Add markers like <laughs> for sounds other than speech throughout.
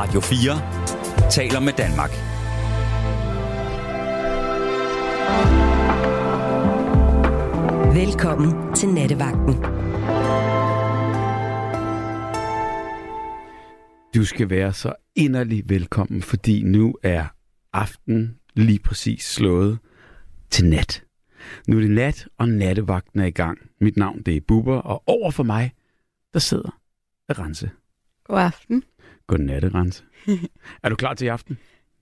Radio 4 taler med Danmark. Velkommen til Nattevagten. Du skal være så inderlig velkommen, fordi nu er aften lige præcis slået til nat. Nu er det nat, og nattevagten er i gang. Mit navn det er Bubber, og over for mig, der sidder Rense. God aften. Godnat, Rense. <laughs> er du klar til i aften?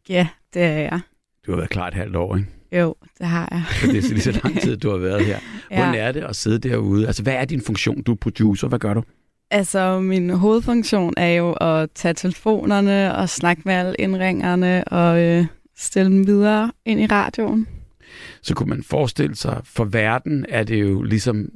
Ja, det er jeg. Du har været klar et halvt år, ikke? Jo, det har jeg. Det er lige så lang tid, du har været her. Hvordan <laughs> Ja. er det at sidde derude? Altså, hvad er din funktion? Du er producer. Hvad gør du? Altså, min hovedfunktion er jo at tage telefonerne og snakke med alle indringerne og øh, stille dem videre ind i radioen. så kunne man forestille sig, for verden er det jo ligesom,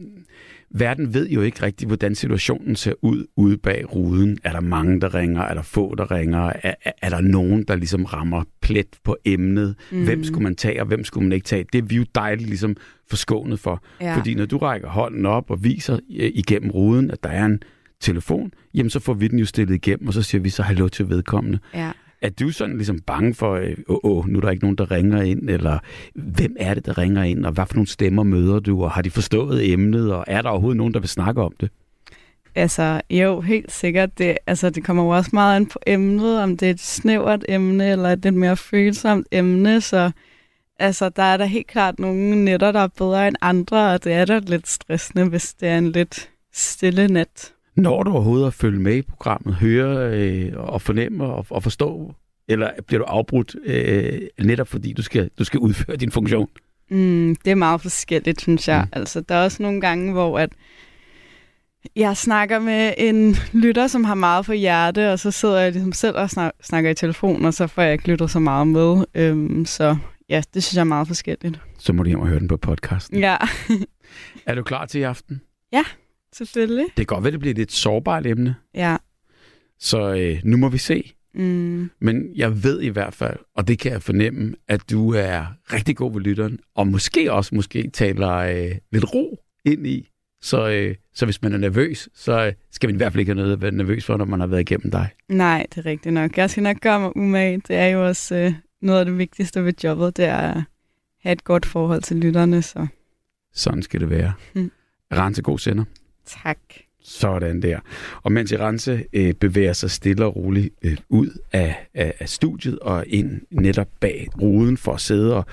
verden ved jo ikke rigtigt, hvordan situationen ser ud ude bag ruden. Er der mange, der ringer? Er der få, der ringer? Er, er, er der nogen, der ligesom rammer plet på emnet? Mm. Hvem skulle man tage, og hvem skulle man ikke tage? Det er vi jo dejligt ligesom forskånet for. Ja. Fordi når du rækker hånden op og viser øh, igennem ruden, at der er en telefon, jamen så får vi den jo stillet igennem, og så siger vi så hallo til vedkommende. Ja. Er du sådan ligesom bange for, øh, åh, åh, nu er der ikke nogen, der ringer ind, eller hvem er det, der ringer ind, og hvad for nogle stemmer møder du, og har de forstået emnet, og er der overhovedet nogen, der vil snakke om det? Altså, jo, helt sikkert. Det, altså, det kommer jo også meget an på emnet, om det er et snævert emne, eller er det et mere følsomt emne, så altså, der er der helt klart nogle netter, der er bedre end andre, og det er da lidt stressende, hvis det er en lidt stille nat. Når du overhovedet at følge med i programmet, høre øh, og fornemme og, og forstå, eller bliver du afbrudt øh, netop fordi du skal, du skal udføre din funktion? Mm, det er meget forskelligt, synes jeg. Mm. Altså, der er også nogle gange, hvor at jeg snakker med en lytter, som har meget på hjerte, og så sidder jeg ligesom selv og snak- snakker i telefon, og så får jeg ikke lyttet så meget med. Øhm, så ja, det synes jeg er meget forskelligt. Så må du hjem og høre den på podcasten. Ja, <laughs> Er du klar til i aften? Selvfølgelig. Det kan godt være, det bliver et lidt sårbart emne, Ja. så øh, nu må vi se. Mm, Men jeg ved i hvert fald, og det kan jeg fornemme, at du er rigtig god ved lytteren, og måske også måske taler øh, lidt ro ind i. Så, øh, så hvis man er nervøs, så øh, skal man i hvert fald ikke have noget at være nervøs for, når man har været igennem dig. nej, det er rigtigt nok. Jeg skal nok gøre mig umage. Det er jo også øh, noget af det vigtigste ved jobbet, det er at have et godt forhold til lytterne, så Sådan skal det være. Mm. Rense god sender tak. Sådan der. Og mens Rense øh, bevæger sig stille og roligt øh, ud af, af, af studiet og ind netop bag ruden for at sidde og,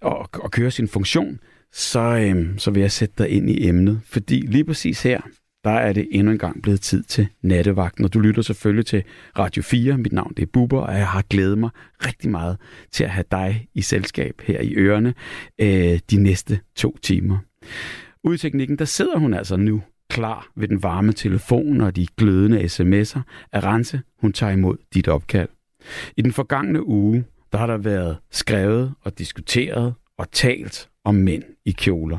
og, og køre sin funktion, så, øh, så vil jeg sætte dig ind i emnet. Fordi lige præcis her, der er det endnu en gang blevet tid til nattevagten. Og du lytter selvfølgelig til Radio 4. Mit navn det er Bubber, og jeg har glædet mig rigtig meget til at have dig i selskab her i ørerne øh, de næste to timer. Ude i teknikken, der sidder hun altså nu klar ved den varme telefon og de glødende sms'er. Arance, hun tager imod dit opkald. I den forgangne uge, der har der været skrevet og diskuteret og talt om mænd i kjoler.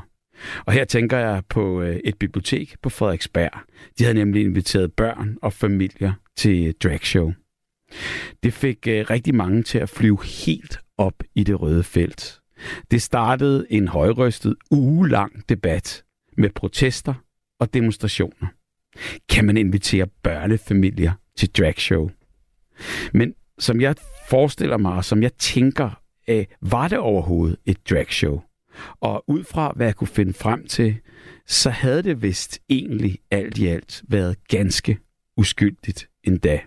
Og her tænker jeg på øh, et bibliotek på Frederiksberg. De havde nemlig inviteret børn og familier til øh, et dragshow. Det fik øh, rigtig mange til at flyve helt op i det røde felt. Det startede en højrøstet ugelang debat med protester og demonstrationer. Kan man invitere børnefamilier til dragshow? Men som jeg forestiller mig, og som jeg tænker, øh, var det overhovedet et dragshow? Og ud fra, hvad jeg kunne finde frem til, så havde det vist egentlig alt i alt været ganske uskyldigt endda.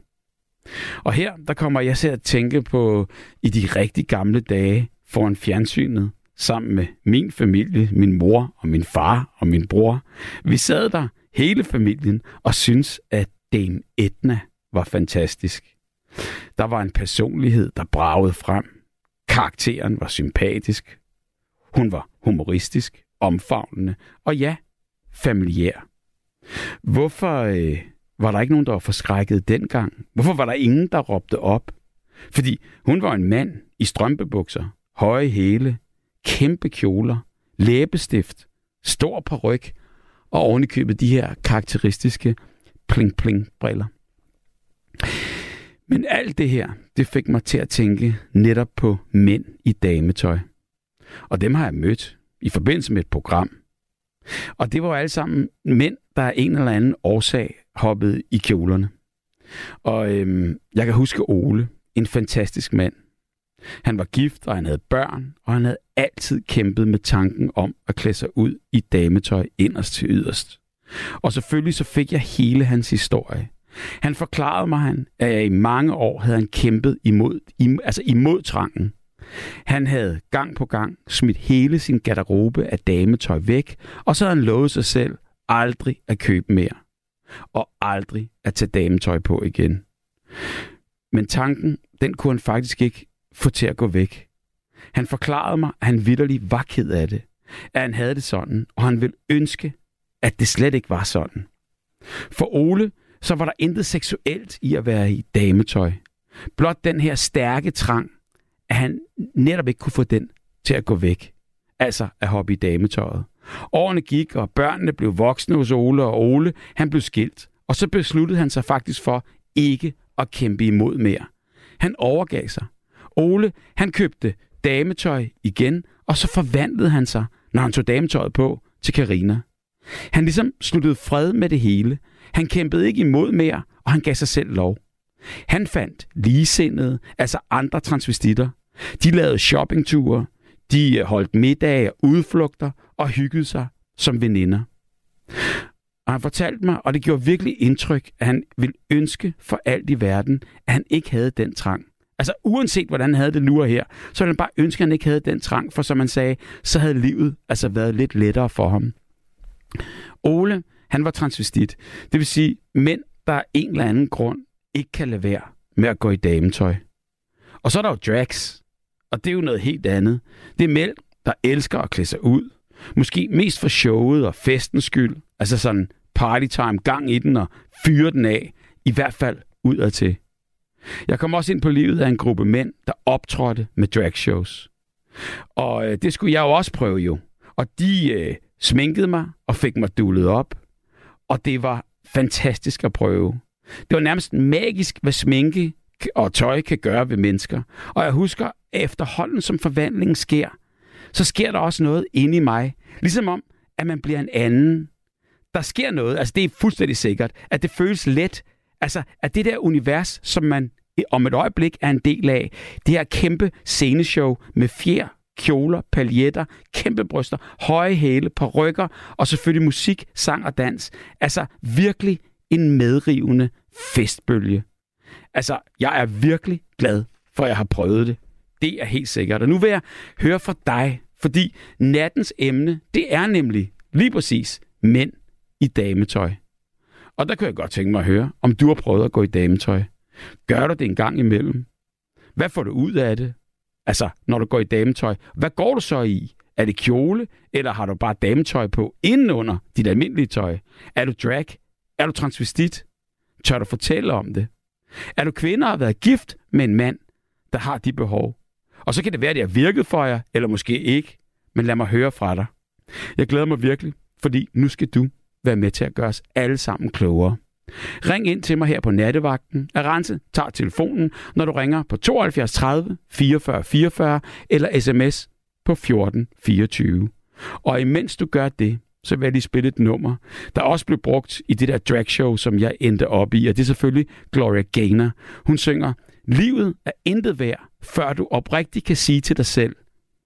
Og her, der kommer jeg til at tænke på i de rigtig gamle dage foran fjernsynet, sammen med min familie, min mor og min far og min bror. Vi sad der, hele familien, og syntes, at Dame Etna var fantastisk. Der var en personlighed, der bragede frem. Karakteren var sympatisk. Hun var humoristisk, omfavnende og ja, familiær. Hvorfor øh, var der ikke nogen, der var forskrækket dengang? Hvorfor var der ingen, der råbte op? Fordi hun var en mand i strømpebukser, høje hæle, kæmpe kjoler, læbestift, stor paryk og ovenikøbet de her karakteristiske pling-pling-briller. Men alt det her, det fik mig til at tænke netop på mænd i dametøj. Og dem har jeg mødt i forbindelse med et program. Og det var alle sammen mænd, der af en eller anden årsag hoppede i kjolerne. Og øhm, jeg kan huske Ole, en fantastisk mand. Han var gift, og han havde børn, og han havde altid kæmpet med tanken om at klæde sig ud i dametøj inderst til yderst. Og selvfølgelig så fik jeg hele hans historie. Han forklarede mig, han, at jeg i mange år havde han kæmpet imod, im, altså imod trangen. Han havde gang på gang smidt hele sin garderobe af dametøj væk, og så havde han lovet sig selv aldrig at købe mere. Og aldrig at tage dametøj på igen. Men tanken, den kunne han faktisk ikke få til at gå væk. Han forklarede mig, at han vidderlig var ked af det. At han havde det sådan, og han ville ønske, at det slet ikke var sådan. For Ole, så var der intet seksuelt i at være i dametøj. Blot den her stærke trang, at han netop ikke kunne få den til at gå væk. Altså at hoppe i dametøjet. Årene gik, og børnene blev voksne hos Ole, og Ole han blev skilt. Og så besluttede han sig faktisk for ikke at kæmpe imod mere. Han overgav sig. Ole, han købte dametøj igen, og så forvandlede han sig, når han tog dametøjet på, til Karina. Han ligesom sluttede fred med det hele. Han kæmpede ikke imod mere, og han gav sig selv lov. Han fandt ligesindede, altså andre transvestitter. De lavede shoppingture, de holdt middage og udflugter og hyggede sig som veninder. Og han fortalte mig, og det gjorde virkelig indtryk, at han ville ønske for alt i verden, at han ikke havde den trang. Altså uanset hvordan han havde det nu og her, så ville han bare ønske, at han ikke havde den trang, for som man sagde, så havde livet altså været lidt lettere for ham. Ole, han var transvestit. Det vil sige, mænd, der af en eller anden grund ikke kan lade være med at gå i dametøj. Og så er der jo drags, og det er jo noget helt andet. Det er mænd, der elsker at klæde sig ud. Måske mest for showet og festens skyld. Altså sådan party time, gang i den og fyre den af. I hvert fald udad til. Jeg kom også ind på livet af en gruppe mænd, der optrådte med dragshows. Og øh, det skulle jeg jo også prøve jo. Og de øh, sminkede mig og fik mig dullet op. Og det var fantastisk at prøve. Det var nærmest magisk, hvad sminke og tøj kan gøre ved mennesker. Og jeg husker, at efterhånden som forvandlingen sker, så sker der også noget inde i mig. Ligesom om, at man bliver en anden. Der sker noget, altså det er fuldstændig sikkert, at det føles let. Altså, at det der univers, som man om et øjeblik er en del af, det her kæmpe sceneshow med fjer, kjoler, paljetter, kæmpe bryster, høje hæle, rykker og selvfølgelig musik, sang og dans. Altså virkelig en medrivende festbølge. Altså, jeg er virkelig glad for, at jeg har prøvet det. Det er helt sikkert. Og nu vil jeg høre fra dig, fordi nattens emne, det er nemlig lige præcis mænd i dametøj. Og der kunne jeg godt tænke mig at høre, om du har prøvet at gå i dametøj. Gør du det en gang imellem? Hvad får du ud af det? Altså, når du går i dametøj. Hvad går du så i? Er det kjole, eller har du bare dametøj på indenunder dit almindelige tøj? Er du drag? Er du transvestit? Tør du fortælle om det? Er du kvinde og har været gift med en mand, der har de behov? Og så kan det være, at det har virket for jer, eller måske ikke. Men lad mig høre fra dig. Jeg glæder mig virkelig, fordi nu skal du være med til at gøre os alle sammen klogere. Ring ind til mig her på nattevagten. Arance tager telefonen, når du ringer på 72 30 44 44 eller sms på 14 24. Og imens du gør det, så vil jeg lige spille et nummer, der også blev brugt i det der dragshow, som jeg endte op i, og det er selvfølgelig Gloria Gaynor. Hun synger, livet er intet værd, før du oprigtigt kan sige til dig selv,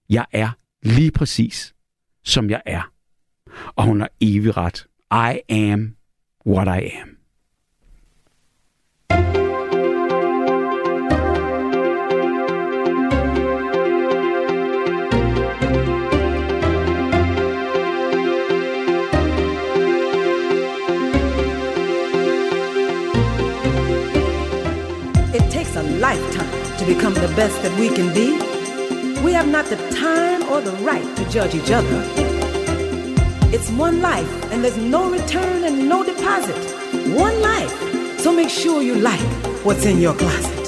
jeg er lige præcis, som jeg er. Og hun har evig ret. I am what I am. It takes a lifetime to become the best that we can be. We have not the time or the right to judge each other. It's one life, and there's no return and no deposit. One life. So make sure you like what's in your closet.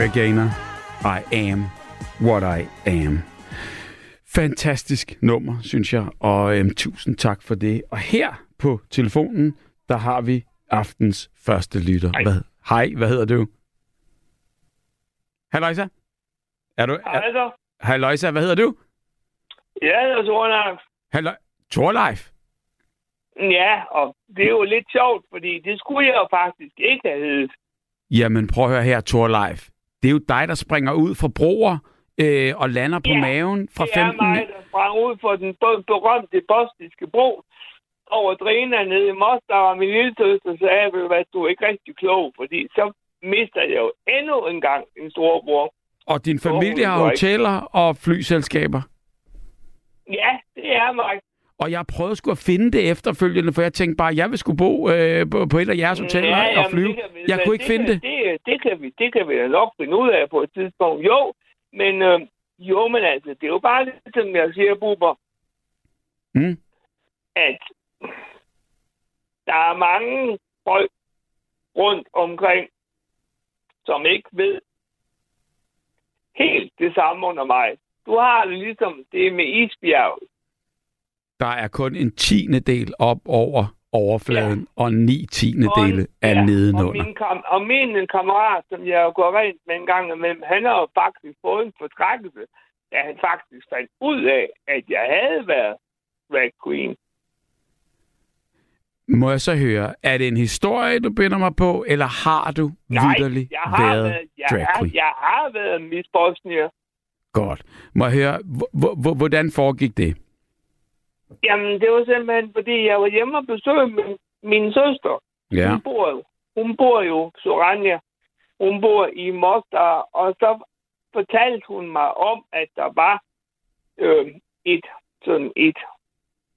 Gloria Gaynor. I am what I am. Fantastisk nummer, synes jeg, og øhm, tusind tak for det. Og her på telefonen, der har vi aftens første lytter. Hej. Hvad, hej, hvad hedder du? Hej, Løjsa. Er du... Er, Hej så. hej, Løjsa, hvad hedder du? Ja, det er Tornarf. Hej, Løj... Torleif. Ja, og det er jo lidt sjovt, fordi det skulle jeg jo faktisk ikke have heddet. Jamen, prøv at høre her, Torleif. Det er jo dig, der springer ud fra broer øh, og lander på Ja, maven fra Det er 15... mig, der sprang ud for den be- berømte bostiske bro over Drina nede i Mostar, og min lille søster sagde, at du er ikke rigtig klog, fordi så mister jeg jo endnu en gang en storbror. Og din familie har hoteller og flyselskaber. Ja, det er mig. Og jeg prøvede sgu at finde det efterfølgende, for jeg tænkte bare, at jeg vil skulle bo øh, på, på et af jeres hoteller Ja, og jamen, flyve. det kan vi- Jeg kunne ikke finde kan, det. Det, det, kan vi, det kan vi da nok finde ud af på et tidspunkt. Jo, men, øh, jo, men altså, det er jo bare lidt, som jeg siger, Buber, Mm. at der er mange folk rundt omkring, som ikke ved helt det samme under mig. Du har det ligesom det med isbjerget. Der er kun en tiende del op over overfladen, ja. og ni tiende dele er ja, og nedenunder. min, kam- og min kammerat, som jeg går rent med en gang imellem, han har jo faktisk fået en fortrækkelse, da han faktisk fandt ud af, at jeg havde været drag queen. Må jeg så høre, er det en historie, du binder mig på, eller har du Nej, jeg har været været, jeg, drag har, queen? jeg har været Miss Bosnia. Godt. Må jeg høre, hvordan foregik det? Jamen, det var simpelthen, fordi jeg var hjemme og besøgte min, min søster. Ja. Hun bor, jo- hun bor jo, Soranja. Hun bor i Mostar, og så fortalte hun mig om, at der var øh, et sådan et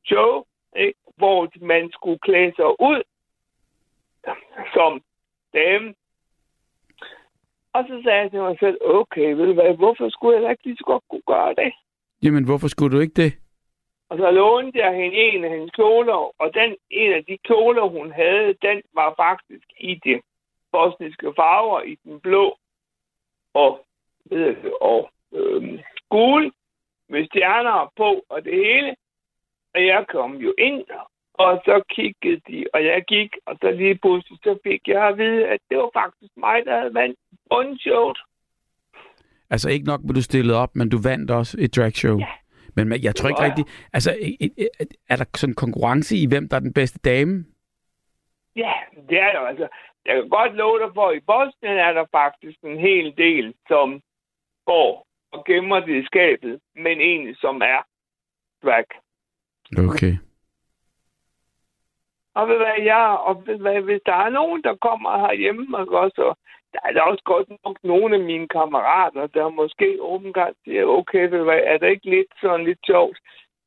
show, ikke, hvor man skulle klæde sig ud som dame. Og så sagde jeg til mig selv, okay, ved du hvad, hvorfor skulle jeg da ikke lige så godt kunne gøre det? Jamen, hvorfor skulle du ikke det? Og så lånte jeg hende en af hendes kjoler, og den, en af de kjoler, hun havde, den var faktisk i de bosniske farver, i den blå og, ved jeg, og øhm, gul, med stjerner på og det hele. Og jeg kom jo ind, og så kiggede de, og jeg gik, og så lige pludselig, så fik jeg at vide, at det var faktisk mig, der havde vandt bundshowet. Altså ikke nok med, du stillede op, men du vandt også et dragshow. Ja. Men jeg tror ikke rigtigt... Altså, er der sådan konkurrence i, hvem der er den bedste dame? Ja, det er jo altså. Jeg kan godt love dig for, at i Bosnien er der faktisk en hel del, som går og gemmer det i skabet, men egentlig som er drag. Okay. Og ved hvad, jeg, og ved hvad, hvis der er nogen, der kommer herhjemme, og også, så der er der også godt nok nogle af mine kammerater, der måske åbenbart siger, okay, er det ikke lidt sådan lidt sjovt?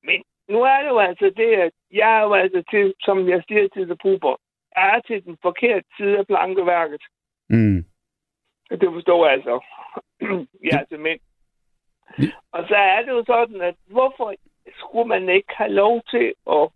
Men nu er det jo altså det, at jeg er jo altså til, som jeg siger til det puber, er til den forkerte side af plankeværket. Mm. Det forstår jeg altså. <clears throat> ja, til mænd. Og så er det jo sådan, at hvorfor skulle man ikke have lov til at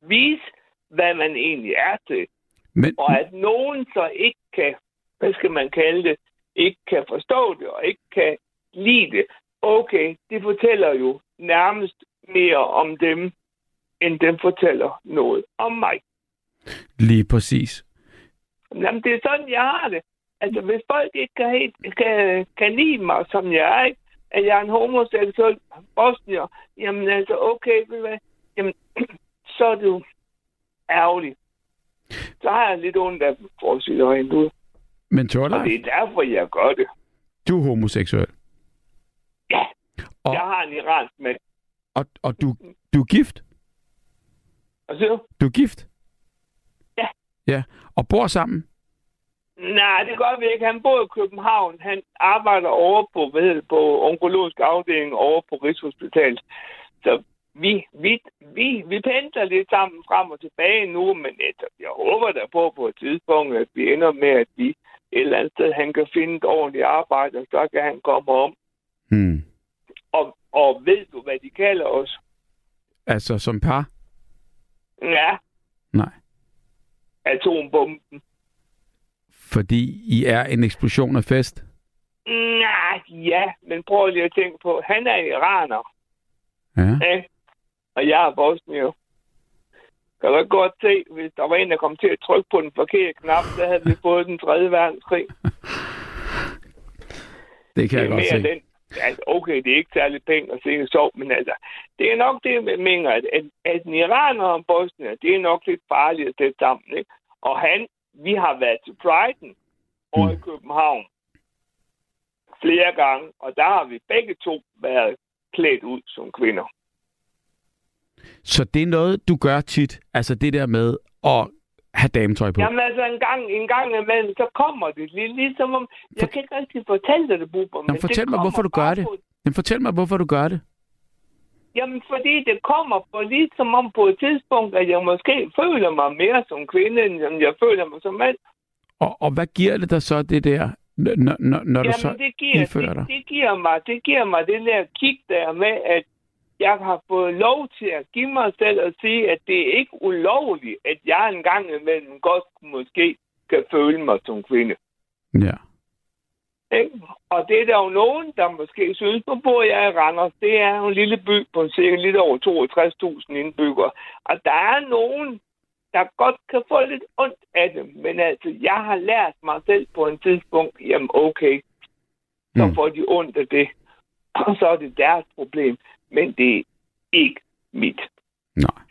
vise, hvad man egentlig er til? Men, Og at nogen så ikke kan, hvad skal man kalde det, ikke kan forstå det og ikke kan lide det. Okay, det fortæller jo nærmest mere om dem, end dem fortæller noget om mig. lige præcis. Jamen, det er sådan, jeg har det. Altså, hvis folk ikke kan, helt, kan, kan lide mig, som jeg er, ikke? at jeg er en homoseksuel bosnier, jamen altså, okay, ved hvad? Jamen, <clears throat> så er det jo ærgerligt. Så har jeg lidt ondt af, for at det rent ud. Men Og Torleif, det er derfor, jeg gør det. du er homoseksuel. Ja, Og- jeg har en iransk mand. Og, og du, du er gift? Og så, Du er gift? Ja. Ja, og bor sammen? nej, det gør vi ikke. Han bor i København. Han arbejder over på, hvad hedder på onkologisk afdeling over på Rigshospitalet. Så vi, vi, vi, vi pendler lidt sammen frem og tilbage nu, men jeg håber da på på et tidspunkt, at vi ender med, at vi et eller andet sted, han kan finde et ordentligt arbejde, og så kan han komme om. Hmm. Og, og ved du, hvad de kalder os? Altså som par? Ja, Nej. atombomben. fordi I er en eksplosion af fest? Nej, ja, men prøv lige at tænke på, han er iraner, Ja. ikke? Og jeg er bosnier. Kan du ikke godt se, hvis der var en, der kom til at trykke på den forkerte knap, så havde vi fået den tredje verdenskrig. <laughs> Det kan jeg godt se. den. Altså, okay, det er ikke særlig penge at se sov, men altså, det er nok det, jeg mener, at, at, at en iraner og en bosnier, det er nok lidt farligt at sætte sammen, ikke? Og han, vi har været til Pride'en over Mm. i København flere gange, og der har vi begge to været klædt ud som kvinder. Så det er noget, du gør tit? Altså det der med at have dametøj på? Jamen altså, en gang, en gang imellem, så kommer det lige, ligesom om... Jeg kan ikke rigtig fortælle dig det, Bubber, men fortæl det mig, hvorfor du gør det. På, Men fortæl mig, hvorfor du gør det. jamen, fordi det kommer på ligesom om på et tidspunkt, at jeg måske føler mig mere som kvinde, end som jeg føler mig som mand. Og, og hvad giver det dig så, det der, når, når, når du Jamen, så det giver, ifører dig? det, det, giver mig, det giver mig det der kig der med, at jeg har fået lov til at give mig selv og sige, at det er ikke ulovligt, at jeg engang imellem godt måske kan føle mig som kvinde. Ja. Ikke? Og det er der jo nogen, der måske synes, nu bor jeg i Randers. Det er jo en lille by på cirka lidt over 62.000 indbyggere. Og der er nogen, der godt kan få lidt ondt af det. Men altså, jeg har lært mig selv på en tidspunkt, jamen okay, så Mm. får de ondt af det. <clears throat> Og så er det deres problem. Men det er ikke mit. Nej.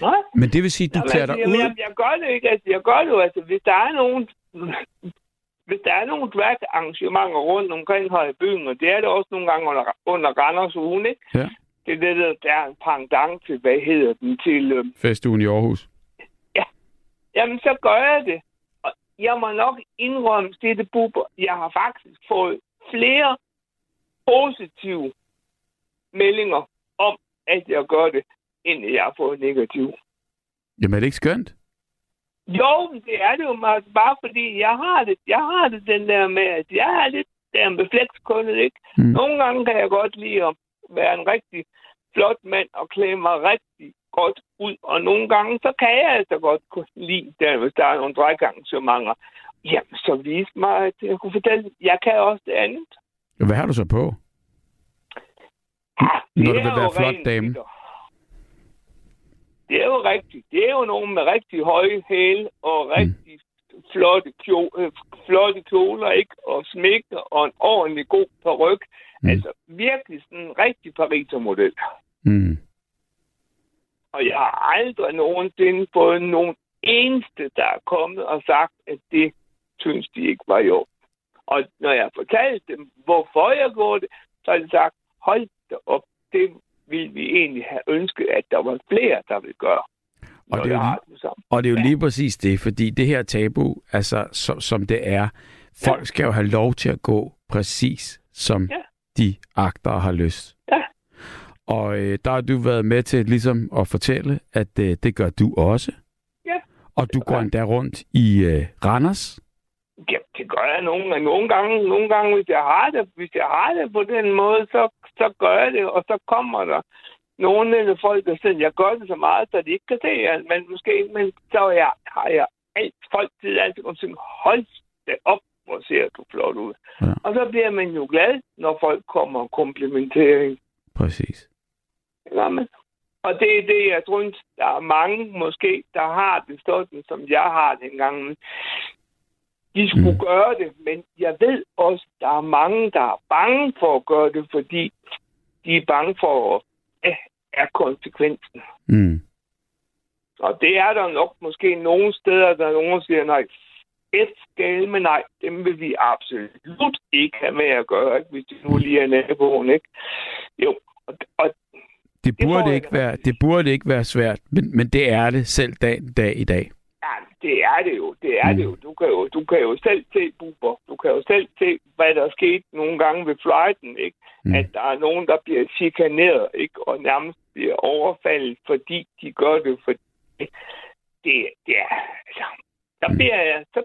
Nej? Men det vil sige, du Jamen, klæder dig altså, jamen, ud? Jeg, jeg gør det ikke. Altså, jeg gør det jo, altså, hvis der er nogen... Hvis der er nogle drag-arrangementer rundt omkring her i byen, og det er det også nogle gange under, under Randers ugen, ikke? Ja. Det er det, der, der er en pangdang til, hvad hedder den, til... Øh, Festugen i Aarhus. jamen, så gør jeg det. Og jeg må nok indrømme, det det buber. Jeg har faktisk fået flere positive meldinger om, at jeg gør det, end jeg har fået negative. Jamen er det ikke skønt? Jo, det er det jo altså bare fordi, jeg har det, jeg har det den der med, at jeg er lidt der med flexkundet, ikke? Mm. Nogle gange kan jeg godt lide at være en rigtig flot mand og klæde mig rigtig godt ud, og nogle gange, så kan jeg altså godt kunne lide, der, hvis der er nogle drækarrangementer. Jamen, så vis mig, at jeg kunne fortælle, jeg kan også det andet. Hvad har du så på? Når det du vil er være flot dame. bitter. Det er jo rigtigt. Det er jo nogen med rigtig høje hæle og rigtig flotte, kjole, øh, flotte kjoler, ikke? Og smækker og en ordentlig god peruk. Mm. Mm. Altså virkelig sådan en rigtig parisermodel. Mm. Og jeg har aldrig nogensinde fået nogen eneste, der er kommet og sagt, at det synes de ikke var jo. Og når jeg fortalte dem, hvorfor jeg gjorde det, så har de sagt, hold op, det ville vi egentlig have ønsket, at der var flere, der ville gøre. Og det er jo det. Og det er jo Ja. lige præcis det, fordi det her tabu, altså som, som det er, folk skal jo have lov til at gå præcis, som Ja. de agter og har lyst. Ja. Og øh, der har du været med til ligesom at fortælle, at øh, det gør du også. Ja. Og du går endda rundt i øh, Randers. Ja, det gør jeg nogle gange. Nogle gange, nogle gange hvis, jeg har det, hvis jeg har det på den måde, så, så gør jeg det, og så kommer der nogle af folk, der siger, jeg gør det så meget, så de ikke kan se det, men måske, men så er jeg, har jeg alt, folk til altid og sige, hold det op, hvor ser du flot ud. Ja. Og så bliver man jo glad, når folk kommer og komplimenterer en. Præcis. Jamen. Og det er det, jeg tror, der er mange måske, der har det sådan, som jeg har det engang. De skulle Mm. gøre det, men jeg ved også, der er mange, der er bange for at gøre det, fordi de er bange for, at er konsekvensen. Mm. Og det er der nok måske nogle steder, der er nogen, siger, nej, et skal, men nej, dem vil vi absolut ikke have med at gøre, ikke? hvis det nu lige er naboen, ikke? Jo, og, og Det Det burde, jeg ikke være, det burde ikke være svært, men, men det er det selv dag, dag i dag. Det er det jo. Det er Mm. det jo. Du kan jo, du kan jo selv se, Buber. Du kan jo selv se, hvad der er sket nogle gange ved flighten, ikke? Mm. At der er nogen, der bliver chikaneret, ikke? Og nærmest bliver overfaldet, fordi de gør det, for det, det er, altså, der Mm. bliver jeg, så,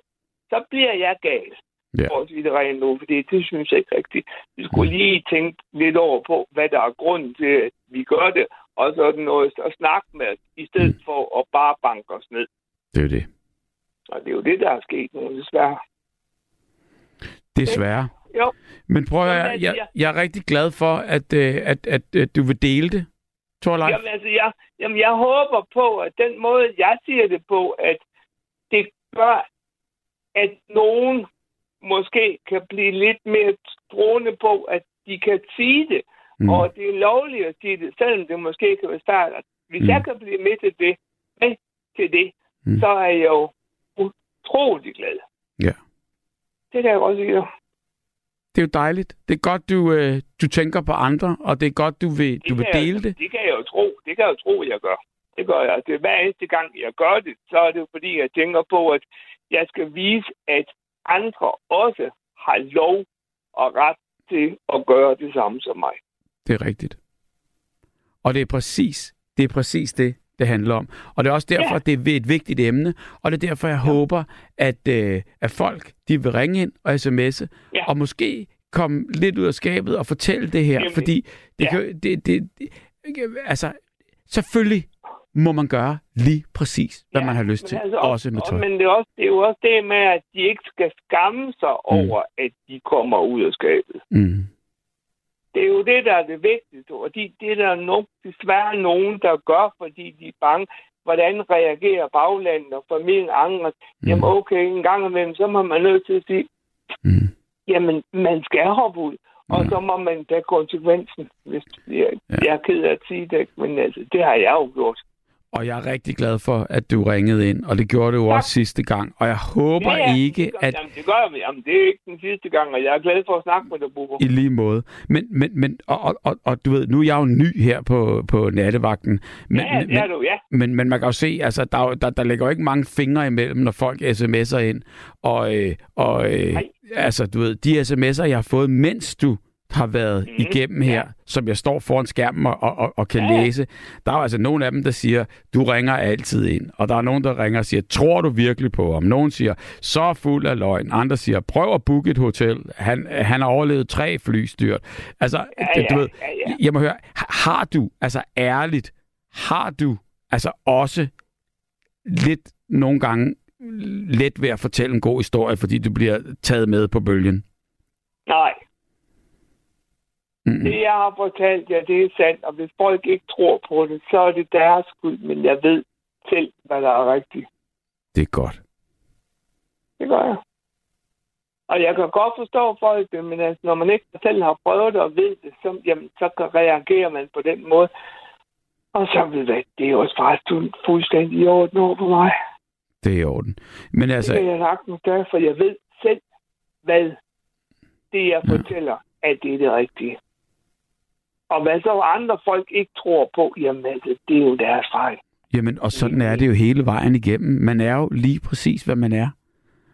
så bliver jeg gal. Ja. For at sige det rent nu, fordi det synes jeg ikke rigtigt. Vi skulle Mm. lige tænke lidt over på, hvad der er grunden til, at vi gør det, og så er det noget at snakke med i stedet Mm. for at bare banke os ned. Det er det. Og det er jo det, der er sket nu, desværre. Desværre. Jo. Men prøv at, Jamen, jeg, jeg- jeg er rigtig glad for, at, øh, at, at, at du vil dele det, Torleif. Jamen, altså, jeg, jamen, jeg håber på, at den måde, jeg siger det på, at det gør, at nogen måske kan blive lidt mere troende på, at de kan sige det, Mm. og det er lovligt at sige det, selvom det måske kan være svært. Hvis Mm. jeg kan blive med til det, med til det, mm. så er jeg jo utrolig glad. Ja. Det kan jeg også sige. Det er jo dejligt. Det er godt, du, øh, du tænker på andre, og det er godt, du vil, du vil dele jeg, det. Det kan jeg jo tro. Det kan jeg jo tro, jeg gør. Det gør jeg. Det er hver eneste gang, jeg gør det, så er det jo fordi, jeg tænker på, at jeg skal vise, at andre også har lov og ret til at gøre det samme som mig. Det er rigtigt. Og det er præcis det, er præcis det, det handler om. Og det er også derfor, Ja. det er et vigtigt emne, og det er derfor, jeg ja. håber, at, øh, at folk de vil ringe ind og sms'e, Ja. og måske komme lidt ud af skabet og fortælle det her, Jamen, fordi det, ja. kan, det, det, det, altså, selvfølgelig må man gøre lige præcis, hvad Ja, man har lyst til, altså, også med og- tøj. Men det er, også, det er jo også det med, at de ikke skal skamme sig Mm. over, at de kommer ud af skabet. Mm. Det er jo det, der er det vigtigste, og de, det er der nok desværre nogen, der gør, fordi de er bange. Hvordan reagerer baglandet og familien andre? Jamen okay, en gang imellem, så må man nødt til at sige, Mm. jamen man skal hoppe ud, og Mm. så må man tage konsekvensen. Hvis jeg, ja. jeg er ked af at sige det, men altså, det har jeg jo gjort. Og jeg er rigtig glad for, at du ringede ind, og det gjorde du Tak. også sidste gang. Og jeg håber ja, ja, ikke, det gør, at Jamen, det gør jeg. Jamen, det er ikke den sidste gang, og jeg er glad for at snakke med dig, Bubber. I lige måde. Men, men, men og, og, og, og du ved, nu er jeg jo ny her på, på nattevagten. Men, ja, det er men, du, ja. men, men man kan jo se, altså, der, er der, der ligger jo ikke mange fingre imellem, når folk sms'er ind. Og, øh, og øh, Nej. altså, du ved, de sms'er, jeg har fået, mens du har været mm, igennem her, ja. som jeg står foran skærmen og, og, og, kan Ja, læse. Der er jo altså nogle af dem, der siger, du ringer altid ind. Og der er nogen, der ringer og siger, tror du virkelig på ham? Nogen siger, så fuld af løgn. Andre siger, prøv at booke et hotel. Han, han har overlevet tre flystyrt. Altså, Ja, du ja, ved, ja, ja. jeg må høre, har du, altså ærligt, har du altså også lidt nogle gange let ved at fortælle en god historie, fordi du bliver taget med på bølgen? Nej, Mm. det jeg har fortalt jer, det er sandt, og hvis folk ikke tror på det, så er det deres skyld, men jeg ved selv, hvad der er rigtigt. Det er godt. Det gør jeg. Og jeg kan godt forstå folk, det, men altså, når man ikke selv har prøvet det og ved det, så, jamen, så kan reagerer man på den måde. Og så ved jeg, det er jo også faktisk fuldstændig i orden over for mig. Det er i orden. Men altså, Det kan jeg sagtens gøre, for jeg ved selv, hvad det, jeg Ja. fortæller, at det er det rigtige. Og hvad så andre folk ikke tror på, jamen altså, det er jo deres fejl. jamen, og sådan er det jo hele vejen igennem. Man er jo lige præcis, hvad man er.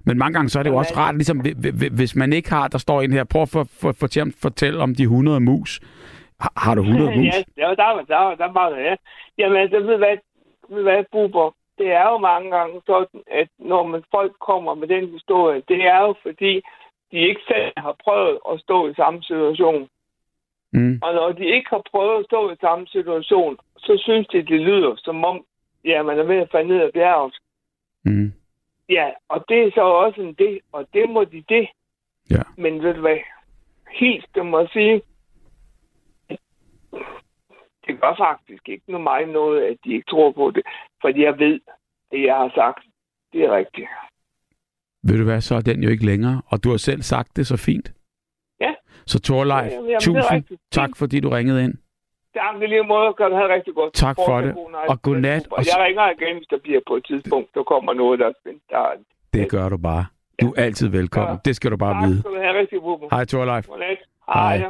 Men mange gange så er det jo også rart, ligesom hvi- hvi- hvis man ikke har, der står en her, prøv at for, for, for, fortælle om de 100 mus. Har, har du 100 <laughs> mus? ja, der, var- der, der var det, ja. Jamen altså, ved hvad, ved hvad, Buber, det er jo mange gange sådan, at når man folk kommer med den historie, det er jo fordi, de ikke selv har prøvet at stå i samme situation. Mm. Og når de ikke har prøvet at stå i samme situation, så synes de, det lyder som om, ja, man er ved at falde ned af bjerget. Mm. Ja, og det er så også en det, og det må de det. Ja. Men ved du hvad, helt det må sige, det gør faktisk ikke noget mig noget, at de ikke tror på det. Fordi jeg ved, det jeg har sagt, det er rigtigt. Ved du hvad, så er den jo ikke længere. Og du har selv sagt det så fint. Så Torleif, Ja, jamen, det tusind tak, fordi du ringede ind. Tak i lige måde, kan du have det rigtig godt. Tak for det. Og godnat. Og jeg ringer igen, hvis der bliver på et tidspunkt, der kommer noget, der er spændt. Det gør du bare. Du er altid velkommen. Ja. Det skal du bare Tak vide. skal du have rigtig god. Hej Torleif. Godnat. Hej. Hej.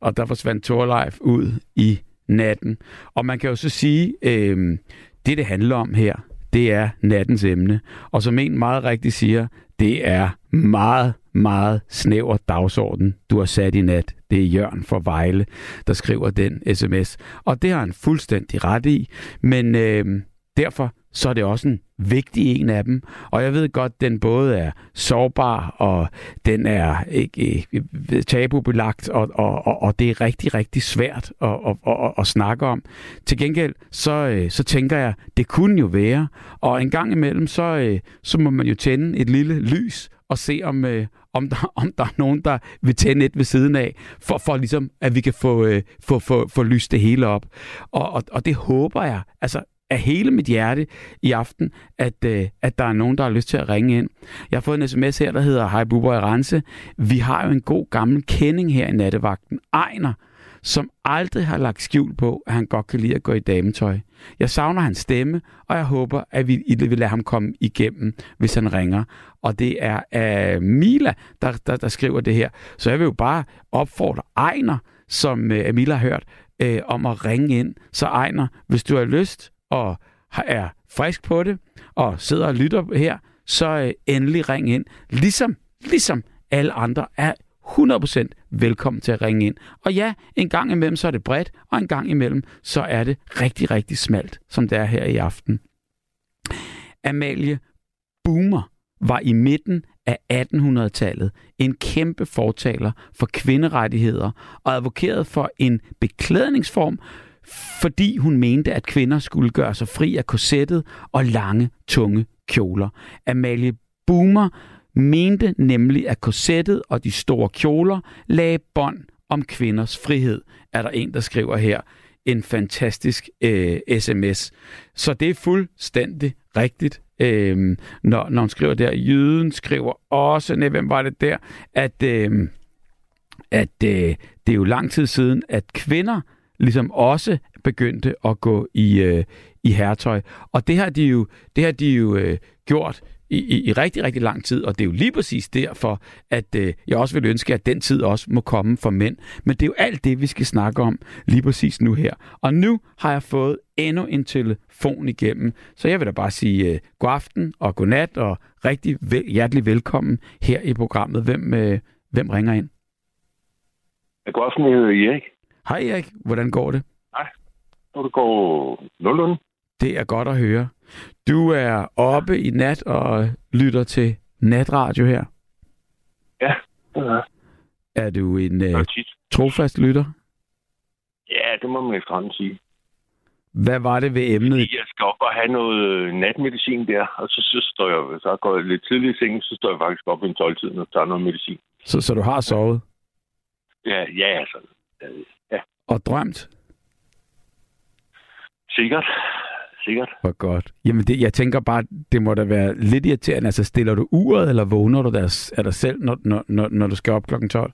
og der forsvandt Torleif ud i natten. Og man kan jo så sige, øh, det det handler om her, det er nattens emne. Og som en meget rigtigt siger, det er meget, meget snæver dagsorden, du har sat i nat. Det er Jørgen for Vejle, der skriver den sms. Og det har han fuldstændig ret i. Men øh, derfor så er det også en vigtig en af dem. Og jeg ved godt, den både er sårbar, og den er ikke ikke tabubelagt, og, og, og, og det er rigtig, rigtig svært at, at, at, at snakke om. Til gengæld, så, øh, så tænker jeg, det kunne jo være, og en gang imellem, så, øh, så må man jo tænde et lille lys, og se, om, øh, om, der, <laughs> om der er nogen, der vil tænde et ved siden af, for, for ligesom, at vi kan få, øh, få, få, få lyst det hele op. Og, og, og det håber jeg, altså af hele mit hjerte i aften, at, øh, at der er nogen, der har lyst til at ringe ind. Jeg har fået en sms her, der hedder Hej Bubber i Rense. Vi har jo en god gammel kending her i nattevagten. Ejner, som aldrig har lagt skjul på, at han godt kan lide at gå i dametøj. Jeg savner hans stemme, og jeg håber, at vi vil lade ham komme igennem, hvis han ringer. Og det er uh, Mila, der, der, der skriver det her. Så jeg vil jo bare opfordre Ejner, som uh, Mila har hørt, uh, om at ringe ind. Så Ejner, hvis du har lyst og er frisk på det, og sidder og lytter her, så uh, endelig ring ind. Ligesom, ligesom alle andre er 100% velkommen til at ringe ind. Og ja, en gang imellem så er det bredt, og en gang imellem så er det rigtig, rigtig smalt, som det er her i aften. Amalie Boomer var i midten af 1800-tallet en kæmpe fortaler for kvinderettigheder og advokerede for en beklædningsform, fordi hun mente, at kvinder skulle gøre sig fri af korsettet og lange, tunge kjoler. Amalie Boomer mente nemlig, at korsettet og de store kjoler lagde bånd om kvinders frihed, er der en, der skriver her. En fantastisk øh, sms. Så det er fuldstændig rigtigt, øh, når, når hun skriver der. Jøden skriver også, nej, hvem var det der, at, øh, at øh, det er jo lang tid siden, at kvinder ligesom også begyndte at gå i, øh, i herretøj. Og det har de jo, det har de jo øh, gjort i, i, i rigtig, rigtig lang tid, og det er jo lige præcis derfor, at øh, jeg også vil ønske, at den tid også må komme for mænd. Men det er jo alt det, vi skal snakke om lige præcis nu her. Og nu har jeg fået endnu en telefon igennem, så jeg vil da bare sige øh, god aften og god nat og rigtig vel, hjertelig velkommen her i programmet. Hvem, øh, hvem ringer ind? God aften, jeg hedder Erik. Hej Erik, hvordan går det? Hej, det går nogenlunde. Det er godt at høre. Du er oppe i nat og lytter til natradio her. Ja, det er Er du en uh, trofast lytter? Ja, det må man efterhånden sige. Hvad var det ved emnet? Jeg skal op og have noget øh, natmedicin der, og så, så står jeg, så går jeg lidt tidligt i sengen, så står jeg faktisk op i en 12-tiden og tager noget medicin. Så, så du har sovet Ja, ja, altså. Ja, og drømt? sikkert. Sikkert. Hvor godt. Jamen, det, jeg tænker bare, det må da være lidt irriterende. Altså, stiller du uret, eller vågner du der, af dig selv, når, når, når, når du skal op klokken 12?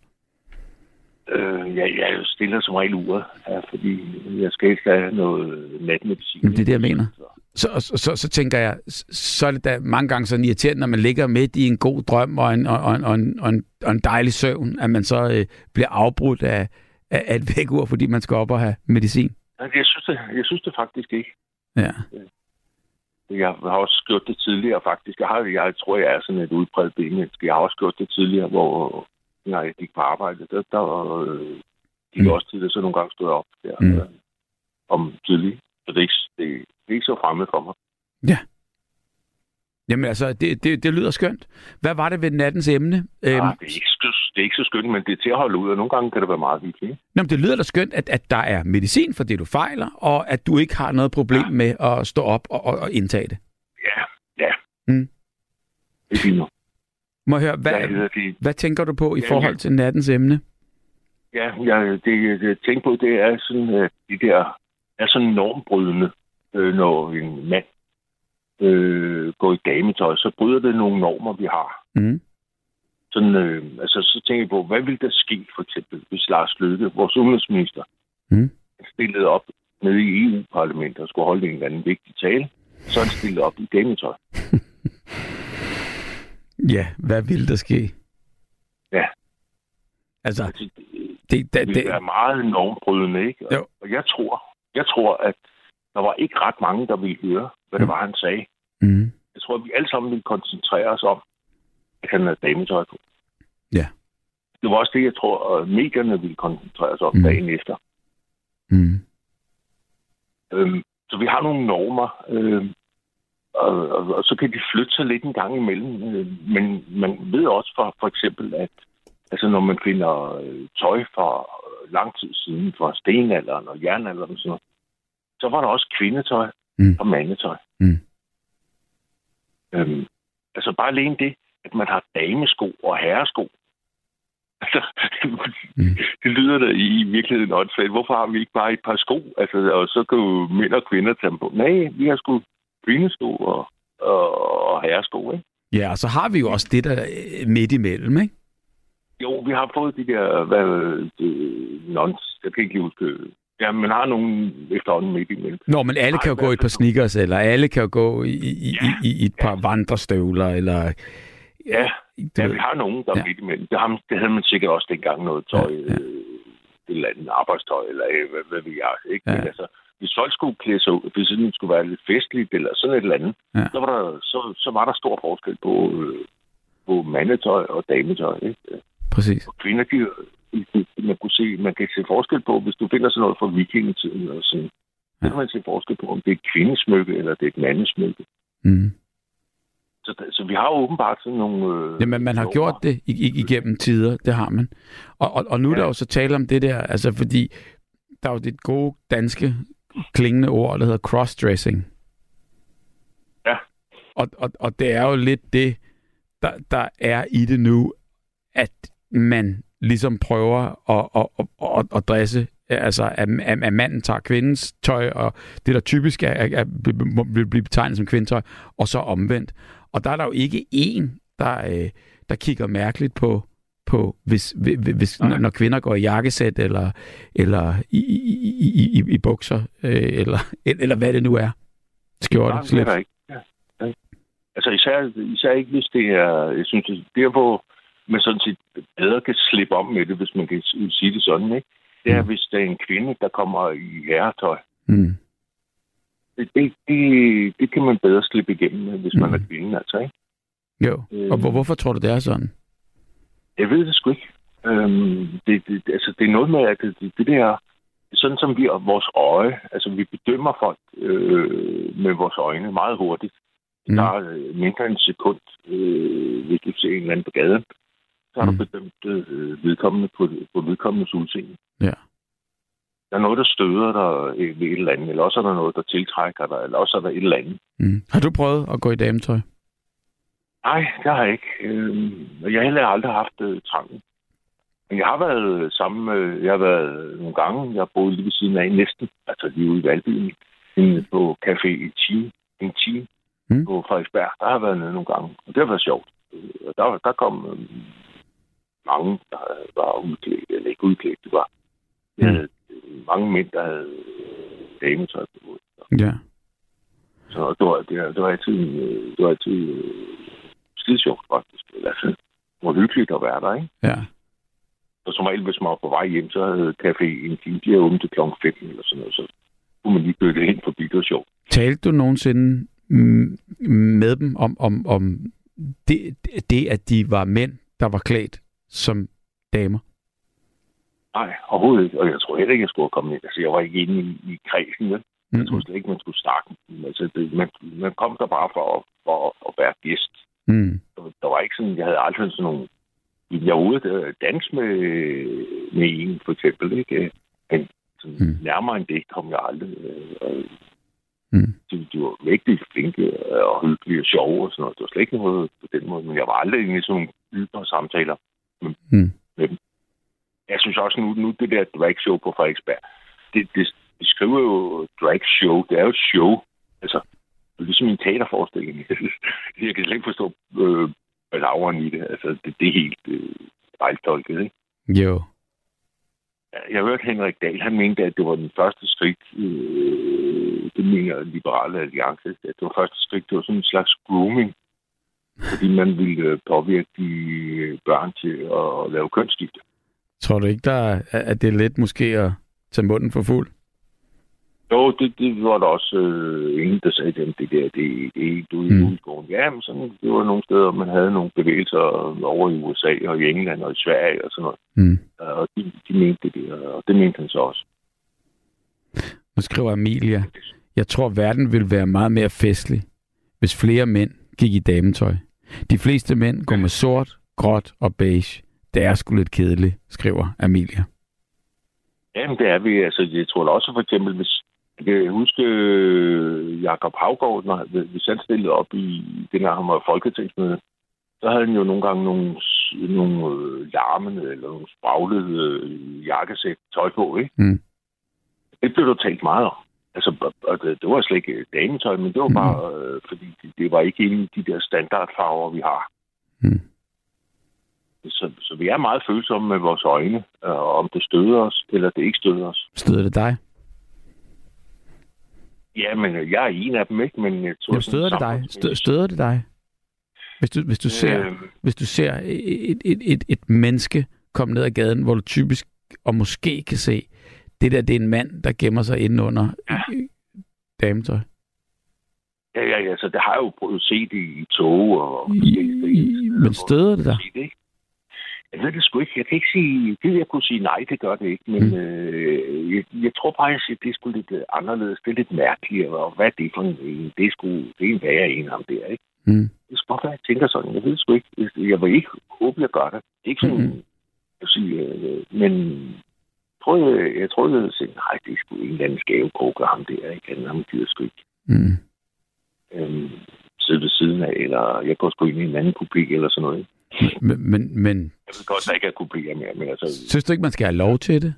Øh, jeg, jeg stiller som regel uret, ja, fordi jeg skal ikke have noget natmedicin. Jamen, det er det, jeg mener. Så, så, så, så tænker jeg, så er det da mange gange sådan irriterende, når man ligger midt i en god drøm og en, og, og, og, en, og, en, og en dejlig søvn, at man så øh, bliver afbrudt af, af, af et vækkeur, fordi man skal op og have medicin. Jeg synes det, jeg synes det faktisk ikke. Ja. Jeg har også gjort det tidligere, faktisk. Jeg, har, jeg tror, jeg er sådan et udbredt benmenneske. Jeg har også gjort det tidligere, hvor når jeg gik på arbejde, der, der øh, gik Mm. også tidligere, så nogle gange stod jeg op der Mm. øh, om tidlig. Så det er, ikke, det, det er ikke så fremmed for mig. Jamen altså, det, det, det lyder skønt. Hvad var det ved nattens emne? Øhm, Ah, det, er ikke, det er ikke så skønt, men det er til at holde ud, og nogle gange kan det være meget hyggeligt. Nå, men det lyder da skønt, at, at der er medicin for det, du fejler, og at du ikke har noget problem Ja. med at stå op og, og, og indtage det. Ja, ja. Mm. Det er fint nu. Må jeg høre, hvad, hedder det? hvad tænker du på i Ja, forhold ja. til nattens emne? Ja, jeg, det, det jeg tænker på, det er sådan, at de der er sådan normbrydende, øh, når en mand øh, går i dametøj, så bryder det nogle normer, vi har. Mm. Sådan, øh, altså, så tænker jeg på, hvad ville der ske, for eksempel, hvis Lars Løkke, vores udenrigsminister, Mm. stillede op nede i EU-parlamentet og skulle holde en eller anden vigtig tale, så er han stillet op i dametøj. <laughs> Ja, hvad vil der ske? Ja. Altså, Altså, det, det, det, det ville være meget normbrydende, ikke? Jo. Og, og jeg tror, jeg tror, at der var ikke ret mange, der ville høre, hvad det Mm. var, han sagde. mm. Jeg tror, at vi alle sammen ville koncentrere os om, han havde dametøj på. Ja. Det var også det, jeg tror, at medierne ville koncentrere sig om Mm. dagen efter. Mm. Øhm, så vi har nogle normer, øh, og, og, og så kan de flytte sig lidt en gang imellem. Øh, men man ved også for, for eksempel, at altså, når man finder øh, tøj fra lang tid siden, fra stenalderen og jernalderen og sådan noget, så var der også kvindetøj Mm. og mandetøj. Mm. Øhm, altså bare alene det, at man har damesko og herresko. Altså, Mm. det lyder da i virkeligheden åndssvagt. Hvorfor har vi ikke bare et par sko? Altså, og så kan jo mænd og kvinder tage dem på. Nej, vi har sgu kvindesko og, og, og herresko, ikke? Ja, og så har vi jo også det der øh, midt imellem, ikke? Jo, vi har fået de der, hvad, det, nons, jeg kan ikke huske. Ja, man har nogen efterhånden midt imellem. Nå, men alle kan jo gå i et par så? sneakers, eller alle kan jo gå i, i, Ja, i, i et par vandrestøvler, eller... Ja, Du ja vi har nogen, der er Ja. midt imellem. Det, har, det havde man sikkert også dengang noget tøj, Ja, ja, ja. ja. Øh, et eller andet arbejdstøj, eller øh, hvad, hvad ved jeg. Ikke? Ja. Ja. Men altså, hvis folk skulle klæde sig ud, hvis det skulle være lidt festligt, eller sådan et eller andet, Ja. ja. så, var der, så, så var der stor forskel på, øh, på mandetøj og dametøj. Ikke? Præcis. Og kvinder, de, man, kunne se, man kan se forskel på, hvis du finder sådan noget fra vikingetiden, og sådan, så kan man se forskel på, om det er et kvindesmykke, eller det er et mandesmykke. Mm. Så, så vi har jo åbenbart sådan nogle... Øh, Jamen, man har gjort det i, i, igennem tider, det har man. Og, og, og nu er der Ja. jo så tale om det der, altså fordi der er jo det gode danske klingende ord, der hedder crossdressing. Ja. Og, og, og det er jo lidt det, der, der er i det nu, at man ligesom prøver at, at, at, at, at dresse, altså at, at, at manden tager kvindens tøj, og det der typisk er, er, er, vil blive betegnet som kvindetøj, og så omvendt. Og der er der jo ikke én, der, øh, der kigger mærkeligt på, på hvis, hvis, når, når kvinder går i jakkesæt, eller, eller i, i, i, i, i bukser, øh, eller, eller hvad det nu er. Skjorte, Nej, det er slips. der ikke. Ja. Ja. Altså især, især ikke, hvis det er, jeg synes, det der, hvor man sådan set bedre kan slippe om med det, hvis man kan sige det sådan, ikke? Det er, Mm. hvis der er en kvinde, der kommer i herretøj. Mm. Det, det, det, det kan man bedre slippe igennem, med, hvis man Mm. er kvinde, altså, ikke? Jo. Øh. Og hvor, hvorfor tror du, det er sådan? Jeg ved det sgu ikke. Øhm, det, det, altså, det er noget med, at det, det, det der, sådan som vi og vores øje, altså vi bedømmer folk øh, med vores øjne meget hurtigt. Mm. tager øh, mindre end en sekund, øh, hvis du ser en eller anden på gaden, så har Mm. du bedømt øh, vedkommende på, på vedkommendes udseende. Ja. Der er noget, der støder dig øh, ved et eller andet, eller også er der noget, der tiltrækker dig, eller også er der et eller andet. Mm. Har du prøvet at gå i dametøj? Nej, det har jeg ikke. Øh, og jeg har heller aldrig haft øh, trangen. Men jeg har været sammen med, jeg har været nogle gange, jeg har boet lige ved siden af næsten, altså lige ude i Valbyen, på Café i Team, en team Mm. på Frederiksberg. Der har jeg været nede nogle gange, og det har været sjovt. Øh, Og der, der kom øh, mange, der var udklædt, eller ikke udklædt, det var Mm. Mange mænd, der havde dametøj på. Ja. Så det var, det, det var altid, øh, det var altid øh, skide sjovt, faktisk. Eller, altså, det var hyggeligt at være der, ikke? Ja. Og som regel, hvis man var på vej hjem, så havde café en time, de havde åbent til klokken 5 eller sådan noget, så kunne man lige bøtte hen forbi, det var sjovt. Talte du nogensinde med dem om, om, om det, det, at de var mænd, der var klædt som damer? Nej, overhovedet ikke. Og jeg tror heller ikke, jeg skulle komme ind. Altså, jeg var ikke inde i, i kredsen, vel? Jeg Mm. tror slet ikke, man skulle snakke. Altså, det, man, man kom der bare for, at- for at- være gæst. Mm. Der, var ikke sådan, jeg havde aldrig sådan nogle... Jeg var ude at danse med, med en, for eksempel, ikke? Men sådan, Mm. nærmere end det kom jeg aldrig. øh, Og Mm. de, de var virkelig flinke og hyggelige og sjove og sådan noget. Det var slet ikke noget på den måde, men jeg var aldrig inde i sådan nogle ydre samtaler med, Mm. med dem. Jeg synes også nu, nu det der drag show på Frederiksberg, det, det, de skriver jo drag show, det er jo et show. Altså, det er ligesom en teaterforestilling. <laughs> jeg kan slet ikke forstå øh, laveren i det. Altså, det, det er helt øh, fejltolket, ikke? Jo. Jeg hørte Henrik Dahl, han mente, at det var den første skridt, øh, det mener Liberale Alliance, at det var første skridt, det var sådan en slags grooming, fordi man ville påvirke de øh, børn til at lave kønsskifte. Tror du ikke, der er, at det er lidt måske at tage munden for fuld? Jo, det, det var der også øh, ingen, der sagde, at det der, det, det er helt ude Mm. i udskoven. Ja, men sådan, det var nogle steder, man havde nogle bevægelser over i USA og i England og i Sverige og sådan noget. Mm. Og de, de mente det der, og det mente han så også. Nu skriver Amelia, Jeg tror, verden vil være meget mere festlig, hvis flere mænd gik i dametøj. De fleste mænd går med sort, gråt og beige. Det er sgu lidt kedeligt, skriver Amelia. Jamen, det er vi. Altså, jeg tror da også for eksempel, hvis jeg kan huske øh, Jakob Havgaard, når, hvis han stillede op i det, når han var folketingsmøde, så havde han jo nogle gange nogle, nogle øh, larmende eller nogle spraglede øh, jakkesæt tøj på, ikke? Mm. Det blev der talt meget om. Altså, og det, det var slet ikke dametøj, men det var Mm. bare, øh, fordi det, det var ikke inde i de der standardfarver, vi har. Mm. Så, så vi er meget følsomme med vores øjne, øh, om det støder os, eller det ikke støder os. Støder det dig? Ja, men øh, jeg er en af dem, ikke? Men jeg tror, Jamen, støder det dig? Stø- Støder det dig? Hvis du, hvis du ser, Øh, hvis du ser et, et, et, et menneske komme ned ad gaden, hvor du typisk og måske kan se, det der, det er en mand, der gemmer sig inde under ja. dametøj. ja, ja, ja, så det har jeg jo prøvet at se det i tog og I, steder, men støder det dig? set det? Jeg ved det sgu ikke. Jeg kan ikke sige... Det jeg kunne sige nej, det gør det ikke. Men Mm. øh, jeg, jeg tror bare, at det er sgu lidt øh, anderledes. Det er lidt mærkeligt. Og hvad er det for en? Det er sgu... Det er en værre en ham der, ikke? Mm. Det skal godt være, jeg tænker sådan. Jeg ved det sgu ikke. Jeg vil ikke håbe, jeg gør det. Det er ikke sådan... Mm. Jeg sige, øh, men jeg tror, jeg, jeg tror, jeg sige, nej, det er sgu en eller anden skavekrukke ham der, ikke? Han, ham gider sgu ikke Mm. øhm, sidde ved siden af, eller jeg går sgu ind i en anden publik eller sådan noget. Men, men, men Jeg ved godt, der ikke er publikker mere, men altså... synes du ikke, man skal have lov til det?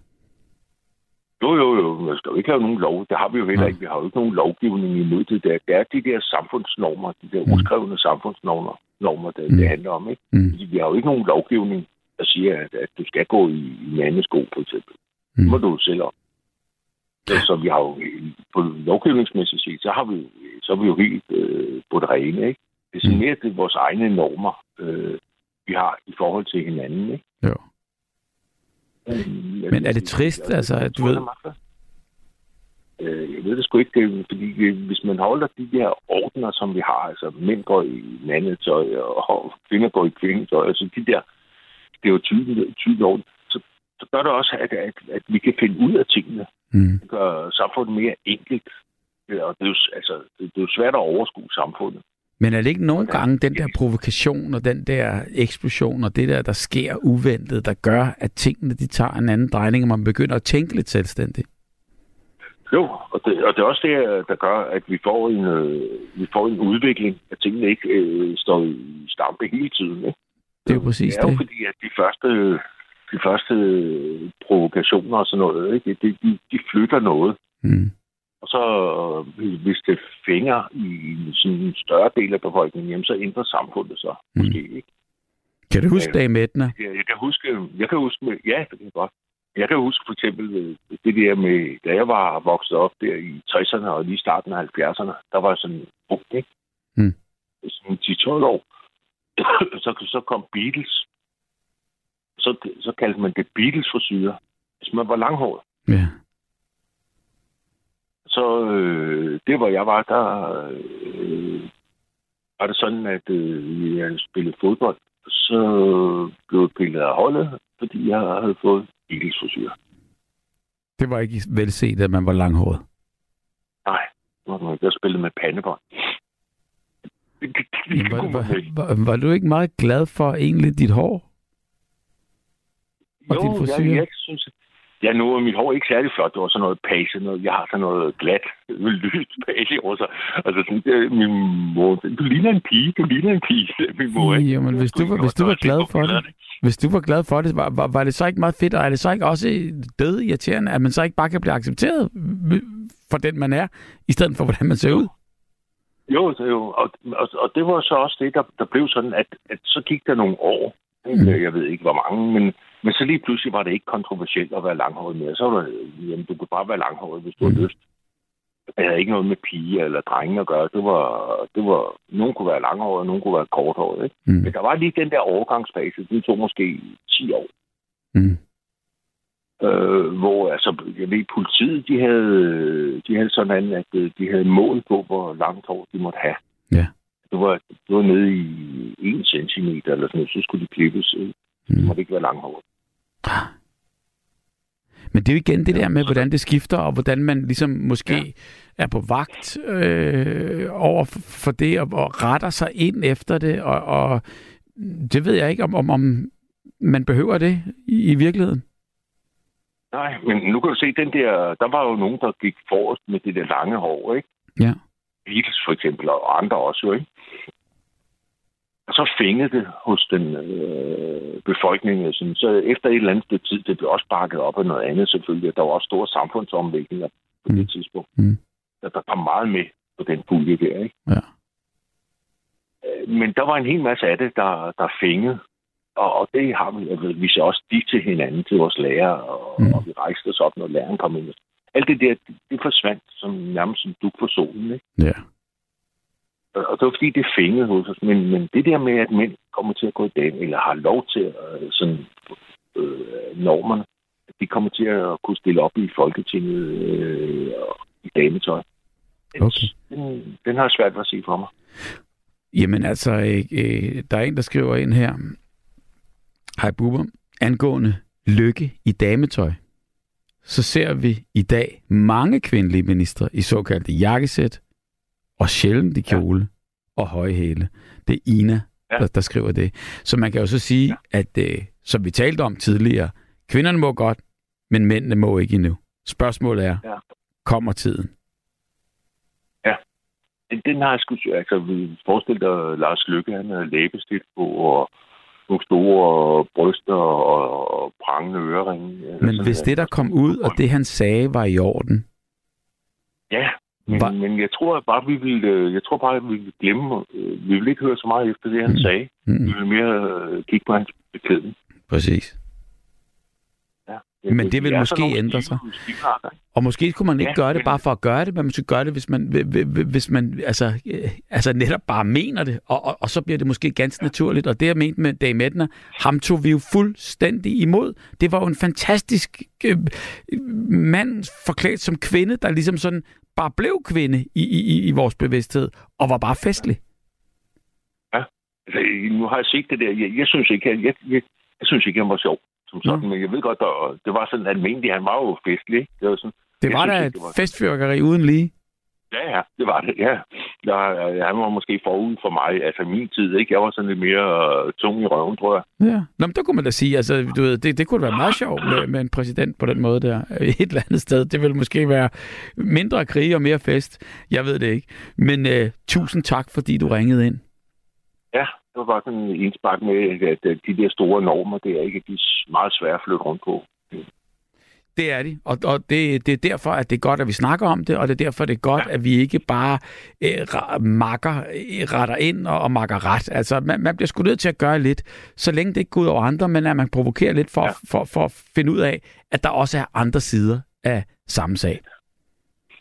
Jo, jo, jo, man skal jo ikke have nogen lov. Det har vi jo heller ikke. Vi har jo ikke nogen lovgivning imod det der. Det er de der samfundsnormer, de der Mm. uskrevne samfundsnormer, normer, det, Mm. det handler om, ikke? Mm. Fordi vi har jo ikke nogen lovgivning, der siger, at, at du skal gå i, i mandesko, for eksempel. Mm. Det må du jo selv om. Så, vi har jo, på lovgivningsmæssigt set, så har vi, så er vi jo helt øh, på det rene, ikke? Det er sådan Mm. mere det, vores egne normer, øh, vi har i forhold til hinanden, ikke? Jo. Men, Men er det trist, altså, at du ved- Øh, jeg ved det sgu ikke, det, fordi øh, hvis man holder de der ordner, som vi har, altså mænd går i mandetøj, og kvinder går i kvindetøj, altså de der stereotype type ord, så, så gør det også, at, at, at vi kan finde ud af tingene. Mm. Det gør samfundet mere enkelt. Ja, Og det er, jo, altså, det det er jo svært at overskue samfundet. Men er det ikke nogle gange den der provokation og den der eksplosion og det der, der sker uventet, der gør, at tingene de tager en anden drejning, og man begynder at tænke lidt selvstændigt? Jo, og det, og det er også det, der gør, at vi får en, øh, vi får en udvikling, at tingene ikke øh, står i stampe hele tiden. Ikke? Det er jo præcis det. er jo det. fordi, at de første, de første provokationer og sådan noget, ikke? De, de, de flytter noget. Mm. Og så, øh, hvis det fænger i sådan en større del af befolkningen, jamen, så ændrer samfundet sig Mm. måske. Ikke? Kan du huske Dame Edna? Jeg, jeg kan huske, jeg kan huske, med, ja, det kan jeg godt. Jeg kan huske for eksempel øh, det der med, da jeg var vokset op der i 60'erne og lige starten af 70'erne, der var sådan ung, ikke? Mm. Sådan 10-12 år. <coughs> så, så kom Beatles. Så, så kaldte man det Beatles frisyrer, hvis man var langhåret. Ja. Så øh, det, hvor jeg var, der øh, var det sådan, at øh, jeg spillede fodbold. Så blev jeg pillet af holdet, fordi jeg havde fået frisyrer. Det var ikke velset, at man var langhåret. Nej, jeg spillede med pandebånd. Var, var, var, var du ikke meget glad for egentlig dit hår? og din Jo, frisyre? jeg, jeg synes, ja, nu er mit hår ikke særlig flot. Det var sådan noget page, noget, jeg har sådan noget glat, lyst page over sig. Altså sådan, det, min mor, du ligner en pige, du ligner en pige, min mor. Ikke? Jo, men hvis du, var, hvis du var glad for det, hvis du var glad for det, var, var, var det så ikke meget fedt, og er det så ikke også død irriterende, at man så ikke bare kan blive accepteret for den, man er, i stedet for, hvordan man ser ud? Jo, det, jo og, og, og det var så også det, der, der blev sådan, at, at så gik der nogle år. Mm. Jeg ved ikke, hvor mange, men, men så lige pludselig var det ikke kontroversielt at være langhåret mere. Så var det, jamen, du kunne bare være langhåret, hvis du Mm. har lyst. Det havde ikke noget med piger eller drenge at gøre. Det var, det var, nogen kunne være langhåret, og nogen kunne være korthåret. Ikke? Mm. Men der var lige den der overgangsfase, den tog måske 10 år. Mm. Øh, hvor altså, jeg ved, politiet, de havde, de havde sådan, at øh, de havde mål på, hvor langt hår de måtte have. Ja. Det var, det var nede i 1 cm eller sådan noget, så skulle de klippes. øh, Mm. Det måtte ikke være langhåret. Men det er jo igen det der med, hvordan det skifter, og hvordan man ligesom måske ja. er på vagt øh, over for det, og, og retter sig ind efter det, og, og det ved jeg ikke, om, om, om man behøver det i, i virkeligheden. Nej, men nu kan du se, den der, der var jo nogen, der gik forrest med det der lange hår, ikke? Ja. Beatles for eksempel, og andre også jo, ikke? Og så fængede det hos den øh, befolkning. Sådan. Så efter et eller andet sted tid, det blev også bakket op af noget andet selvfølgelig. Der var også store samfundsomlægninger på mm. det tidspunkt. Mm. Der, der kom meget med på den pulje der, ikke? Ja. Øh, Men der var en hel masse af det, der, der fængede. Og, og det har vi, altså, vi så også de til hinanden, til vores lærer, og, Mm. og vi rejste os op, når læreren kom ind. Alt det der, det, det forsvandt som nærmest som duk for solen, ikke? Ja. Og det var fordi, det fængede hos os. Men, men det der med, at mænd kommer til at gå i dag, eller har lov til at sådan, øh, normerne, de kommer til at kunne stille op i Folketinget øh, i dametøj. Den, Okay. den, den har jeg svært ved at se for mig. Jamen altså, øh, øh, der er en, der skriver ind her. Hej Bubber. Angående lykke i dametøj, så ser vi i dag mange kvindelige ministre i såkaldte jakkesæt, og sjældent i kjole ja. og høje hæle. Det er Ina, ja. Ja. der, der skriver det. Så man kan jo så sige, ja. at øh, som vi talte om tidligere, kvinderne må godt, men mændene må ikke endnu. Spørgsmålet er, Ja. kommer tiden? Den, den har jeg sgu... Altså, vi forestiller dig, Lars Lykke, han har læbestift på, og nogle store bryster og, og prangende øreringe. Men hvis det, der kom ud, og det han sagde, var i orden, Ja, men, Hva- men jeg tror bare, vi vil, øh, jeg tror bare, at vi vil glemme, øh, vi vil ikke høre så meget efter det, han Mm. sagde. mm, Vi vil mere øh, kigge på hans beklædning. præcis. Ja. Men det vil er måske nogle ændre sig. Og måske skulle man ikke Ja, gøre det bare for at gøre det, men man skulle gøre det, hvis man, hvi- hvi- hvis man altså, altså netop bare mener det, og, og, og så bliver det måske ganske naturligt. Og det, jeg mente med Dave Medner, ham tog vi jo fuldstændig imod. Det var jo en fantastisk øh, mand forklædt som kvinde, der ligesom sådan bare blev kvinde i, i, i- i vores bevidsthed, og var bare festlig. Altså, nu har jeg set det der. Jeg, jeg synes ikke, jeg, jeg, jeg, jeg synes ikke, han var sjov. Som sådan, Nå. men jeg ved godt, der, det var sådan almindeligt. Han var jo festlig. Det var sådan, Det var da et var- festfyrkeri uden lige. Ja, ja, det var det, ja. Jeg, han var måske forud for mig, altså min tid, ikke? Jeg var sådan lidt mere uh, tung i røven, tror jeg. Ja. Nå, men der kunne man da sige, altså, du ved, det, det kunne da være meget sjovt med, med en præsident på den måde der, et eller andet sted. Det ville måske være mindre krig og mere fest. Jeg ved det ikke. Men uh, tusind tak, fordi du ringede ind. Ja, det var bare sådan en indspark med, at, de der store normer, det er ikke de er meget svære at flytte rundt på. Det er de, og, og det, det er derfor, at det er godt, at vi snakker om det, og det er derfor, det er godt, at vi ikke bare øh, makker, øh, retter ind og, og makker ret. Altså, man, man bliver sgu nødt til at gøre lidt, så længe det ikke går ud over andre, men at man provokerer lidt for, ja. For, for at finde ud af, at der også er andre sider af samme sag.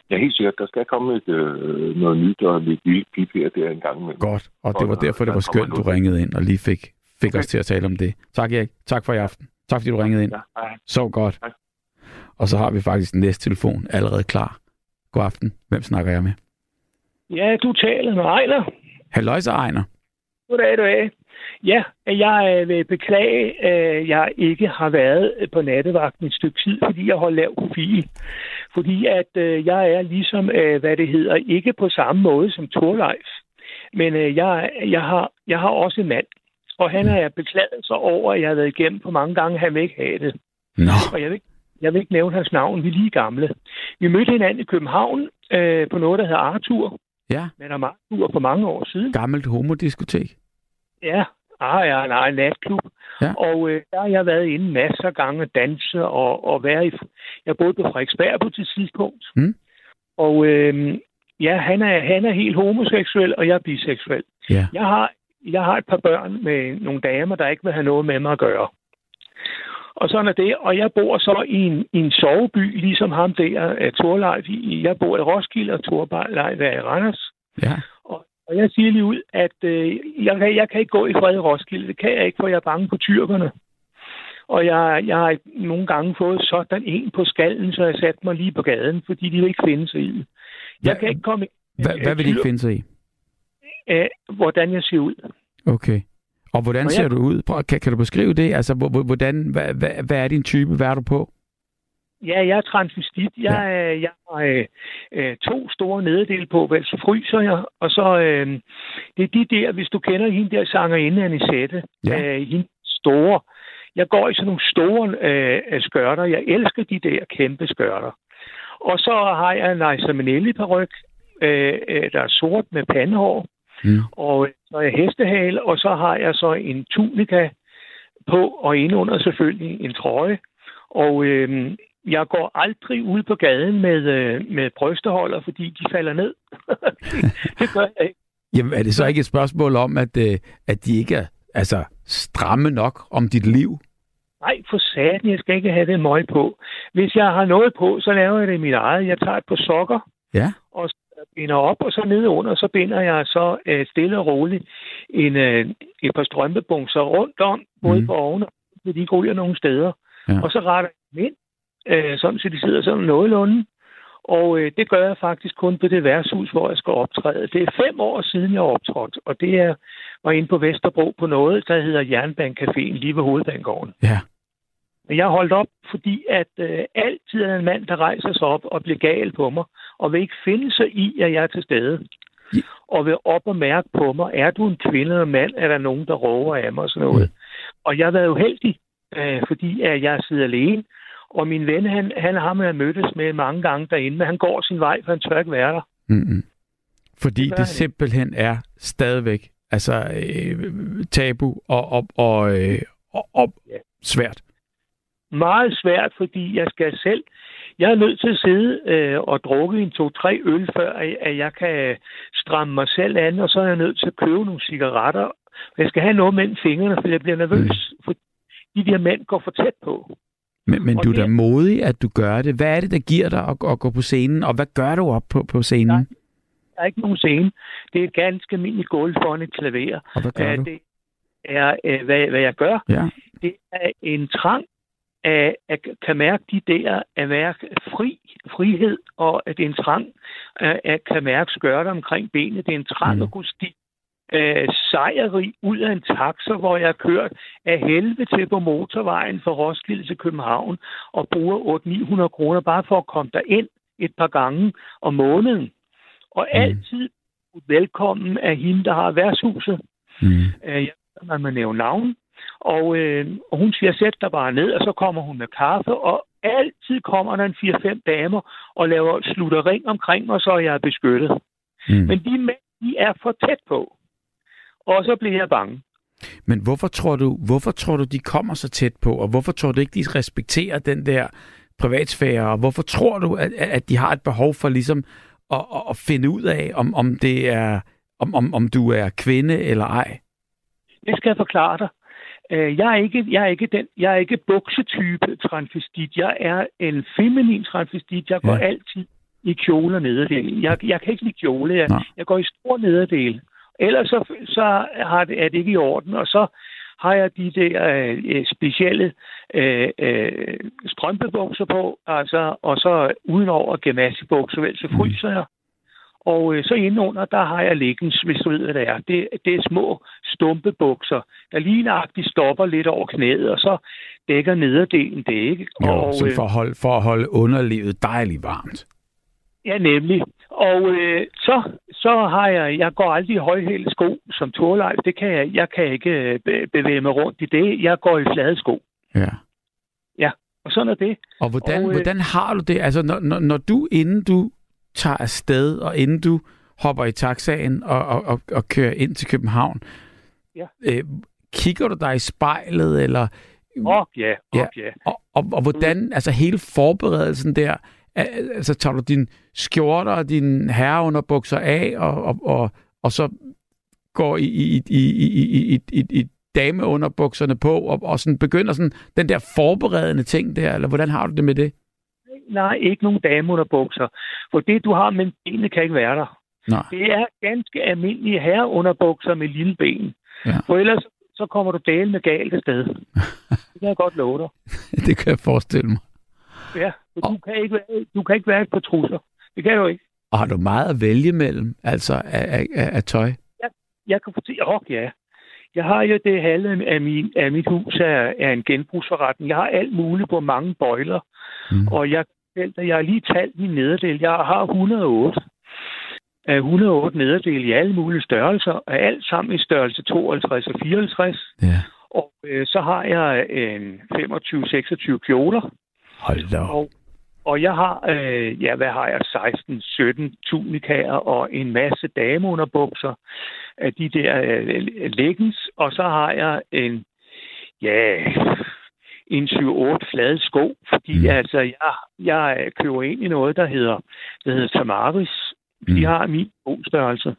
Ja, helt sikkert. Der skal komme et, øh, noget nyt og lidt lille pip her der en gang imellem. Godt, og det var derfor, det var skønt, du ringede ind og lige fik, fik Okay. os til at tale om det. Tak, Erik. Tak for i aften. Tak, fordi du ringede ind. Ja, hej. Så godt. Tak. Og så har vi faktisk den næste telefon allerede klar. God aften. Hvem snakker jeg med? Ja, du taler med Ejner. Halløjsa, Ejner. Goddag, du er. Ja, jeg øh, vil beklage, at jeg ikke har været på nattevagten et stykke tid, fordi jeg holdt lav profil. Fordi at øh, jeg er ligesom, øh, hvad det hedder, ikke på samme måde som Torleif. Men øh, jeg, jeg, har, jeg har også en mand, og han har beklaget sig over, at jeg har været igennem på mange gange, han vil ikke have det. Nå, Og jeg vil, ikke- jeg vil ikke nævne hans navn, vi er lige gamle. Vi mødte hinanden i København øh, på noget, der hedder Arthur. ja. Men om Arthur for mange år siden. Gammelt homodiskotek. Ja, ah, ja, nej, en natklub. Ja. Og øh, der har jeg været inde masser af gange og danse og, og være i... Jeg boede på Frederiksberg på det tidspunkt. Mm. Og øh, ja, han er, han er helt homoseksuel, og jeg er biseksuel. Ja. Jeg har, jeg har et par børn med nogle damer, der ikke vil have noget med mig at gøre. Og sådan er det. Og jeg bor så i en, i en soveby, ligesom ham der, Torleif. i- Jeg bor i Roskilde, og Torleif er i Randers. Ja. Og jeg siger lige ud, at øh, jeg, kan, jeg kan ikke gå i fred i Roskilde. Det kan jeg ikke, for jeg er bange på tyrkerne. Og jeg, jeg har nogle gange fået sådan en på skallen, så jeg satte mig lige på gaden, fordi de vil ikke finde sig i. Jeg Hvad- kan ikke komme Hvad, hvad vil de ikke finde sig i? af, hvordan jeg ser ud. Okay. Og hvordan ser jeg- du ud? Prøv, kan, kan du beskrive det? Altså, hvor- hvor- hvordan, hvad, hvad, hvad er din type? Hvad er du på? Ja, jeg er transvestit. Jeg, ja. jeg har øh, øh, to store nederdele på, vel, så fryser jeg. Og så, øh, det er de der, hvis du kender hende der sangerinde, Anisette, Ja. øh, hende store. Jeg går i sådan nogle store øh, skørter. Jeg elsker de der kæmpe skørter. Og så har jeg en Liza Minnelli paryk, øh, øh, der er sort med pandehår. Mm. Og så har jeg hestehale, og så har jeg så en tunika på, og indunder selvfølgelig en trøje. Og øh, jeg går aldrig ud på gaden med, øh, med brysteholder, fordi de falder ned. <laughs> det gør jeg ikke. Jamen, er det så ikke et spørgsmål om, at, øh, at de ikke er altså, stramme nok om dit liv? Nej, for satan, jeg skal ikke have det møg på. Hvis jeg har noget på, så laver jeg det i mit eget. Jeg tager et par sokker, Ja. og så binder op, og så nede under, så binder jeg så øh, stille og roligt en, øh, et par strømpebukser rundt om, både mm. på oven og de ryger nogen steder. Ja. Og så retter jeg dem ind, øh, sådan så de sidder sådan nogenlunde. Og øh, det gør jeg faktisk kun på det værtshus, hvor jeg skal optræde. Det er fem år siden, jeg har optrådt, og det er, var inde på Vesterbro på noget, der hedder Jernbanecaféen lige ved Hovedbanegården. Ja. Men jeg holdt op, fordi at øh, altid er en mand, der rejser sig op og bliver gal på mig, og vil ikke finde sig i, at jeg er til stede. Ja. Og vil op og mærke på mig, er du en kvinde eller mand, er der nogen, der råber af mig og sådan noget. Og jeg har været uheldig, øh, fordi at jeg sidder alene, og min ven, han, han har man mødtes med mange gange derinde, men han går sin vej, for han tør ikke være der. Mm-mm. Fordi Det det simpelthen er stadigvæk altså, øh, tabu og, og, og, øh, og, og Ja. svært. meget svært, fordi jeg skal selv... Jeg er nødt til at sidde øh, og drukke en to-tre øl, før at, jeg kan stramme mig selv an, og så er jeg nødt til at købe nogle cigaretter. Jeg skal have noget mellem fingrene, for jeg bliver nervøs, mm. for de der mænd går for tæt på. Men, men Og du er da modig, at du gør det. Hvad er det, der giver dig at, at gå på scenen, og hvad gør du op på, på scenen? Nej. Der er ikke nogen scene. Det er et ganske almindeligt gulv foran et klaver. Og hvad gør Øh, du? Det er, øh, hvad, hvad jeg gør, Ja. det er en trang af at kan mærke de der at være fri, frihed, og at det er en trang at kan mærke skørter omkring benet. Det er en trang Mm. at kunne stige øh, sejrig ud af en taxa, hvor jeg har kørt af helvede til på motorvejen fra Roskilde til København og bruger 800-900 kroner bare for at komme ind et par gange om måneden. Og Mm. altid velkommen af hende, der har værtshuset. Mm. Øh, jeg man må nævne navn. Og, øh, og hun siger, sæt dig bare ned, og så kommer hun med kaffe, og altid kommer der en 4-5 damer og laver slutter ring omkring mig, så er jeg beskyttet. Mm. Men de mænd, de er for tæt på. Og så bliver jeg bange. Men hvorfor tror du, hvorfor tror du, de kommer så tæt på, og hvorfor tror du ikke, de respekterer den der privatsfære, og hvorfor tror du, at, at de har et behov for ligesom at, at- at finde ud af, om, om det er, om, om, om du er kvinde eller ej? Det skal jeg forklare dig. Øh, Jeg er ikke, jeg er ikke, den, jeg er ikke buksetype transvestit. Jeg er en feminin transvestit. Jeg går Ja. altid i kjole og nederdel. Jeg, jeg kan ikke lide kjole. Jeg, Nej. jeg går i stor nederdel. Ellers så, så har det, er det ikke i orden. Og så har jeg de der øh, specielle øh, øh, strømpebukser på, altså, og så udenover gymnasiebukser, vel, så fryser jeg. Og øh, så indenunder, der har jeg leggings, hvis du ved, hvad det er. Det, det er små stumpe bukser, der lige nøjagtigt stopper lidt over knæet, og så dækker nederdelen det, ikke? Jo, og, så øh, for at, holde, for at holde underlivet dejligt varmt. Ja, nemlig. Og øh, så, så har jeg, jeg går aldrig i højhælet sko som Torleif. Det kan jeg, jeg kan ikke øh, be- bevæge mig rundt i det. Jeg går i flade sko. Ja. Og sådan er det. Og hvordan, Og, øh, hvordan har du det? Altså, når, når, når du, inden du tager afsted, og inden du hopper i taxaen og, og, og, og kører ind til København, Ja. øh, kigger du dig i spejlet, eller Åh, ja, Ja. åh, ja. Og, og, og hvordan, altså hele forberedelsen der, al- altså tager du din skjorter og din herreunderbukser af, og, og, og, og så går i, i, i, i, i, i, i, i dameunderbukserne på, og, og sådan begynder sådan den der forberedende ting der, eller hvordan har du det med det? Nej, ikke nogen dameunderbukser. For det, du har med benene, kan ikke være der. Nej. Det er ganske almindelige herreunderbukser med lille ben. Ja. For ellers så kommer du dale med galt af sted. <laughs> Det kan jeg godt love dig. <laughs> det kan jeg forestille mig. Ja, for du kan ikke være, du kan ikke være på trusser. Det kan du ikke. Og har du meget at vælge mellem, altså af, af, af, af tøj? Jeg kan fortælle, åh ja. Jeg har jo det halve af, min, af mit hus er, er en genbrugsforretning. Jeg har alt muligt på mange bøjler. Mm. Og jeg, jeg har lige talt min nederdel. Jeg har 108. 108 nederdel i alle mulige størrelser, alt sammen i størrelse 52 og 54. Ja. Og øh, så har jeg en 25-26 kjoler. Hold da. Og, og jeg har, øh, ja, hvad har jeg, 16-17 tunikaer og en masse dameunderbukser af de der øh, leggings. Og så har jeg en, ja, en 7-8 flade sko, fordi mm. altså, jeg, jeg køber ind i noget, der hedder, der hedder Tamaris. De Mm. har min størrelse.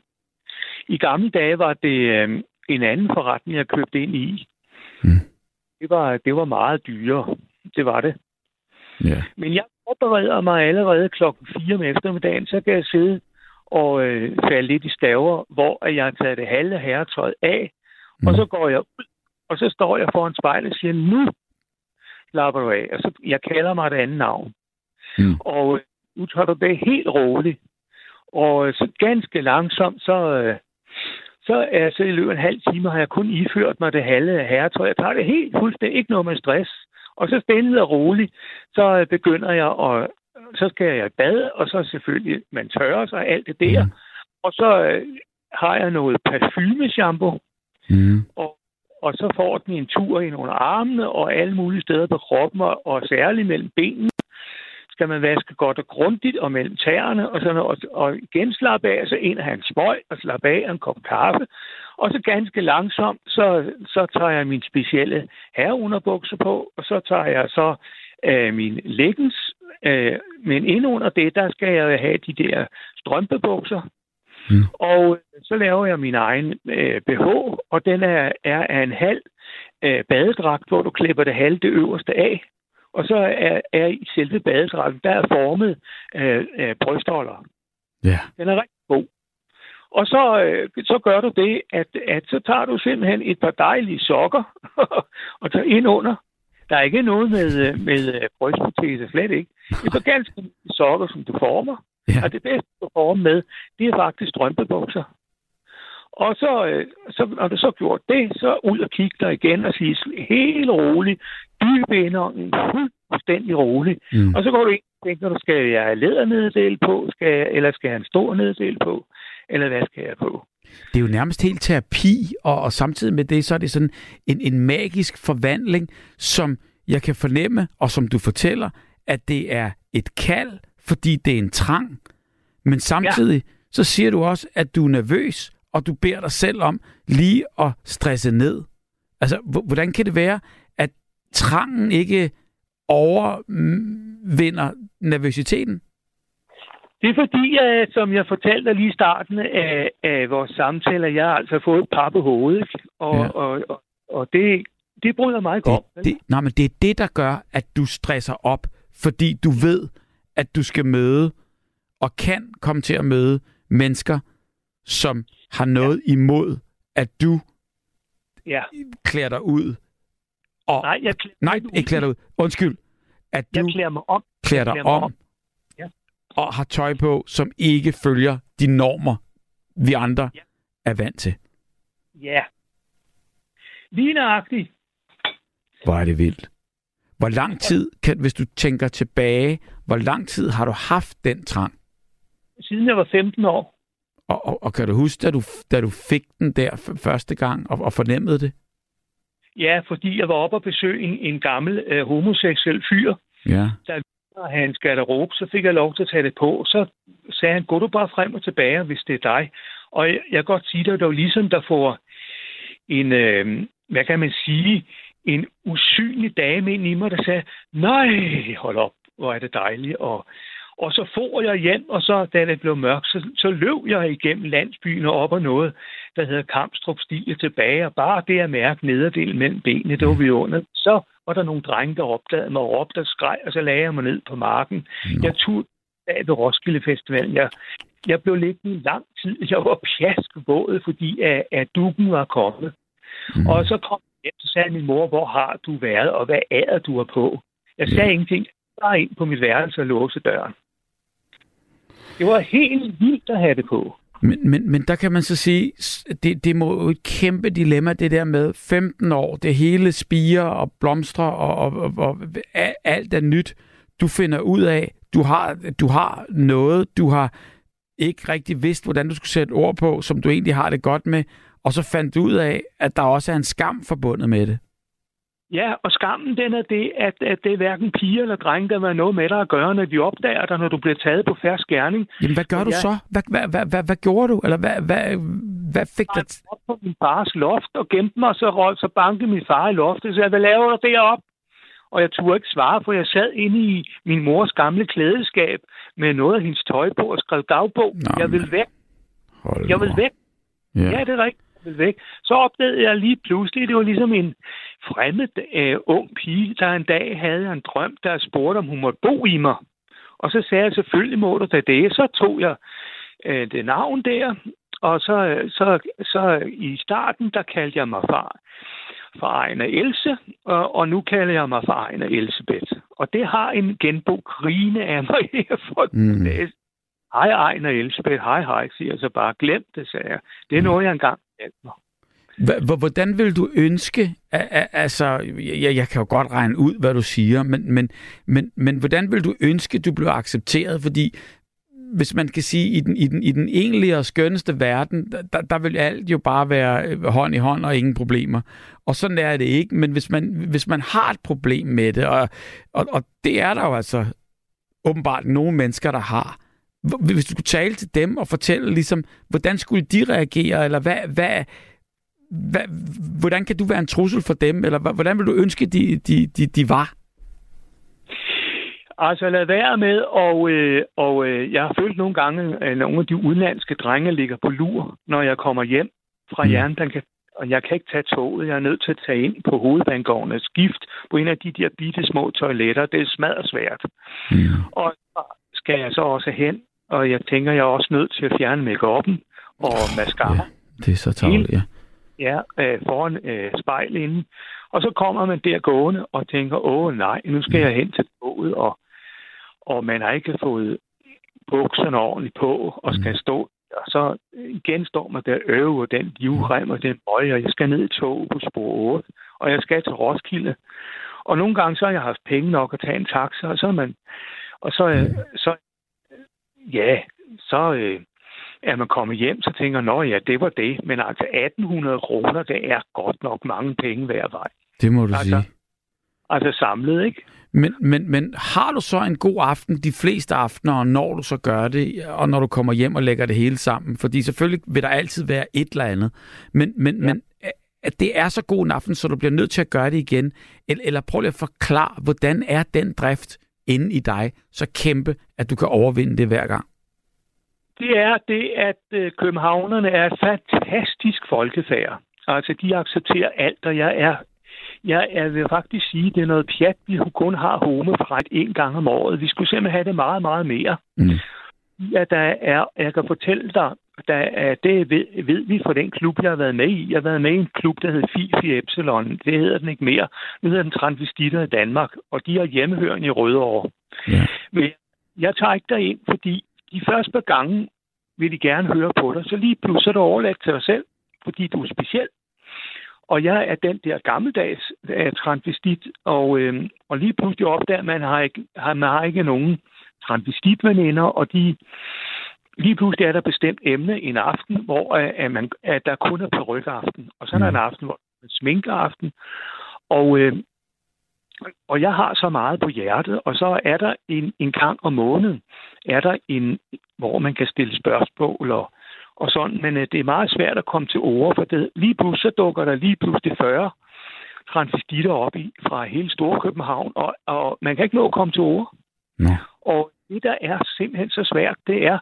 I gamle dage var det øh, en anden forretning, jeg købte ind i. Mm. Det, var, det var meget dyrere. Det var det. Ja. Men jeg forbereder mig allerede klokken 4 om eftermiddagen, så kan jeg sidde og øh, falde lidt i staver, hvor at jeg har taget det halve herretøj af, mm. og så går jeg ud, og så står jeg foran spejlet og siger, nu slapper du af. Og så, jeg kalder mig et andet navn. Mm. Og øh, nu tager du det helt roligt. Og øh, så ganske langsomt, så, øh, så er så i løbet af en halv time, har jeg kun iført mig det halve herretøj. Jeg tager det helt fuldstændig, ikke noget med stress. Og så stille og roligt, så begynder jeg at, så skal jeg i bad, og så selvfølgelig, man tørrer sig alt det der. Mm. Og så øh, har jeg noget parfumeshampoo, Mm. og, og så får den en tur ind under armene og alle mulige steder på kroppen, og, og særligt mellem benene skal man vaske godt og grundigt, og mellem tæerne, og, sådan, og, og igen slappe af, så ind og have en smøg, og slappe af og en kop kaffe. Og så ganske langsomt, så, så tager jeg min specielle herreunderbukser på, og så tager jeg så øh, min leggings, øh, men ind under det, der skal jeg have de der strømpebukser, Mm. og så laver jeg min egen øh, BH, og den er, er af en halv øh, badedragt, hvor du klipper det halve det øverste af. Og så er, er i selve badedragten, der er formet øh, øh, brystholder. Ja. Den er rigtig god. Og så, øh, så gør du det, at, at så tager du simpelthen et par dejlige sokker <laughs> og tager ind under. Der er ikke noget med, øh, med øh, brystprotese, slet ikke. <laughs> Det er så ganske sokker, som du former. Ja. Og det bedste, du former med, det er faktisk strømpebukser. Og så, øh, så, når du så gjort det, så ud og kigge dig igen og sige helt roligt, dyb indånding, fuldstændig roligt. Mm. Og så går du ind og tænker, du, skal jeg have læderneddel på, skal jeg, eller skal jeg have en stor neddel på, eller hvad skal jeg på? Det er jo nærmest helt terapi, og, og samtidig med det, så er det sådan en, en magisk forvandling, som jeg kan fornemme, og som du fortæller, at det er et kald, fordi det er en trang. Men samtidig, ja. så siger du også, at du er nervøs, og du beder dig selv om lige at stresse ned. Altså, hvordan kan det være, at trangen ikke overvinder nervøsiteten? Det er fordi, at, som jeg fortalte lige i starten af, af vores samtaler, jeg har altså fået et par på hovedet, og, Ja. og, og, og det, det bryder mig ikke om. Det, det, nej, men det er det, der gør, at du stresser op, fordi du ved, at du skal møde og kan komme til at møde mennesker, som har noget ja. imod, at du Ja. klæder dig ud. Og, Nej, jeg klæder, nej, ikke klæder dig ud. Undskyld. At du jeg klæder mig om. klæder dig klæder om, om. Ja. og har tøj på, som ikke følger de normer, vi andre Ja. er vant til. Ja. Lige nøjagtigt. Hvor er det vildt. Hvor lang tid, kan, hvis du tænker tilbage, hvor lang tid har du haft den trang? Siden jeg var 15 år. Og, og, og kan du huske, da du, da du fik den der første gang og, og fornemmede det? Ja, fordi jeg var oppe og besøge en, en gammel øh, homoseksuel fyr, Ja. og hans garderobe, så fik jeg lov til at tage det på. Så sagde han, gå du bare frem og tilbage, hvis det er dig. Og jeg, jeg kan godt sige dig, det var ligesom, der får en, øh, hvad kan man sige, en usynlig dame ind i mig, der sagde, nej, hold op, hvor er det dejligt. Og, og så får jeg hjem, og så da det blev mørkt, så, så løb jeg igennem landsbyen og op og noget, der hedder Kampstrup Stige tilbage, og bare det at mærke nederdelen mellem benene, det var vi under. Så var der nogle drenge, der opdagede mig og råbte og skreg, og så lagde jeg mig ned på marken. Jeg tog af ved Roskilde Festivalen. Jeg, jeg blev liggende i lang tid. Jeg var pjaskvåd, fordi at, at dukken var kommet. Mm. Og så kom hjem, så sagde min mor, hvor har du været, og hvad er du er på? Jeg sagde ingenting. Bare ind på mit værelse og låse døren. Det var helt vildt at have det på. Men, men, men der kan man så sige, det, det må jo et kæmpe dilemma, det der med 15 år, det hele spiger og blomstrer, og, og, og, og alt er nyt. du finder ud af, du har, du har noget, du har ikke rigtig vidst, hvordan du skulle sætte ord på, som du egentlig har det godt med, og så fandt du ud af, at der også er en skam forbundet med det. Ja, og skammen den er det, at, at det er hverken piger eller drenge, der vil noget med dig at gøre, når de opdager dig, når du bliver taget på færre skærning. Jamen, hvad gør og du jeg... så? Hvad, hvad, hvad, hvad, hvad gjorde du? Eller hvad, hvad, hvad fik dig... Jeg op på min fars loft og gemte mig, så, røg, så bankede min far i loftet, så jeg, hvad laver du derop? Og jeg turde ikke svare, for jeg sad inde i min mors gamle klædeskab med noget af hendes tøj på og skrev dagbog. Nå, jeg vil væk. Hold jeg vil væk. Ja. ja, det er rigtigt vil væk. Så opdagede jeg lige pludselig, det var ligesom en fremmed uh, ung pige, der en dag havde en drøm, der spurgte, om hun måtte bo i mig. Og så sagde jeg, selvfølgelig må du da det. Så tog jeg uh, det navn der, og så, så, så i starten, der kaldte jeg mig far for Ejner Else, og, og nu kalder jeg mig for Ejner Elsebeth. Og det har en genbo grine af mig <laughs> her for mm. Hej Ejner Elsebeth, hej hej, siger jeg så bare. Glem det, sagde jeg. Det er noget, jeg engang mig. Hvordan vil du ønske, altså, jeg, jeg kan jo godt regne ud, hvad du siger, men, men, men, men hvordan vil du ønske, du blev accepteret? Fordi hvis man kan sige, i den, i den, i den egentlige og skønneste verden, der, der vil alt jo bare være øh, hånd i hånd og ingen problemer. Og sådan er det ikke, men hvis man, hvis man har et problem med det, og, og, og det er der jo altså åbenbart nogle mennesker, der har, hvis du skulle tale til dem og fortælle, ligesom, hvordan skulle de reagere, eller hvad, hvad, hvad, hvordan kan du være en trussel for dem, eller hvordan vil du ønske, de, de, de, de var? Altså lad være med, og, øh, og øh, jeg har følt nogle gange, at nogle af de udenlandske drenge ligger på lur, når jeg kommer hjem fra mm. jernbanen, og jeg kan ikke tage toget. Jeg er nødt til at tage ind på hovedbanegården og skift på en af de der bitte små toiletter. Det er smadret svært. Mm. Og så skal jeg så også hen og jeg tænker, jeg er også nødt til at fjerne make og mascara. Ja, det er så tavligt, ja. Ja, øh, foran øh, spejl inden. Og så kommer man der gående og tænker, åh nej, nu skal jeg hen til toget, og, og man har ikke fået bukserne ordentligt på, og skal mm. stå og så igen står man der øve, og den livrem og den bøje, og jeg skal ned i tog på spor 8, og jeg skal til Roskilde. Og nogle gange så har jeg haft penge nok at tage en taxa, og så er man, og så, mm. så ja, så øh, er man kommet hjem, så tænker man, ja, det var det. Men altså 1800 kroner, det er godt nok mange penge hver vej. Det må du altså, sige. Altså samlet, ikke? Men, men, men har du så en god aften de fleste aftener, når du så gør det, og når du kommer hjem og lægger det hele sammen? Fordi selvfølgelig vil der altid være et eller andet. Men, men, ja. men at det er så god en aften, så du bliver nødt til at gøre det igen? Eller, eller prøv lige at forklare, hvordan er den drift inde i dig så kæmpe, at du kan overvinde det hver gang? Det er det, at øh, københavnerne er et fantastisk folkefærd. Altså, de accepterer alt, og jeg er jeg, jeg vil faktisk sige, at det er noget pjat, vi kun har homofret en gang om året. Vi skulle simpelthen have det meget, meget mere. Mm. Ja, der er, jeg kan fortælle dig, der er, det ved, ved vi fra den klub, jeg har været med i. Jeg har været med i en klub, der hedder Fifi Epsilon. Det hedder den ikke mere. Nu hedder den Transvestitter i Danmark, og de er hjemmehørende i Rødovre. Ja. Men jeg tager ikke ind, fordi de første par gange vil de gerne høre på dig, så lige pludselig er du overladt til dig selv, fordi du er speciel. Og jeg er den der gammeldags transvestit, og, øh, og lige pludselig opdager man, har ikke, har, man har ikke nogen transvestitveninder, og de, lige pludselig er der bestemt emne en aften, hvor at man, at der kun er perukaften, og så er der en mm. aften, hvor der er sminkeaften, og, øh, og jeg har så meget på hjertet, og så er der en, en gang om måneden, er der en, hvor man kan stille spørgsmål og, og sådan, men øh, det er meget svært at komme til ord, for det, lige pludselig så dukker der lige pludselig 40 transvestitter op i fra hele Storkøbenhavn, og, og man kan ikke nå at komme til ord. Ja. Og det, der er simpelthen så svært, det er,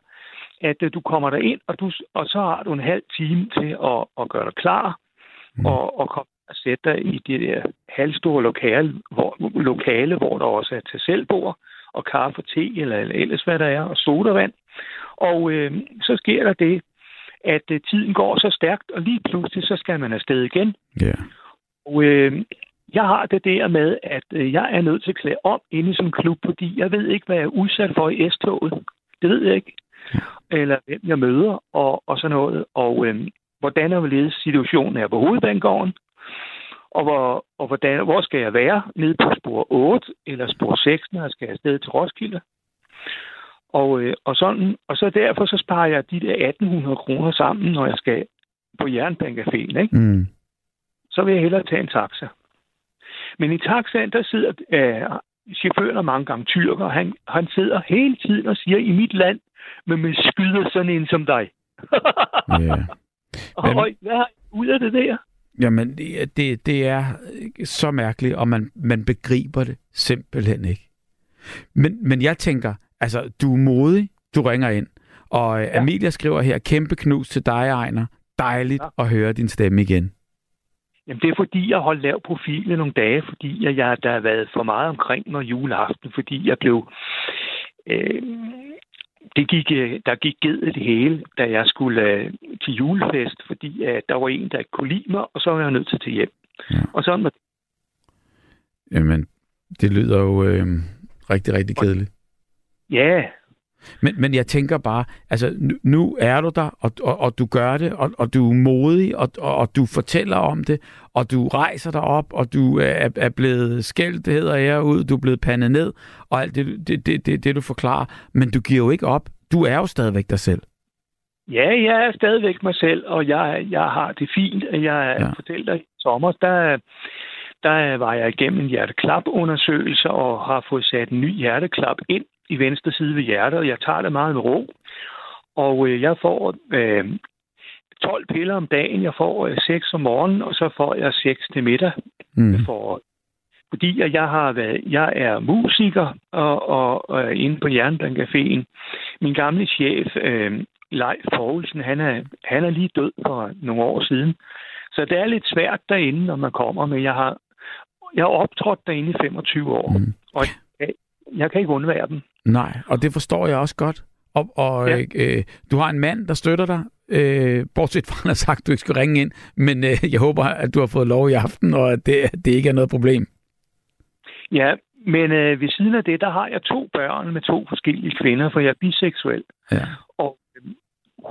at øh, du kommer der ind, og, du, og så har du en halv time til at, at gøre dig klar, mm. og, og komme og sætte dig i det der halvstore lokale, hvor, lokale, hvor der også er til selvbord, og kaffe, te eller, eller ellers hvad der er, og sodavand. Og øh, så sker der det, at øh, tiden går så stærkt, og lige pludselig så skal man afsted igen. Yeah. Og øh, jeg har det der med, at øh, jeg er nødt til at klæde om inde i en klub, fordi jeg ved ikke, hvad jeg er udsat for i S-toget. Det ved jeg ikke. Eller hvem jeg møder, og, og sådan noget. Og øh, hvordan er situationen er på hovedbanegården. og, hvor, og hvordan, hvor skal jeg være? Nede på spor 8 eller spor 6, når jeg skal afsted til Roskilde. Og, øh, og, sådan, og så derfor så sparer jeg de der 1800 kroner sammen, når jeg skal på Jernbanecaféen, ikke? Mm. så vil jeg hellere tage en taxa. Men i taxaen, der sidder øh, chaufføren er mange gange tyrker, han, han sidder hele tiden og siger, i mit land, men man skyder sådan en som dig. Ja. og, <laughs> Men- og hvad har ud af det der? Jamen, det, det, det er så mærkeligt, og man, man begriber det simpelthen ikke. Men, men jeg tænker, altså, du er modig, du ringer ind, og ja. Amelia skriver her, kæmpe knus til dig, Ejner. Dejligt ja. at høre din stemme igen. Jamen, det er fordi, jeg holdt lav profil i nogle dage, fordi jeg, jeg, der har været for meget omkring mig juleaften, fordi jeg blev... Øh, det gik, øh, der gik ged i det hele, da jeg skulle øh, til julefest, fordi øh, der var en, der ikke kunne lide mig, og så var jeg nødt til at tage hjem. Ja. Og sådan var det. Jamen, det lyder jo øh, rigtig, rigtig kedeligt. Ja, Men, men jeg tænker bare, altså nu, nu er du der, og, og, og du gør det, og, og du er modig, og, og, og du fortæller om det, og du rejser dig op, og du er, er blevet skældt, det hedder jeg ud, du er blevet pandet ned, og alt det, det, det, det, det du forklarer, men du giver jo ikke op. Du er jo stadigvæk dig selv. Ja, jeg er stadigvæk mig selv, og jeg, jeg har det fint. Jeg Ja. fortæller dig, sommer, der, der var jeg igennem en hjerteklap-undersøgelse og har fået sat en ny hjerteklap ind i venstre side ved hjertet, og jeg tager det meget med ro. Og øh, jeg får øh, 12 piller om dagen. Jeg får øh, 6 om morgenen, og så får jeg 6 til middag. Mm. For, fordi jeg har været, jeg er musiker og, og, og inde på Jernbanecaféen. Min gamle chef, øh, Leif Poulsen, han er, han er lige død for nogle år siden. Så det er lidt svært derinde, når man kommer, men jeg har, jeg har optrådt derinde i 25 år, Mm. og jeg, kan ikke undvære dem. Nej, og det forstår jeg også godt. Og, og Ja. øh, du har en mand, der støtter dig, øh, bortset fra, at han har sagt, at du ikke skal ringe ind, men øh, jeg håber, at du har fået lov i aften, og at det, det ikke er noget problem. Ja, men øh, ved siden af det, der har jeg to børn med to forskellige kvinder, for jeg er biseksuel. Ja. Og øhm,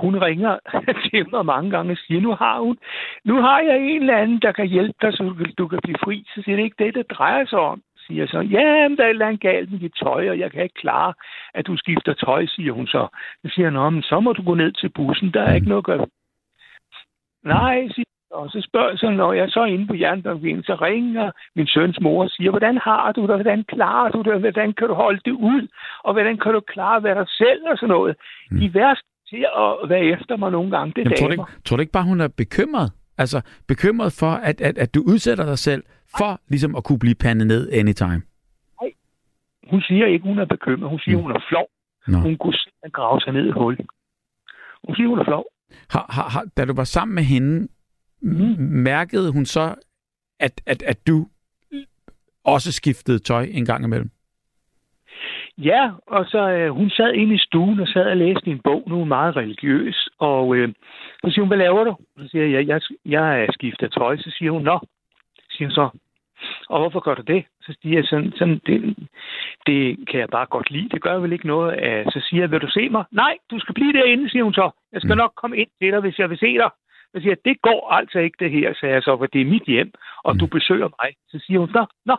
hun ringer <laughs> til mig mange gange og siger, nu har hun, nu har jeg en eller anden, der kan hjælpe dig, så du, kan- du kan blive fri. Så siger det ikke det, det drejer sig om. Siger så, ja, men der er et eller andet galt med dit tøj, og jeg kan ikke klare, at du skifter tøj, siger hun så. Så siger han, "Nå, men så må du gå ned til bussen, der er ikke noget at gøre. Nej, siger og så spørger så, når jeg så er inde på jernbanen, så ringer min søns mor og siger, hvordan har du det, hvordan klarer du det, hvordan kan du holde det ud, og hvordan kan du klare at være dig selv og sådan noget. Mm. De værste til at være efter mig nogle gange, det er Jamen, tror, du ikke, tror du ikke bare, hun er bekymret? Altså bekymret for, at, at, at du udsætter dig selv for ligesom at kunne blive pandet ned anytime? Hun siger ikke, hun er bekymret. Hun siger, Mm. hun er flov. Nå. Hun kunne simpelthen grave sig ned i hul. Hun siger, hun er flov. Har, har, har, da du var sammen med hende, mm. mærkede hun så, at, at, at du også skiftede tøj en gang imellem? Ja, og så øh, hun sad inde i stuen og sad og læste en bog, nu er hun meget religiøs, og øh, så siger hun, hvad laver du? Så siger jeg, jeg, jeg er skiftet tøj. Så siger hun, nå, siger hun så, og hvorfor gør du det? Så siger jeg sådan, sådan det, det kan jeg bare godt lide, det gør vel ikke noget. Øh, Så siger jeg, vil du se mig? Nej, du skal blive derinde, siger hun så. Jeg skal Mm. nok komme ind til dig, hvis jeg vil se dig. Så siger jeg, det går altså ikke det her, sagde jeg så, for det er mit hjem, og Mm. du besøger mig. Så siger hun, nå, nå,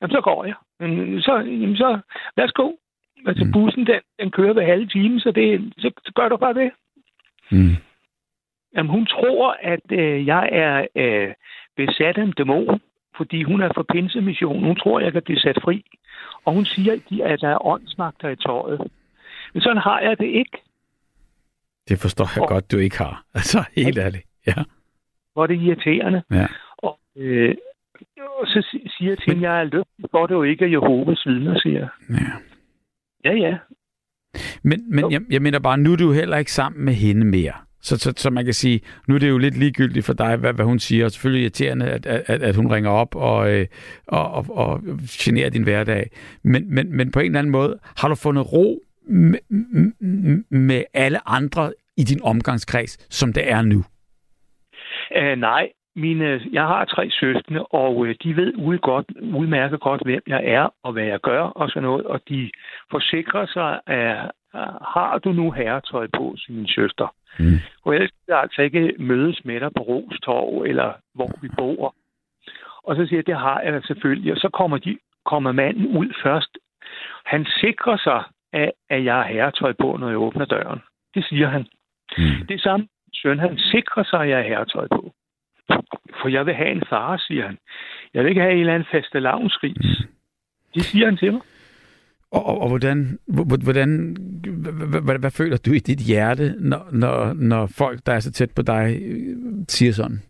jamen så går jeg. Men så, jamen så, værsgo. Altså Mm. bussen, den, den kører ved halve time, så, det, så, så gør du bare det. Mm. Jamen, hun tror, at øh, jeg er øh, besat af en dæmon, fordi hun er for pinsemission. Hun tror, jeg kan blive sat fri. Og hun siger, at de- at der er åndsmagter i tøjet. Men sådan har jeg det ikke. Det forstår jeg Og- godt, du ikke har. <laughs> Altså, helt ærligt. Ja. Hvor er det irriterende. ja. Og, øh, og så si- siger jeg til hende, jeg er lykkelig for det jo ikke er Jehovas vidner, siger jeg. ja. Ja, ja. Men, men jeg, jeg mener bare, nu er du heller ikke sammen med hende mere. Så, så, så man kan sige, nu er det jo lidt ligegyldigt for dig, hvad, hvad hun siger. Og selvfølgelig irriterende, at, at, at hun ringer op og, øh, og, og, og generer din hverdag. Men, men, men på en eller anden måde, har du fundet ro med, med alle andre i din omgangskreds, som det er nu? Uh, nej, mine, jeg har tre søskende, og uh, de ved ud godt, udmærket godt, hvem jeg er og hvad jeg gør og sådan noget. Og de forsikrer sig, uh, har du nu herretøj på, siger min søster. Mm. Og ellers skal jeg altså ikke mødes med dig på Rostorv, eller hvor vi bor. Og så siger jeg, det har jeg selvfølgelig. Og så kommer, de, kommer manden ud først. Han sikrer sig, at, at jeg har herretøj på, når jeg åbner døren. Det siger han. Mm. Det samme søn, han sikrer sig, at jeg har herretøj på. For jeg vil have en far, siger han. Jeg vil ikke have en eller anden faste lavnsgris. Mm. Det siger han til mig. Og, og, og hvordan, hvor- hvordan hvad, hvad, føler du i dit hjerte, når, når, når folk, der er så tæt på dig, øh, siger sådan?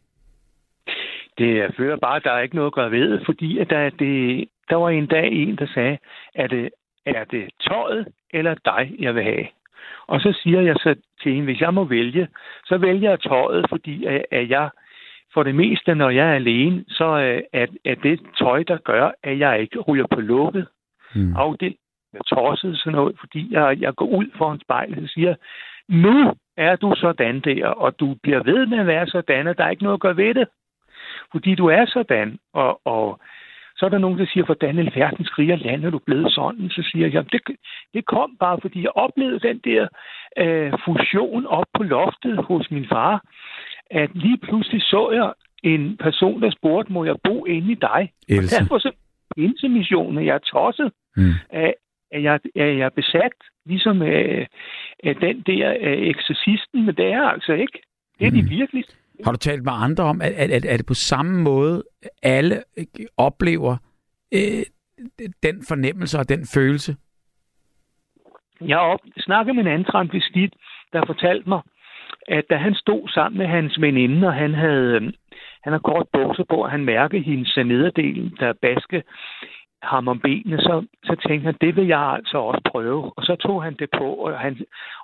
Det jeg føler bare, at der er ikke noget at gøre ved, fordi at der, det, der var en dag en, der sagde, er det, er det tøjet eller dig, jeg vil have? Og så siger jeg så til hende, hvis jeg må vælge, så vælger jeg tøjet, fordi at jeg for det meste, når jeg er alene, så øh, er, er det tøj, der gør, at jeg ikke ryger på lukket Mm. afdel med tosset sådan noget, fordi jeg, jeg går ud for en spejl og siger, nu er du sådan der, og du bliver ved med at være sådan, og der er ikke noget at gøre ved det. Fordi du er sådan, og, og så er der nogen, der siger, hvordan i verden skriger land, er du blevet sådan? Så siger jeg, det, det kom bare, fordi jeg oplevede den der øh, fusion op på loftet hos min far, at lige pludselig så jeg en person, der spurgte, må jeg bo inde i dig? Else. Derfor så intermissionen, jeg er tosset, Mm. at at jeg, at jeg er besat, ligesom øh, af den der øh, eksorcisten, men det er altså ikke. Det er de Mm. virkelig. Har du talt med andre om, at, at, at, er det på samme måde, alle øh, oplever øh, den fornemmelse og den følelse? Jeg op, snakket med en anden transvestit, der fortalte mig, at da han stod sammen med hans veninde, og han havde, øh, han har kort bukser på, og han mærkede hendes nederdel, der baske ham om benene, så, så tænkte han, det vil jeg altså også prøve. Og så tog han det på, og, han,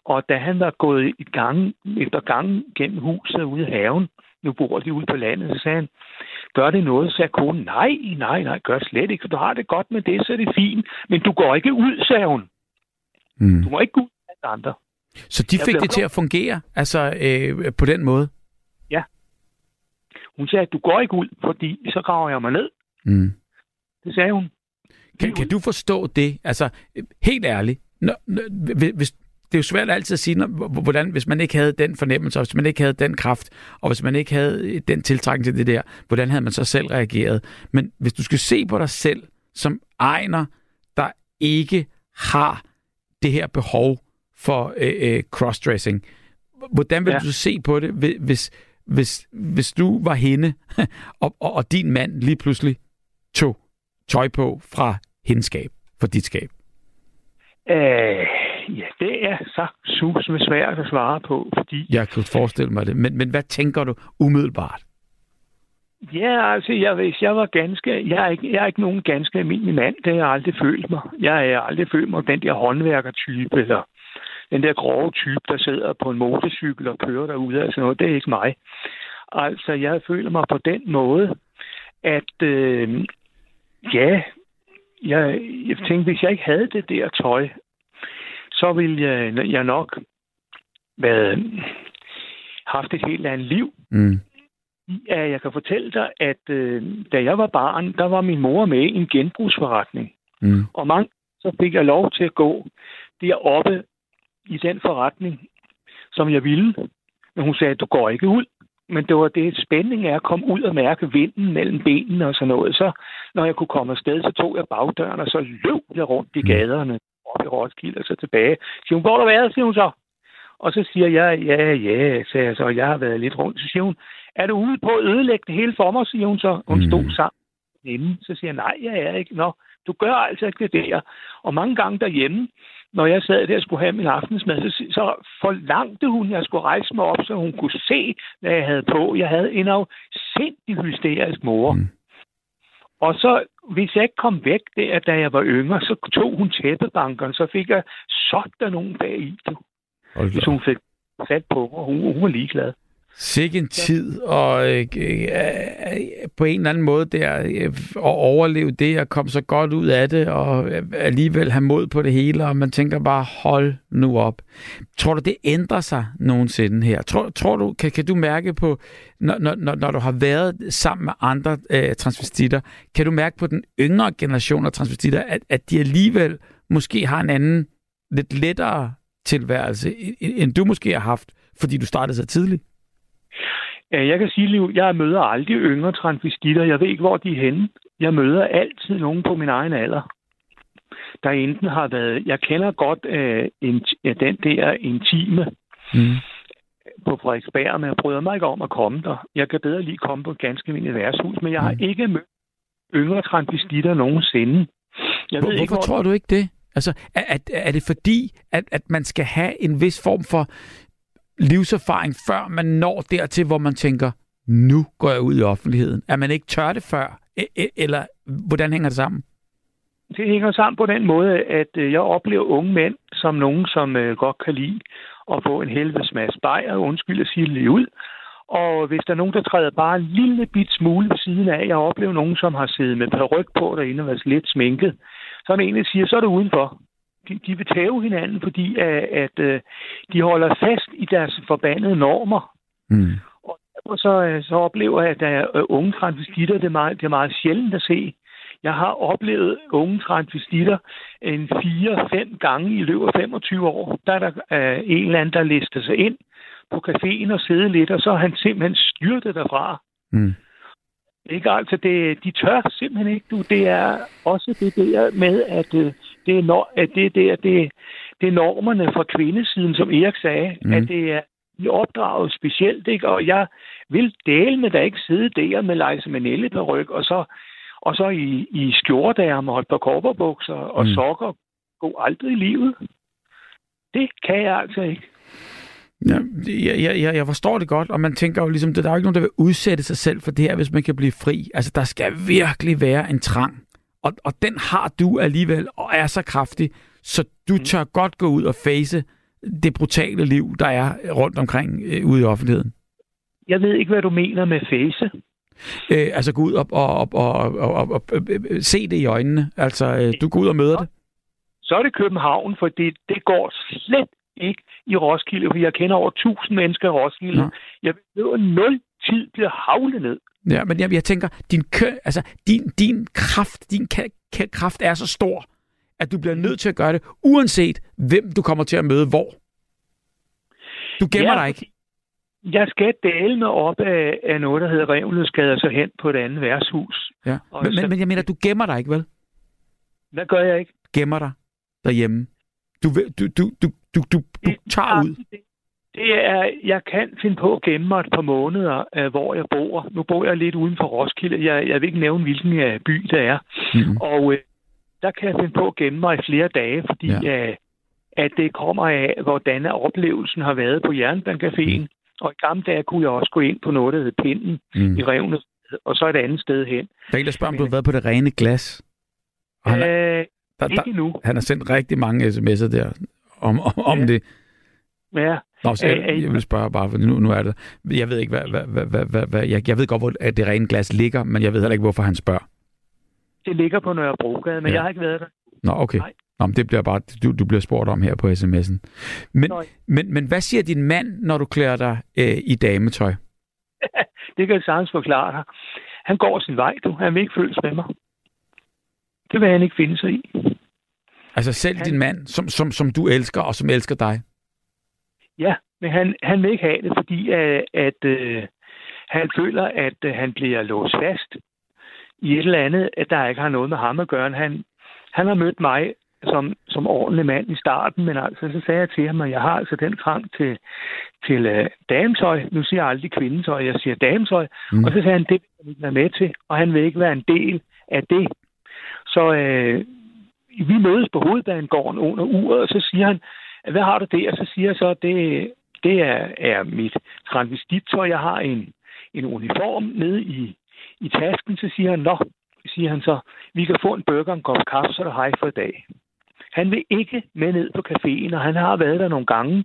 og da han var gået i gang, efter gang gennem huset ude i haven, nu bor de ude på landet, så sagde han, gør det noget? Så sagde konen, nej, nej, nej, gør slet ikke, for du har det godt med det, så er det fint. Men du går ikke ud, sagde hun. Mm. Du må ikke gå ud med andre. Så de Jeg fik det til at fungere, altså øh, på den måde? Hun sagde, du går ikke ud, fordi så graver jeg mig ned. Mm. Det sagde hun. Kan, kan du forstå det? Altså, øh, helt ærligt. Når, når, hvis- det er jo svært altid at sige, når, hvordan, hvis man ikke havde den fornemmelse, og hvis man ikke havde den kraft, og hvis man ikke havde den tiltrækning til det der, hvordan havde man så selv reageret? Men hvis du skal se på dig selv som egner, der ikke har det her behov for øh, øh, crossdressing, hvordan vil Ja. du se på det, hvi- hvis, hvis, hvis du var hende, <laughs> og, og, og din mand lige pludselig tog tøj på fra hendes skab, fra dit skab? Øh, ja, det er så sus med svært at svare på, fordi Jeg kunne forestille mig det. Men, men hvad tænker du umiddelbart? Ja, altså, jeg, hvis jeg var ganske... Jeg er, ikke, jeg er ikke nogen ganske almindelig mand. Det har jeg aldrig følt mig. Jeg har aldrig følt mig den der håndværkertype, eller den der grove type, der sidder på en motorcykel og kører derude. Altså noget, det er ikke mig. Altså, jeg føler mig på den måde, at... Øh, ja, jeg, jeg tænkte, hvis jeg ikke havde det der tøj, så ville jeg, jeg nok været, haft et helt andet liv. Mm. Ja, jeg kan fortælle dig, at øh, da jeg var barn, der var min mor med i en genbrugsforretning. Mm. Og mange, så fik jeg lov til at gå deroppe i den forretning, som jeg ville. Men hun sagde, du går ikke ud. Men det var det spænding af at komme ud og mærke vinden mellem benene og sådan noget. Så når jeg kunne komme afsted, så tog jeg bagdøren, og så løb jeg rundt i gaderne op i Roskilde og så tilbage. Siger hun, hvor har du været, siger hun så. Og så siger jeg, ja, ja, sagde jeg så, jeg har været lidt rundt. Så siger hun, er du ude på at ødelægge det hele for mig, siger hun så. Hun Mm. stod sammen inden. Så siger jeg, nej, jeg er ikke. Nå, du gør altså ikke det der. Og mange gange derhjemme, når jeg sad der og skulle have min aftensmad, så, så forlangte hun, at jeg skulle rejse mig op, så hun kunne se, hvad jeg havde på. Jeg havde en afsindig hysterisk mor. Mm. Og så, hvis jeg ikke kom væk der, da jeg var yngre, så tog hun tæppebankeren, så fik jeg sådan nogen bag i. da Hvis hun fik fat på mig, hun, hun var ligeglad. Sikke en tid, og øh, øh, på en eller anden måde der, øh, at overleve det, og komme så godt ud af det, og øh, alligevel have mod på det hele, og man tænker bare, hold nu op. Tror du, det ændrer sig nogensinde her? Tror, tror du, kan, kan du mærke på, når, når, når- når du har været sammen med andre øh, transvestitter, kan du mærke på den yngre generation af transvestitter, at, at de alligevel måske har en anden, lidt lettere tilværelse, end- end du måske har haft, fordi du startede så tidligt? Jeg kan sige, at jeg møder aldrig yngre transvestitter. Jeg ved ikke, hvor de er henne. Jeg møder altid nogen på min egen alder, der enten har været... Jeg kender godt øh, en, øh, den der intime Mm. på Frederiksberg, men jeg bryder mig ikke om at komme der. Jeg kan bedre lige komme på et ganske almindeligt værtshus, men jeg har Mm. ikke mødt yngre transvestitter nogensinde. Jeg Hvor, ved ikke, hvorfor hvor tror du ikke det? Altså, er, er, er det fordi, at, at man skal have en vis form for livserfaring, før man når dertil, hvor man tænker, nu går jeg ud i offentligheden? Er man ikke tør det før? E-, e-, eller hvordan hænger det sammen? Det hænger sammen på den måde, at øh, jeg oplever unge mænd som nogen, som øh, godt kan lide at få en helvedes masse bajer, undskyld at sige det lige ud. Og hvis der er nogen, der træder bare en lille bit smule ved siden af, jeg oplever nogen, som har siddet med peruk på derinde og været lidt sminket, så er siger, så er det udenfor. De, de vil tæve hinanden, fordi at, at øh, de holder fast i deres forbandede normer. Mm. Og så, øh, så oplever jeg, at der er øh, unge transvestitter, det er, meget, det er meget sjældent at se. Jeg har oplevet unge transvestitter en 4-5 gange i løbet af 25 år. Der er der øh, en eller anden, der lister sig ind på caféen og sidder lidt, og så er han simpelthen styrtet derfra. Mm. Ikke altså, det, de tør simpelthen ikke. Du. Det er også det der med, at øh, det er, no, at det, der, det, det er normerne fra kvindesiden, som Erik sagde, mm. at det er er opdraget specielt, ikke? Og jeg vil dele med, der ikke sidde der med Leise Manelle på ryg, og så, og så i, i skjorteærmer og et par kopperbukser og Mm. sokker. Gå aldrig i livet. Det kan jeg altså ikke. Ja, jeg, jeg, jeg, jeg forstår det godt, og man tænker jo ligesom, der er jo ikke nogen, der vil udsætte sig selv for det her, hvis man kan blive fri. Altså, der skal virkelig være en trang. Og, og den har du alligevel, og er så kraftig, så du Mm. tør godt gå ud og face det brutale liv, der er rundt omkring øh, ude i offentligheden. Jeg ved ikke, hvad du mener med face. Øh, altså gå ud og, og, og, og, og, og, og øh, se det i øjnene. Altså, øh, du går ud og møder det. så er det København, for det, det går slet ikke i Roskilde, for jeg kender over 1000 mennesker i Roskilde. Ja. Jeg behøver nul tid bliver havlet ned. Ja, men jeg, jeg tænker, din, kø, altså, din, din kraft, din ka- ka- kraft er så stor, at du bliver nødt til at gøre det, uanset hvem du kommer til at møde hvor. Du gemmer Ja, dig ikke. Jeg skal dale mig op af, af noget, der hedder Revløsgade, og så hen på et andet værtshus. Ja. Og Men, så- men, jeg mener, du gemmer dig ikke, vel? Hvad gør jeg ikke? Gemmer dig derhjemme. Du, du, du, du, du, du, du tager ud. Det, er, jeg kan finde på at gemme mig et par måneder, uh, hvor jeg bor. Nu bor jeg lidt uden for Roskilde. Jeg, jeg vil ikke nævne, hvilken uh, by det er. Mm. Og uh, der kan jeg finde på at gemme mig i flere dage, fordi Ja. uh, at det kommer af, hvordan oplevelsen har været på Jernbancaféen. Mm. Og i gamle dage kunne jeg også gå ind på noget, der hed Pinden Mm. i Revne, og så et andet sted hen. Der er en, der spørger, om du har været på det rene glas. Og han, er, Øh, der, ikke der, endnu. han har sendt rigtig mange sms'er der om, om, om Ja. det. Ja. Nå, så jeg, jeg vil spørge bare, for nu, nu er det... Jeg ved ikke, hvad, hvad, hvad, hvad, hvad, hvad jeg, jeg ved godt, hvor at det rene glas ligger, men jeg ved heller ikke, hvorfor han spørger. Det ligger på Nørrebrogade, men Ja. jeg har ikke været der. Nå, okay. Nej. Nå, men det bliver bare, du, du bliver spurgt om her på sms'en. Men, men, men hvad siger din mand, når du klæder dig øh, i dametøj? <laughs> Det kan jeg sagtens forklare dig. Han går sin vej, du. Han vil ikke følges med mig. Det vil han ikke finde sig i. Altså selv Han- din mand, som, som, som du elsker, og som elsker dig. Ja, men han, han vil ikke have det, fordi at, at øh, han føler, at øh, han bliver låst fast i et eller andet, at der ikke har noget med ham at gøre. Han, han har mødt mig som, som ordentlig mand i starten, men altså, så sagde jeg til ham, at jeg har altså den trang til, til øh, dametøj. Nu siger jeg aldrig kvindetøj, jeg siger dametøj. Mm. Mm. Og så sagde han, det vil han ikke være med til, og han vil ikke være en del af det. Så øh, vi mødes på hovedbanegården under uret, og så siger han, hvad har du det? Og så siger jeg så, det, det er, er mit transvestittøj. Jeg har en, en uniform nede i, i tasken. Så siger han, nå, siger han så, vi kan få en burger en kop kaffe, så er det hej for i dag. Han vil ikke med ned på caféen, og han har været der nogle gange,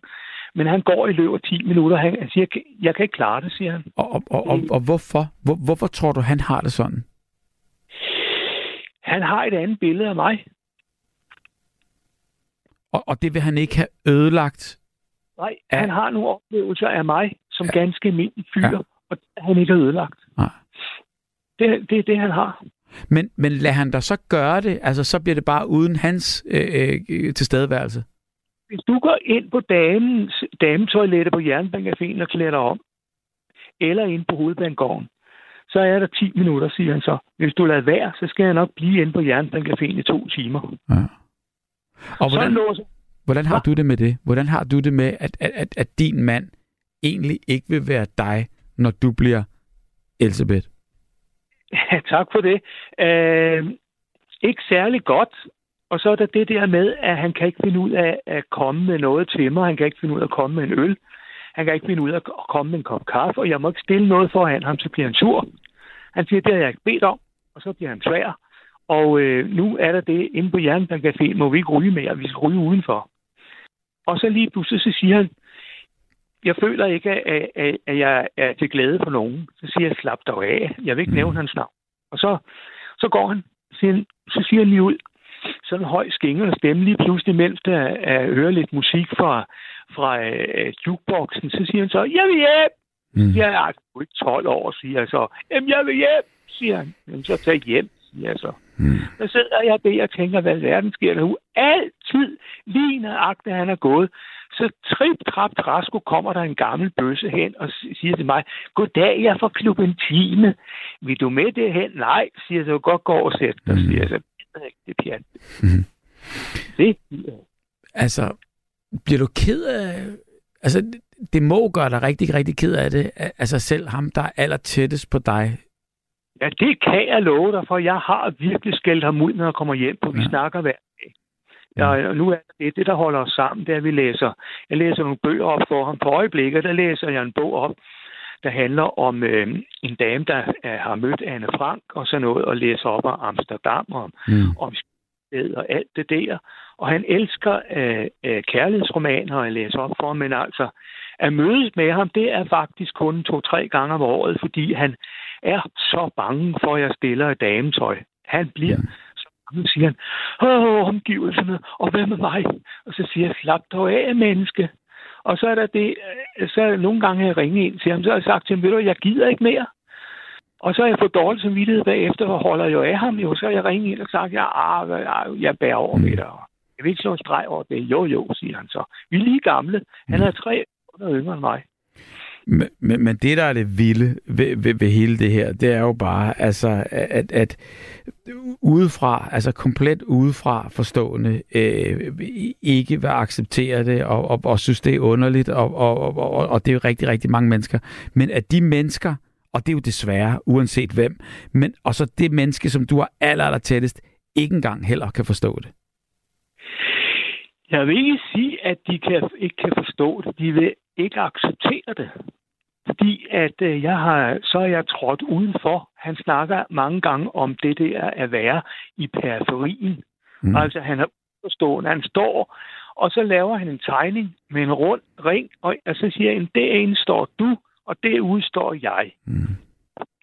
men han går i løbet af 10 minutter. Han, han siger, jeg kan ikke klare det, siger han. Og, og, og, og, og hvorfor? Hvor, hvorfor tror du, han har det sådan? Han har et andet billede af mig. Og, og det vil han ikke have ødelagt? Nej, ja. han har nogle oplevelser af mig som ja. ganske almindelig fyr, Ja. og det har han ikke ødelagt. Nej. Det, det er det, han har. Men, men lad han da så gøre det, altså så bliver det bare uden hans øh, øh, tilstedeværelse. Hvis du går ind på damens, dametoilettet på Jernbanecaféen og klæder dig om, eller inde på hovedbanegården. Så er der 10 minutter, siger han så. Hvis du lader være, så skal jeg nok blive inde på Jernbanecaféen i to timer. Ja. Og hvordan, låser hvordan har du det med det? Hvordan har du det med, at, at, at, at din mand egentlig ikke vil være dig, når du bliver Elisabeth? Ja, <laughs> tak for det. Øh, ikke særlig godt. Og så er der det der med, at han kan ikke finde ud af at komme med noget til mig. Han kan ikke finde ud af at komme med en øl. Han kan ikke finde ud af at komme med en kop kaffe, og jeg må ikke stille noget foran ham, så bliver han sur. Han siger, det har jeg ikke bedt om, og så bliver han svær. Og øh, nu er der det, inde på Jernbanecafé må vi ikke ryge mere, vi skal ryge udenfor. Og så lige pludselig, så siger han, jeg føler ikke, at, at, at jeg er til glæde for nogen. Så siger jeg, slap dig af. Jeg vil ikke nævne hans navn. Og så, så går han, siger, så siger han lige ud, sådan en høj skingerne stemme lige pludselig, mens der er, hører lidt musik fra, fra øh, jukeboxen, så siger han så, jeg vil hjem. Mm. Jeg er ikke 12 år, siger jeg så. Jamen, jeg vil hjem, siger han. Jamen, så tag hjem, siger jeg så. Mm. Så sidder jeg der og tænker, hvad verden sker der nu? Altid, lige nøjagtigt, han er gået. Så trip, trap, trasko kommer der en gammel bøsse hen og siger til mig, Goddag, jeg er fra klubben Time. Vil du med det hen? Nej, siger jeg så. Godt gå og sæt dig, siger jeg så. Det er pjat. Mhm. Det Altså, bliver du ked af... Altså, det- må gøre dig rigtig, rigtig ked af det. Al- Altså selv ham, der er aller tættest på dig. Ja, det kan jeg love dig, for jeg har virkelig skældt ham ud, når jeg kommer hjem, for vi Ja. snakker hver dag. Ja, og nu er det det, der holder os sammen, det er, at vi læser. Jeg læser nogle bøger op for ham. På øjeblikket, der læser jeg en bog op, der handler om øh, en dame, der øh, har mødt Anne Frank og sådan noget, og læser op om Amsterdam, og Mm. om og alt det der. Og han elsker øh, øh, kærlighedsromaner, og jeg læser op for ham, men altså, at mødes med ham, det er faktisk kun to-tre gange om året, fordi han er så bange for, at jeg stiller et dametøj. Han bliver så bange, siger han, åh, omgivelserne, og hvad med mig? Og så siger jeg, slap dog af, menneske. Og så er der det, øh, så er der nogle gange, jeg ringer ind til ham, så har jeg sagt til ham, ved du, jeg gider ikke mere. Og så har jeg fået dårlig samvittighed bagefter, og holder jo af ham jo. Så har jeg ringet ind og sagt, ja, ah, jeg, jeg bærer over med dig. Jeg vil ikke slå en streg over det. Jo, jo, siger han så. Vi er lige gamle. Han er tre år yngre end mig. Men, men, men det, der er det vilde ved, ved, ved hele det her, det er jo bare, altså, at, at udefra, altså komplet udefra forstående, øh, ikke vil acceptere det, og, og, og synes, det er underligt, og, og, og, og det er jo rigtig, rigtig mange mennesker. Men at de mennesker, og det er jo desværre, uanset hvem, men og så det menneske, som du er aller, aller tættest, ikke engang heller kan forstå det. Jeg vil ikke sige, at de kan, ikke kan forstå det. De vil ikke acceptere det. Fordi at øh, jeg har, så er jeg trådt udenfor. Han snakker mange gange om det der at være i periferien. Mm. Altså han er uforstående. Han står, og så laver han en tegning med en rund ring, og, og så siger han, derinde står du, og derude står jeg. Mm.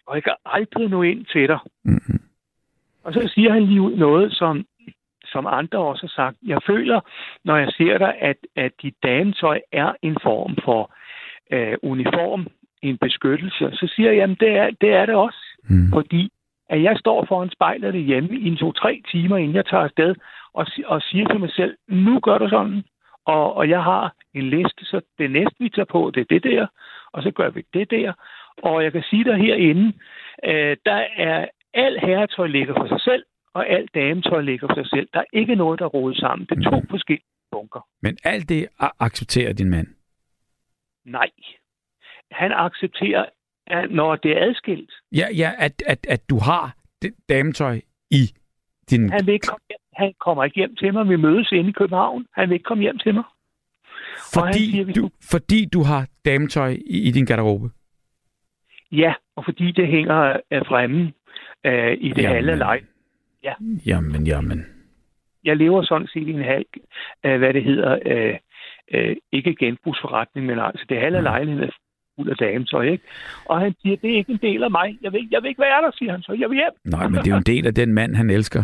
Og jeg kan aldrig nå ind til dig. Mm. Og så siger han lige ud noget, som, som andre også har sagt. Jeg føler, når jeg ser dig, at, at dit dametøj er en form for øh, uniform, en beskyttelse. Så siger jeg, jamen det er det, er det også. Mm. Fordi at jeg står foran spejlet hjemme i en to-tre timer, inden jeg tager afsted, og, og siger til mig selv, nu gør du sådan. Og, og jeg har en liste, så det næste, vi tager på, det er det der, og så gør vi det der. Og jeg kan sige dig herinde, øh, der er al herretøj ligger for sig selv, og alt dametøj ligger for sig selv. Der er ikke noget, der er rodet sammen. Det er to forskellige bunker. Men alt det accepterer din mand. Nej. Han accepterer, at når det er adskilt, Ja, ja at, at, at du har dametøj i din... Han, vil ikke komme hjem. han kommer ikke hjem til mig. Vi mødes inde i København. Han vil ikke komme hjem til mig. Fordi, siger, du, fordi du har dametøj i, i din garderobe. Ja, og fordi det hænger øh, fremme øh, i det Jamen. halve leg. Jamen, jamen. Jeg lever sådan set i en halv, øh, hvad det hedder, øh, øh, ikke genbrugsforretning, men altså det halve lejlighed er fuld af dametøj, ikke? Og han siger, det er ikke en del af mig. Jeg vil, jeg vil ikke være der, siger han så. Jeg vil hjem. Nej, men det er jo en del af den mand, han elsker.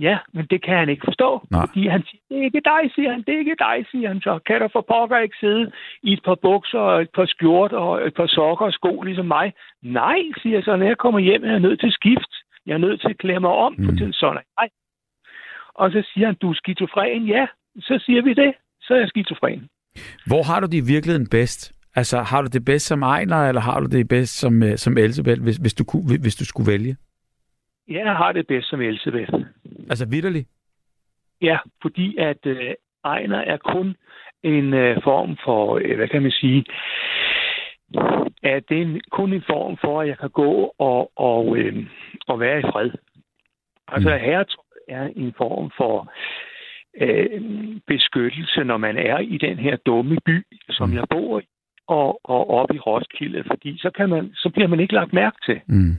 Ja, men det kan han ikke forstå. Nej. Fordi han siger, det er ikke dig, siger han. Det er ikke dig, siger han så. Kan du for pokker ikke sidde i et par bukser og et par skjort og et par sokker og sko ligesom mig? Nej, siger så. Når jeg kommer hjem, er jeg nødt til skift. Jeg er nødt til at klæde mig om, Mm. for sådan nej. Og så siger han, du er skizofren. Ja, så siger vi det. Så er jeg skizofren. Hvor har du det i virkeligheden bedst? Altså, har du det bedst som Ejner, eller har du det bedst som, øh, som Elisabeth, hvis, hvis, du, kunne, hvis du skulle vælge? Jeg har det bedst som Elisabeth. Altså, vidderligt? Ja, fordi at øh, Ejner er kun en øh, form for, øh, hvad kan man sige, at det er en, kun en form for, at jeg kan gå og, og, øh, og være i fred. Altså, mm. her er en form for øh, beskyttelse, når man er i den her dumme by, som mm. jeg bor i, og, og op i Roskilde, fordi så, kan man, så bliver man ikke lagt mærke til. Mm.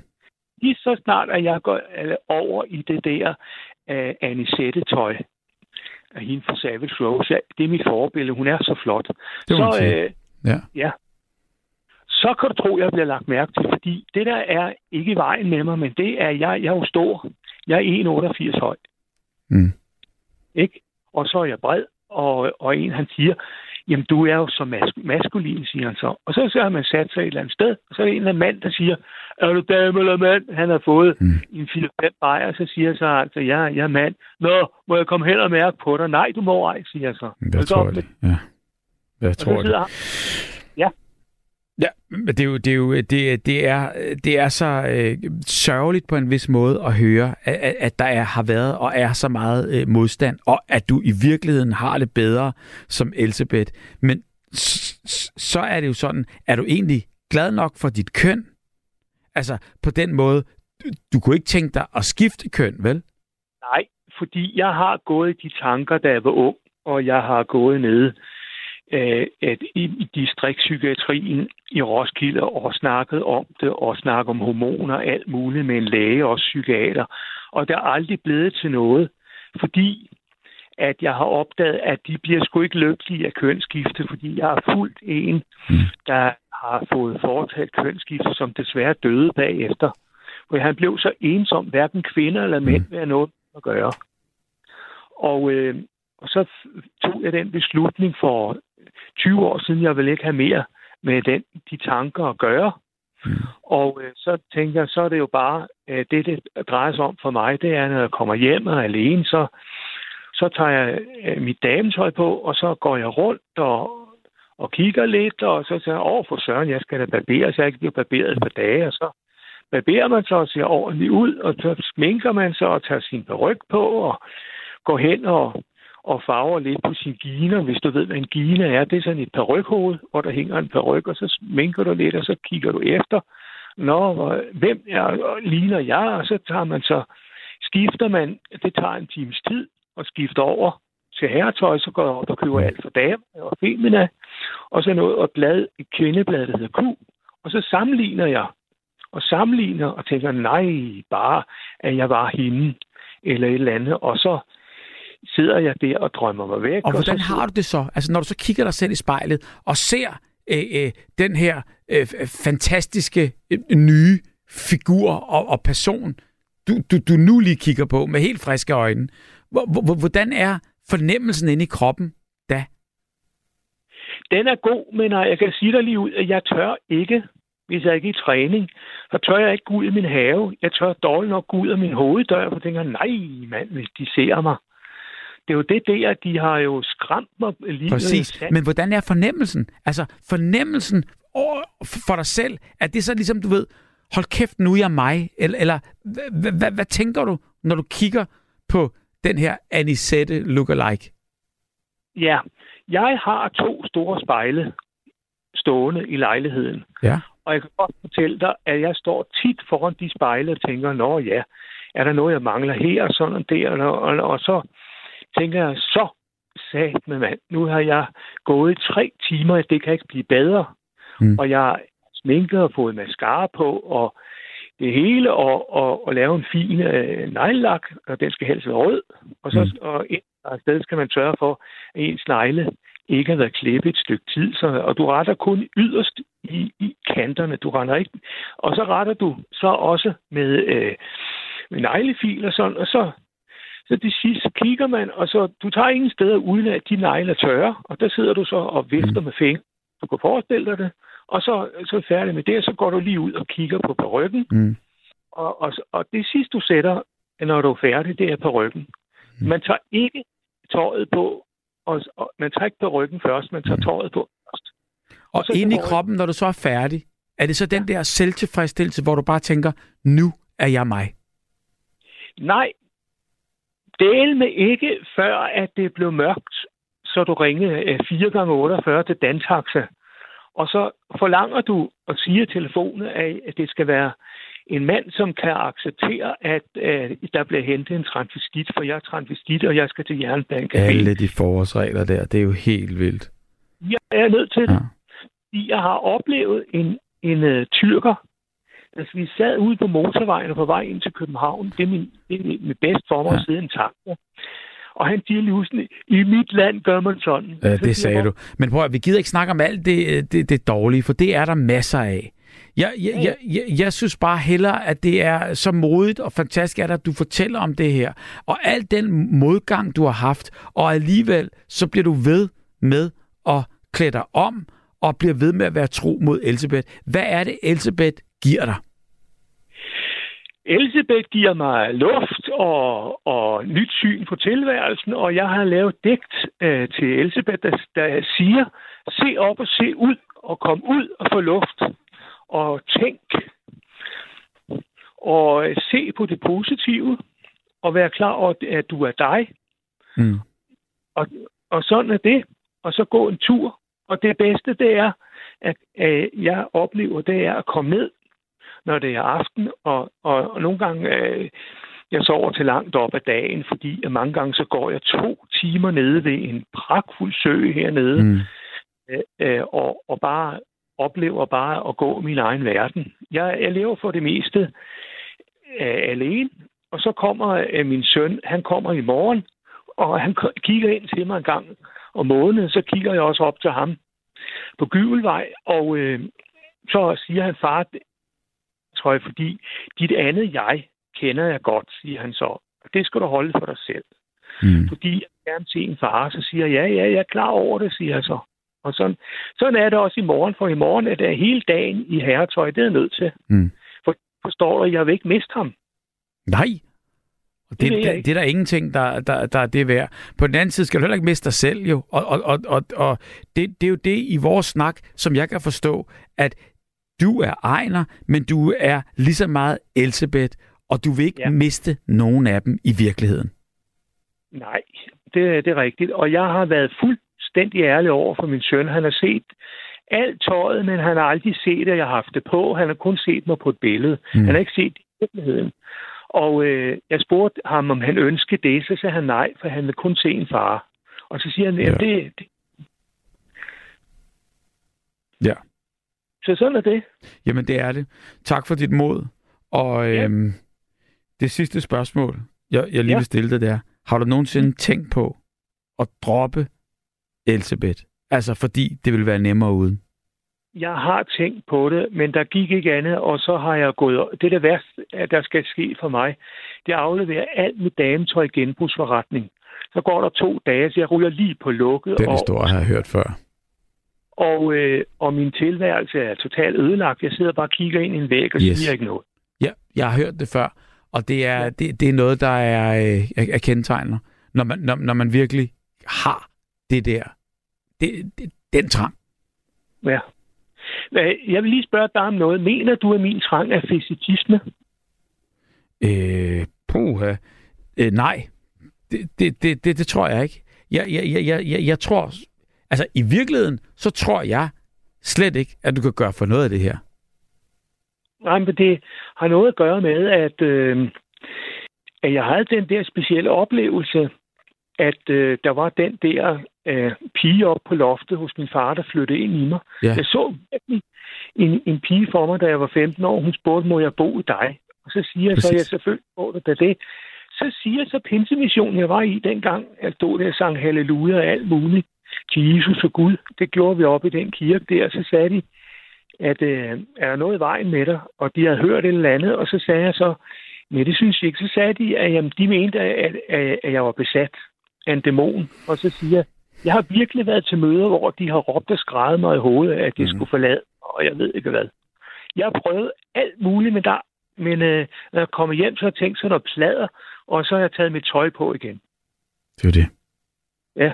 Lige så snart, at jeg går øh, over i det der øh, Anisette-tøj, af hende fra Savage Rose, det er mit forbillede. Hun er så flot. Det så, øh, ja. ja. Så kan du tro, at jeg bliver lagt mærke til, fordi det der er ikke vejen med mig, men det er, jeg, jeg er jo stor. Jeg er 1,88 høj. Mm. Ikke? Og så er jeg bred, og, og en han siger, jamen du er jo så mas- maskulin, siger han så. Og så, så har man sat sig et eller andet sted, og så er det en eller anden mand, der siger, er du dame eller mand? Han har fået mm. en 4-5 bajer, så siger så altså, ja, jeg er mand. Nå, må jeg komme hen og mærke på dig? Nej, du må ej, siger jeg så. Jeg tror det, ja. Jeg tror det. Ja. Men det er jo, det er, jo, det, det er, det er så øh, sørgeligt på en vis måde at høre, at, at der er, har været og er så meget øh, modstand, og at du i virkeligheden har det bedre som Elisabeth. Men så er det jo sådan, er du egentlig glad nok for dit køn? Altså på den måde, du, du kunne ikke tænke dig at skifte køn, vel? Nej, fordi jeg har gået i de tanker, da jeg var ung, og jeg har gået nede at i, i distriktspsykiatrien i Roskilde og snakket om det, og snakket om hormoner og alt muligt med en læge og psykiater. Og det er aldrig blevet til noget, fordi at jeg har opdaget, at de bliver sgu ikke lykkelige af kønsskifte, fordi jeg har fulgt en, der har fået foretaget kønsskifte, som desværre døde bagefter. For han blev så ensom, hverken kvinder eller mænd vil have noget at gøre. Og, øh, og så tog jeg den beslutning for 20 år siden, jeg vil ikke have mere med den, de tanker at gøre. Mm. Og øh, så tænker jeg, så er det jo bare, øh, det det drejer sig om for mig, det er, når jeg kommer hjem og er alene, så, så tager jeg øh, mit dametøj på, og så går jeg rundt og, og kigger lidt, og så siger jeg, åh for søren, jeg skal da barbere, så jeg ikke bliver barberet et par dage, og så barberer man sig og ser ordentligt ud, og så sminker man sig og tager sin peruk på, og går hen og og farver lidt på sin giner. Hvis du ved, hvad en gina er, det er sådan et perukhoved, hvor der hænger en peruk, og så sminker du lidt, og så kigger du efter. Nå, hvem er, ligner jeg? Og så tager man så, skifter man, det tager en times tid, og skifter over til herretøj, så går jeg op og køber alt for dame og femina, og så noget og blad, et kvindeblad, der hedder Q, og så sammenligner jeg, og sammenligner, og tænker, nej, bare, at jeg var hende, eller et eller andet, og så sidder jeg der og drømmer mig væk. Og hvordan og har du det så? Altså, når du så kigger dig selv i spejlet og ser øh, øh, den her øh, fantastiske øh, nye figur og, og person, du, du, du nu lige kigger på med helt friske øjne. Hvordan er fornemmelsen inde i kroppen da? Den er god, men jeg kan sige dig lige ud, at jeg tør ikke, hvis jeg ikke er i træning, så tør jeg ikke gå ud i min have. Jeg tør dårligt nok gå ud af min hoveddør, for jeg tænker, nej mand, hvis de ser mig det er jo det der, de har jo skræmt mig lige Præcis. Men hvordan er fornemmelsen? Altså fornemmelsen for dig selv, er det så ligesom, du ved, hold kæft, nu er jeg mig? Eller, eller hvad tænker du, når du kigger på den her Anisette lookalike? Ja, jeg har to store spejle stående i lejligheden. Ja. Og jeg kan godt fortælle dig, at jeg står tit foran de spejle og tænker, nå ja, er der noget, jeg mangler her og sådan der, og, og, og så tænker jeg, så sat med mand, nu har jeg gået tre timer, det kan ikke blive bedre. Mm. Og jeg sminket og fået mascara på, og det hele, og, og, og lave en fin øh, neglelak, og den skal helst være rød. Og så mm. og et sted skal man sørge for, at ens negle ikke har været klippet et stykke tid, så, og du retter kun yderst i, i kanterne. Du retter ikke. Og så retter du så også med, øh, med neglefil og sådan, og så så det sidste kigger man, og så du tager ingen steder uden at de negle er tørre, og der sidder du så og vifter mm. med fingre. Du kan forestille dig det, og så, så er færdig med det, så går du lige ud og kigger på perukken. Mm. Og, og, og det sidste, du sætter, når du er færdig, det er perukken. Mm. Man tager ikke tøjet på, og, og man tager ikke perukken først, man tager mm. tøjet på først. Og så inde i kroppen, når du så er færdig, er det så den der selvtilfredsstillelse, hvor du bare tænker, nu er jeg mig? Nej, del med ikke, før at det blev mørkt, så du ringede øh, 4 gange 48 til Dantaxa. Og så forlanger du og siger telefonen, at det skal være en mand, som kan acceptere, at øh, der bliver hentet en transvestit, for jeg er transvestit, og jeg skal til Jernbank. Alle de forårsregler der, det er jo helt vildt. Jeg er nødt til det. Ja. Fordi Jeg har oplevet en, en uh, tyrker, altså vi sad ude på motorvejen og på vej ind til København. Det er min, det er min bedst for mig Ja. at sidde en taxa. Og han siger lige sådan, i mit land gør man sådan. Siger det sagde jeg, du. Men prøv at, vi gider ikke snakke om alt det, det, det dårlige, for det er der masser af. Jeg, jeg, jeg, jeg, jeg synes bare hellere, at det er så modigt og fantastisk, at, at du fortæller om det her. Og al den modgang, du har haft, og alligevel så bliver du ved med at klæde dig om, og bliver ved med at være tro mod Elisabeth. Hvad er det, Elisabeth giver dig? Elisabeth giver mig luft og, og nyt syn på tilværelsen, og jeg har lavet digt øh, til Elisabeth, der, der siger, se op og se ud, og kom ud og få luft, og tænk, og øh, se på det positive, og være klar over, at du er dig, Mm. og, og sådan er det, og så gå en tur, og det bedste, det er, at øh, jeg oplever, det er at komme ned, når det er aften, og, og, og nogle gange, øh, jeg sover til langt op ad dagen, fordi at mange gange så går jeg to timer nede ved en pragtfuld sø hernede, Mm. øh, og, og bare oplever bare at gå min egen verden. Jeg, jeg lever for det meste øh, alene, og så kommer øh, min søn, han kommer i morgen, og han kigger ind til mig en gang om måneden, så kigger jeg også op til ham på Gyvelvej, og øh, så siger han, far, det- jeg, fordi dit andet jeg kender jeg godt, siger han så. Og det skal du holde for dig selv. Mm. Fordi jeg gerne se en far, så siger jeg, ja, ja, jeg er klar over det, siger jeg så. Og sådan, sådan er det også i morgen, for i morgen er det hele dagen i herretøj, det er nødt til. Mm. For forstår du, jeg vil ikke miste ham. Nej. Det, det, ikke. det er der ingenting, der, der, der er det værd. På den anden side skal du heller ikke miste dig selv jo. Og, og, og, og, og det, det er jo det i vores snak, som jeg kan forstå, at du er Ejner, men du er lige så meget Elsebeth, og du vil ikke ja. Miste nogen af dem i virkeligheden. Nej, det, det er rigtigt. Og jeg har været fuldstændig ærlig over for min søn. Han har set alt tøjet, men han har aldrig set, at jeg har haft det på. Han har kun set mig på et billede. Mm. Han har ikke set det i virkeligheden. Og øh, jeg spurgte ham, om han ønskede det, så sagde han nej, for han vil kun se en far. Og så siger han, Ja. ja. det, det. Ja. Så sådan er det. Jamen, det er det. Tak for dit mod. Og Ja. øhm, det sidste spørgsmål, jeg, jeg lige Ja. vil stille dig der. Har du nogensinde tænkt på at droppe Elsebeth? Altså, fordi det vil være nemmere uden. Jeg har tænkt på det, men der gik ikke andet, og så har jeg gået... Det er det værste, der skal ske for mig. Det er at aflevere alt mit dametøj i genbrugsforretning. Så går der to dage, så jeg ryger lige på lukket, Den og, historie har jeg hørt før. Og, øh, og min tilværelse er totalt ødelagt. Jeg sidder bare og kigger ind i en væg og Yes. siger ikke noget. Ja, jeg har hørt det før, og det er, det, det er noget, der er, øh, er, kendetegner, når man, når, når man virkelig har det der, det, det, den trang. Ja. Jeg vil lige spørge dig om noget. Mener du, at min trang er fetishisme? Øh, puha. Øh, nej, det, det, det, det, det tror jeg ikke. Jeg, jeg, jeg, jeg, jeg tror, altså i virkeligheden, så tror jeg slet ikke, at du kan gøre for noget af det her. Nej, men det har noget at gøre med, at, øh, at jeg havde den der specielle oplevelse, at øh, der var den der øh, pige op på loftet hos min far, der flyttede ind i mig. Ja. Jeg så en, en pige for mig, da jeg var 15 år. Hun spurgte, må jeg bo i dig? Og så siger jeg så, Præcis. jeg selvfølgelig får det da det. Så siger så pinsemissionen, jeg var i dengang, jeg stod der og sang halleluja og alt muligt til Jesus og Gud. Det gjorde vi op i den kirke der, så sagde de, at øh, er der noget i vejen med dig? Og de havde hørt et eller andet, og så sagde jeg så, nej, det synes jeg ikke. Så sagde de, at jamen, de mente, at, at, at jeg var besat af en dæmon. Og så siger jeg, jeg har virkelig været til møder, hvor de har råbt og skrevet mig i hovedet, at de mm. skulle forlade, og jeg ved ikke hvad. Jeg har prøvet alt muligt med dig, men øh, når jeg kommer hjem, så har jeg tænkt sådan noget plader, og så har jeg taget mit tøj på igen. Det er det. Ja.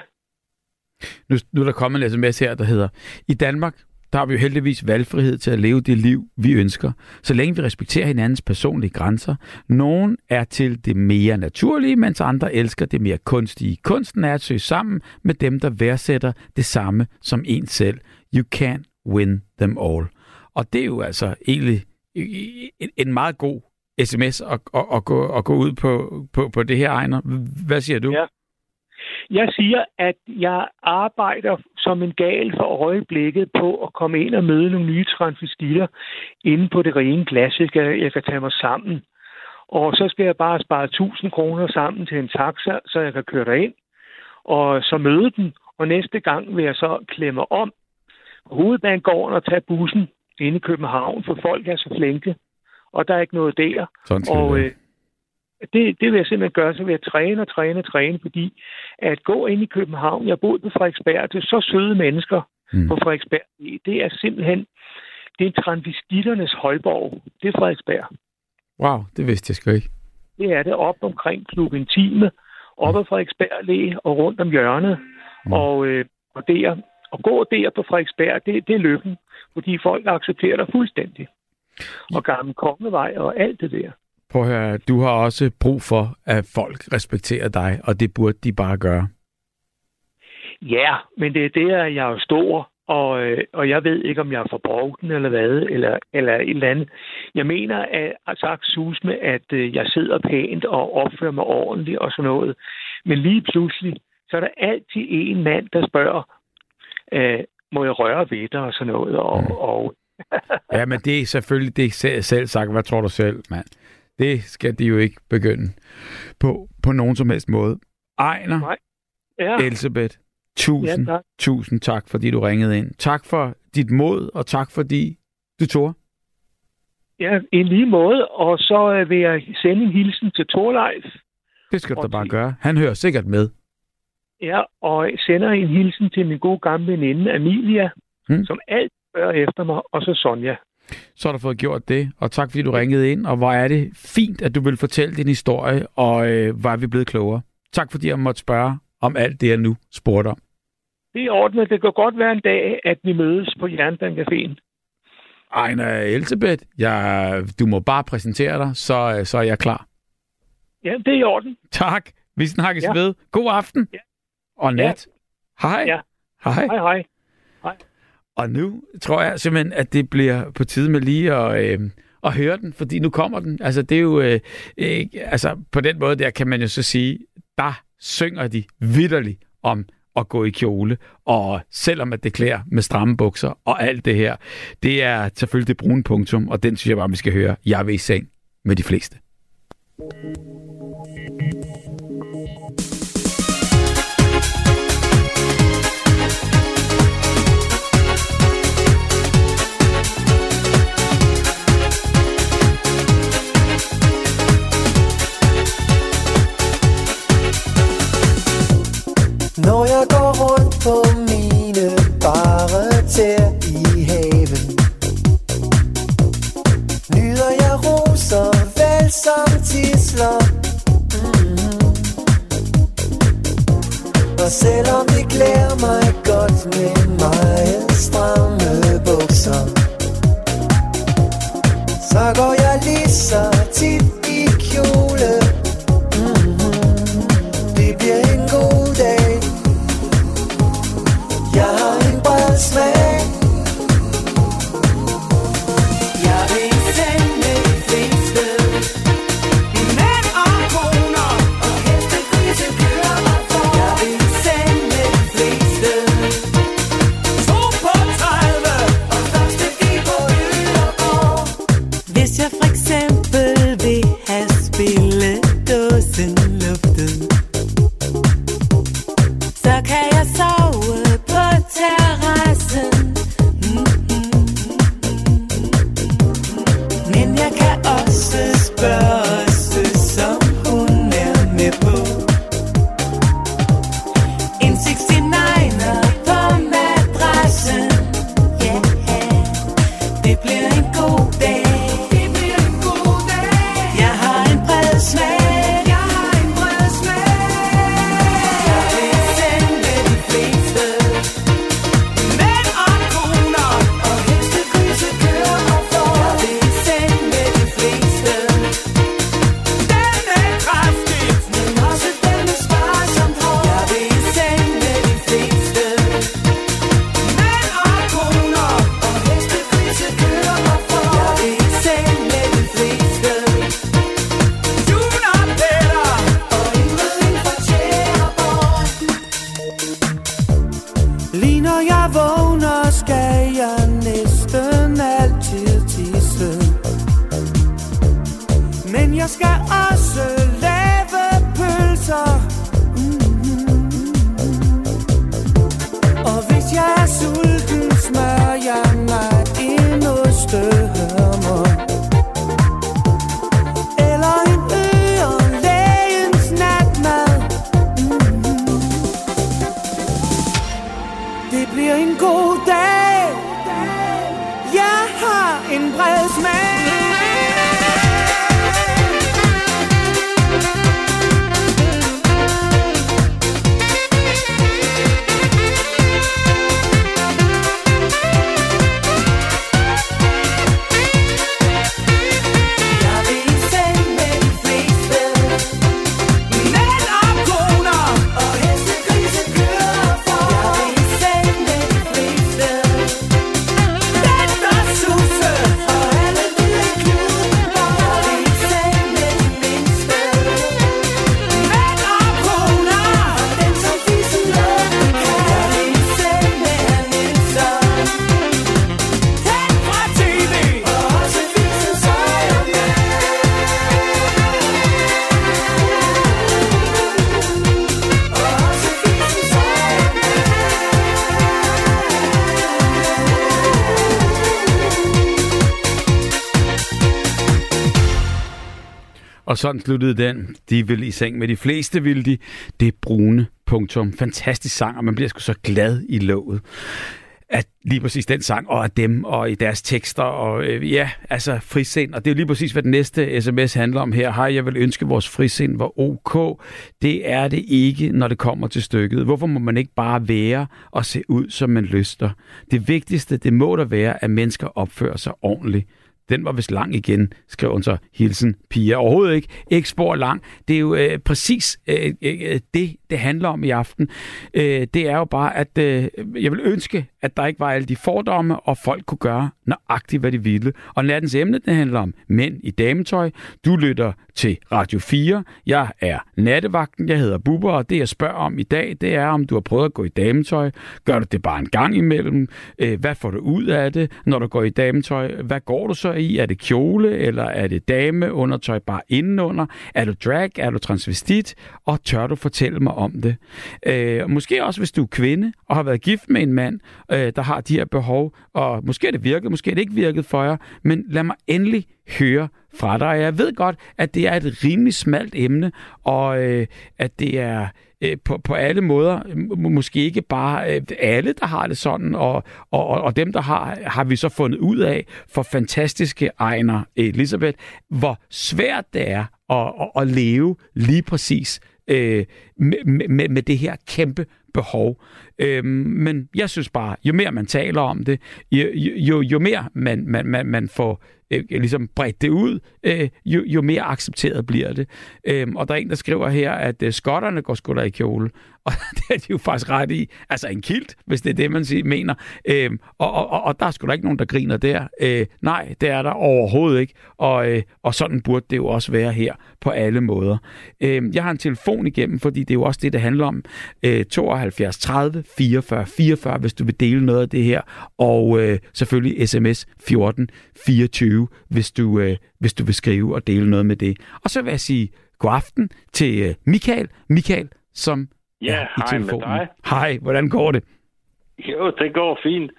Nu, nu er der kommet en sms her, der hedder, i Danmark, der har vi jo heldigvis valgfrihed til at leve det liv, vi ønsker, så længe vi respekterer hinandens personlige grænser. Nogen er til det mere naturlige, mens andre elsker det mere kunstige. Kunsten er at søge sammen med dem, der værdsætter det samme som en selv. You can't win them all. Og det er jo altså egentlig en meget god sms at, at, at, gå, at gå ud på, på, på det her, Ejner. Hvad siger du? Ja. Jeg siger, at jeg arbejder som en gal for øjeblikket på at komme ind og møde nogle nye transvestitter inde på det rene glas. Jeg kan, jeg kan tage mig sammen. Og så skal jeg bare spare 1000 kroner sammen til en taxa, så jeg kan køre derind. Og så møde den, og næste gang vil jeg så klemme om hovedbanegården og tage bussen inde i København, for folk er så flinke, og der er ikke noget der. Sådan og øh, det, det vil jeg simpelthen gøre, så vil jeg træne og træne og træne, fordi at gå ind i København, jeg boede på Frederiksberg, det er så søde mennesker mm. på Frederiksberg, det er simpelthen, det er transvestitternes højborg, det er Frederiksberg. Wow, det vidste jeg sgu ikke. Det er det op omkring klub Intime, op ad Frederiksberg Allé og rundt om hjørnet, mm. og, øh, og der, og gå der på Frederiksberg, det, det er lykken, fordi folk accepterer dig fuldstændig. Og Gamle Kongevej og alt det der. Prøv at høre, du har også brug for, at folk respekterer dig, og det burde de bare gøre. Ja, men det er der, jeg er stor, og, øh, og jeg ved ikke, om jeg er forbrugt eller hvad, eller, eller et eller andet. Jeg mener at sagt sus med, at øh, jeg sidder pænt og opfører mig ordentligt og sådan noget. Men lige pludselig, så er der altid en mand, der spørger, øh, må jeg røre ved dig og sådan noget. Og, mm. og ja, men det er selvfølgelig det er selv sagt. Hvad tror du selv, mand? Det skal de jo ikke begynde på, på nogen som helst måde. Ejner, Nej. Ja. Elisabeth, tusind, Ja, tak. tusind tak, fordi du ringede ind. Tak for dit mod, og tak fordi du tog. Ja, i lige måde. Og så øh, vil jeg sende en hilsen til Torleif. Det skal du da bare til- gøre. Han hører sikkert med. Ja, og sender en hilsen til min gode gamle veninde Amelia, hmm. som alt spørger efter mig, og så Sonja. Så har du fået gjort det, og tak fordi du ringede ind, og hvor er det fint, at du vil fortælle din historie, og øh, hvor er vi blevet klogere. Tak fordi jeg måtte spørge om alt det, jeg nu spurgte om. Det er ordnet. Det kan godt være en dag, at vi mødes på Jernbanecaféen. Ejner Elisabeth, jeg, du må bare præsentere dig, så, øh, så er jeg klar. Ja, det er i orden. Tak. Vi snakkes Ja. ved. God aften. Ja. Og nat. Hej. Ja. Hej. Hej, hej. Og nu tror jeg simpelthen, at det bliver på tide med lige at, øh, at høre den, fordi nu kommer den. Altså, det er jo... Øh, øh, altså, på den måde der kan man jo så sige, der synger de vidderligt om at gå i kjole, og selvom at det klæder med stramme bukser og alt det her, det er selvfølgelig det brune punktum, og den synes jeg bare, vi skal høre. Jeg vil i seng med de fleste. Når på mine bare tær i haven. Nyder jeg roser vel som tisler mm-hmm. Og selvom det klæder mig godt med meget stramme bukser Så går jeg lige så tit i kjole. Har en Det bliver en god dag. Jeg har en bred smag. Og sådan sluttede den. De vil i seng med de fleste, vil de. Det brune punktum. Fantastisk sang, og man bliver sgu så glad i låget at lige præcis den sang, og af dem, og i deres tekster, og øh, ja, altså frisind, og det er jo lige præcis, hvad den næste sms handler om her. Hej, jeg vil ønske, at vores frisind var ok. Det er det ikke, når det kommer til stykket. Hvorfor må man ikke bare være og se ud, som man lyster? Det vigtigste, det må der være, at mennesker opfører sig ordentligt. Den var vist lang igen, skrev hun så. Hilsen, Pia. Overhovedet ikke. Ikke spor lang. Det er jo øh, præcis øh, øh, øh det, det handler om i aften. Øh, det er jo bare, at øh, jeg vil ønske, at der ikke var alle de fordomme, og folk kunne gøre nøjagtigt, hvad de ville. Og nattens emne, det handler om mænd i dametøj. Du lytter til Radio 4. Jeg er nattevagten. Jeg hedder Bubber, og det jeg spørger om i dag, det er, om du har prøvet at gå i dametøj. Gør du det bare en gang imellem? Øh, hvad får du ud af det, når du går i dametøj? Hvad går du så i? Er det kjole, eller er det dame undertøj bare indenunder? Er du drag? Er du transvestit? Og tør du fortælle mig om det? Øh, måske også, hvis du er kvinde og har været gift med en mand, øh, der har de her behov, og måske er det virket, måske er det ikke virket for jer, men lad mig endelig høre fra dig. Jeg ved godt, at det er et rimelig smalt emne, og øh, at det er øh, på, på alle måder, må- måske ikke bare øh, alle, der har det sådan, og, og, og- og dem, der har, har vi så fundet ud af for fantastiske Ejner Elisabeth, hvor svært det er at, at, at leve lige præcis øh, med, med, med det her kæmpe behov. Øhm, men jeg synes bare, jo mere man taler om det, jo, jo, jo mere man, man, man, man får øh, ligesom bredt det ud, øh, jo, jo mere accepteret bliver det. Øhm, og der er en, der skriver her, at øh, skotterne går sgu da i kjole. <laughs> Og det er de jo faktisk ret i. Altså en kilt, hvis det er det, man siger, mener. Øhm, og, og, og, og der er sgu da ikke nogen, der griner der. Øh, nej, det er der overhovedet ikke. Og, øh, og sådan burde det jo også være her på alle måder. Øh, jeg har en telefon igennem, fordi det er jo også det, det handler om. Øh, 72 30 44 44, hvis du vil dele noget af det her. Og øh, selvfølgelig sms 14 24, hvis du, øh, hvis du vil skrive og dele noget med det. Og så vil jeg sige god aften til øh, Michael. Michael, som Ja, er i hej med telefonen. dig. Hej, hvordan går det? Jo, det går fint.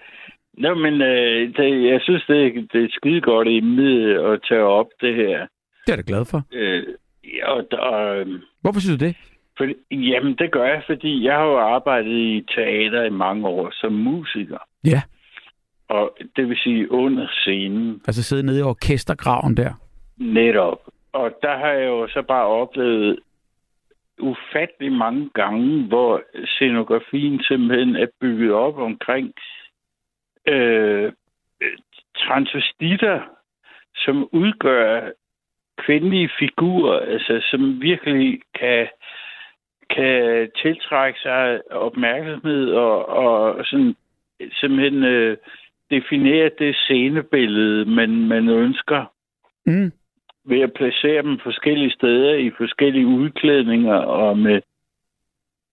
Nå, men øh, det, jeg synes, det, det er skide godt emne at tage op det her. Det er jeg da glad for. Øh, ja, og, og, øh, Hvorfor synes du det? For, jamen, det gør jeg, fordi jeg har jo arbejdet i teater i mange år som musiker. Ja, Og det vil sige under scenen altså sidde nede i orkestergraven der. netop. Og der har jeg jo så bare oplevet ufattelig mange gange, hvor scenografien simpelthen er bygget op omkring øh, transvestitter, som udgør kvindelige figurer, altså som virkelig kan, kan tiltrække sig opmærksomhed og, og sådan simpelthen øh, definere det scenebillede, man, man ønsker Mm. ved at placere dem forskellige steder i forskellige udklædninger og med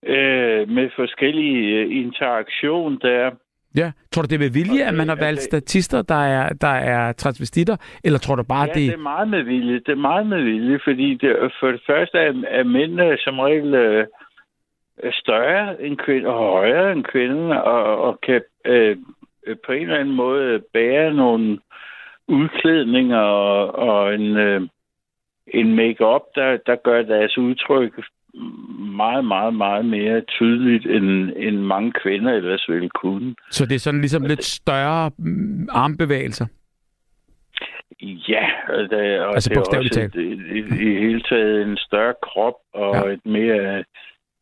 øh, med forskellige øh, interaktion der. Ja. Tror du, det er med vilje, Og at man det- har valgt det- statister, der er, der er transvestitter? Eller tror du bare, ja, det... det er meget med vilje. Det er meget med vilje, fordi det, for det første er, er mændene som regel øh, større end kvinder, og højere end kvinden, og, og kan øh, på en eller anden måde bære nogle udklædninger og, og en, øh, en make-up, der, der gør deres udtryk meget, meget, meget mere tydeligt, end, end mange kvinder ellers ville kunne. Så det er sådan ligesom lidt større mm, armbevægelser? Ja, og det, og Altså det er også i, i, i hele taget en større krop og Ja. et mere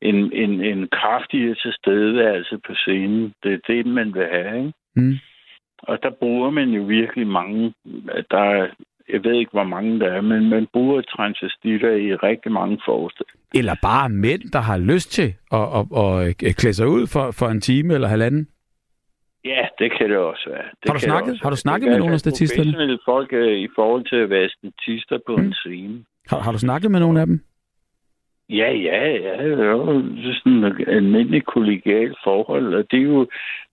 en, en, en kraftigere tilstedeværelse på scenen. Det er det, man vil have. Ikke? Mm. Og der bruger man jo virkelig mange. Der er, jeg ved ikke, hvor mange der er, men man bruger transvestitter i rigtig mange forestillinger. Eller bare mænd, der har lyst til at, at, at, at klæde sig ud for, for en time eller halvanden? Ja, det kan det også være. Det Har du snakket- også har du snakket Det med nogle af statisterne? Professionelle folk øh, i forhold til at være statister på Mm. en scene. Har, har du snakket med nogle af dem? Ja, ja, ja. Det er jo sådan et almindeligt kollegialt forhold, og det er jo,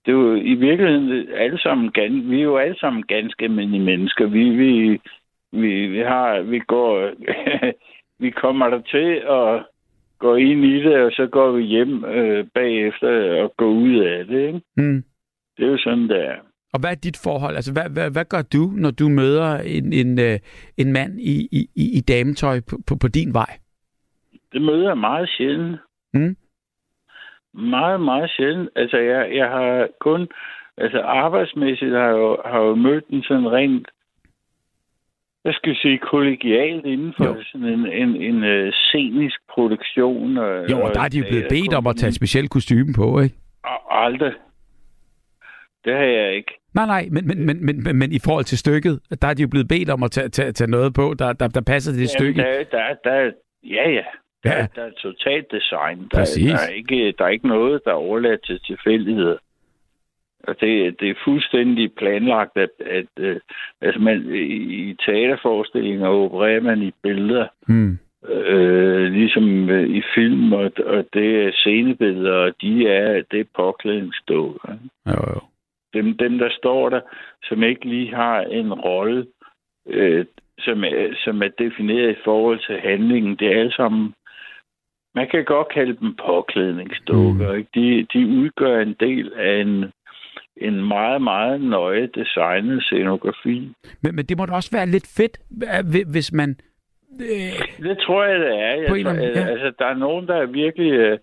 det er jo i virkeligheden alle sammen, vi er jo alle sammen ganske almindelige mennesker. Vi, vi, vi, vi har, vi går, <laughs> vi kommer der til at gå ind i det, og så går vi hjem øh, bagefter og går ud af det, ikke? Mm. Det er jo sådan, det er. Og hvad er dit forhold? Altså, hvad, hvad, hvad gør du, når du møder en, en, øh, en mand i, i, i dametøj på, på, på din vej? Det møder jeg meget sjældent. Mm. Meget, meget sjældent. Altså, jeg, jeg har kun... Altså, arbejdsmæssigt har jeg jo, har jo mødt en sådan rent... Hvad skal jeg sige? Kollegialt inden for Jo. sådan en, en, en, en scenisk produktion. Og, Jo, og der er de jo blevet bedt om at tage et specielt kostume på, ikke? Og aldrig. Det har jeg ikke. Nej, nej, men, men, men, men, men, men i forhold til stykket, der er de jo blevet bedt om at tage, tage, tage noget på, der, der, der passer til det Jamen, stykke. der, der, der, ja, ja. Der, Ja. der er totalt design. Der, Præcis. der, er ikke, der er ikke noget, der er overladt til tilfældigheder. Og det, det er fuldstændig planlagt, at, at øh, altså man, i teaterforestillinger opererer man i billeder, Hmm. øh, ligesom øh, i film, og, og det er scenebilleder, og de er, det er påklædningsstå. ikke? Jo, jo. dem, dem, der står der, som ikke lige har en rolle, øh, som, er, som er defineret i forhold til handlingen, det er alle sammen, man kan godt kalde dem påklædningsdukker. Mm. De, de udgør en del af en, en meget, meget nøje designet scenografi. Men, men det må da også være lidt fedt, øh, hvi- hvis man... Øh, Det tror jeg, det er. Jeg tror, eller ja. altså, der er nogen, der er virkelig øh,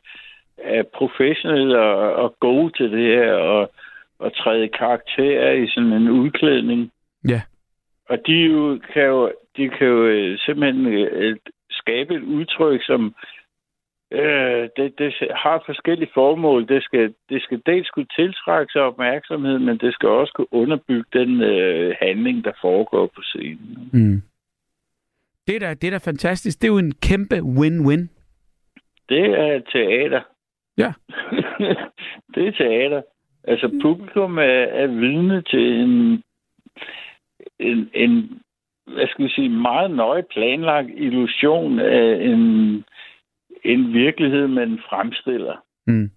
er professionelle og, og gode til det her, og, og træde karakter i sådan en udklædning. ja. Og de jo, kan jo, de kan jo øh, simpelthen øh, skabe et udtryk, som øh, det, det har forskellige formål. Det skal, det skal dels kunne tiltrække sig opmærksomhed, men det skal også kunne underbygge den øh, handling, der foregår på scenen. Mm. Det er, da, det er da fantastisk. Det er jo en kæmpe win-win. Det er teater. Ja. <laughs> det er teater. Altså publikum er, er vidne til en, en, en, hvad skal vi sige, meget nøje planlagt illusion af en, en virkelighed, man fremstiller. Mm.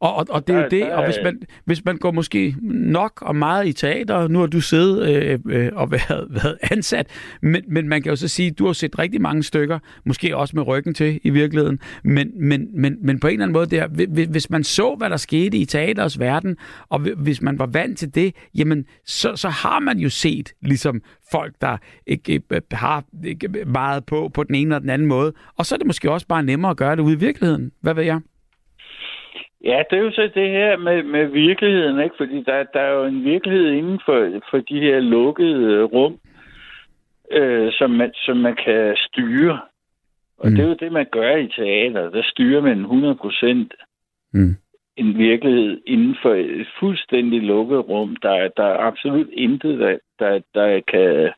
Og, og, og det er jo Der- det, der og hvis man, hvis man går måske nok og meget i teater, nu har du siddet øh, øh, og været, <laughs> været ansat, men, men man kan jo så sige, at du har set rigtig mange stykker, måske også med ryggen til i virkeligheden, men, men, men, men på en eller anden måde der, hvi- hvis man så, hvad der skete i teaters verden, og hvi- hvis man var vant til det, jamen så, så har man jo set ligesom folk, der ikke øh, har ikke meget på på den ene eller den anden måde, og så er det måske også bare nemmere at gøre det ude i virkeligheden. Hvad ved jeg? Ja, det er jo så det her med, med virkeligheden, ikke? Fordi der, der er jo en virkelighed inden for, for de her lukkede rum, øh, som, man, som man kan styre. Og Mm. det er jo det, man gør i teater. Der styrer man 100 procent Mm. en virkelighed inden for et fuldstændig lukket rum. Der, der er absolut intet, der, der, der kan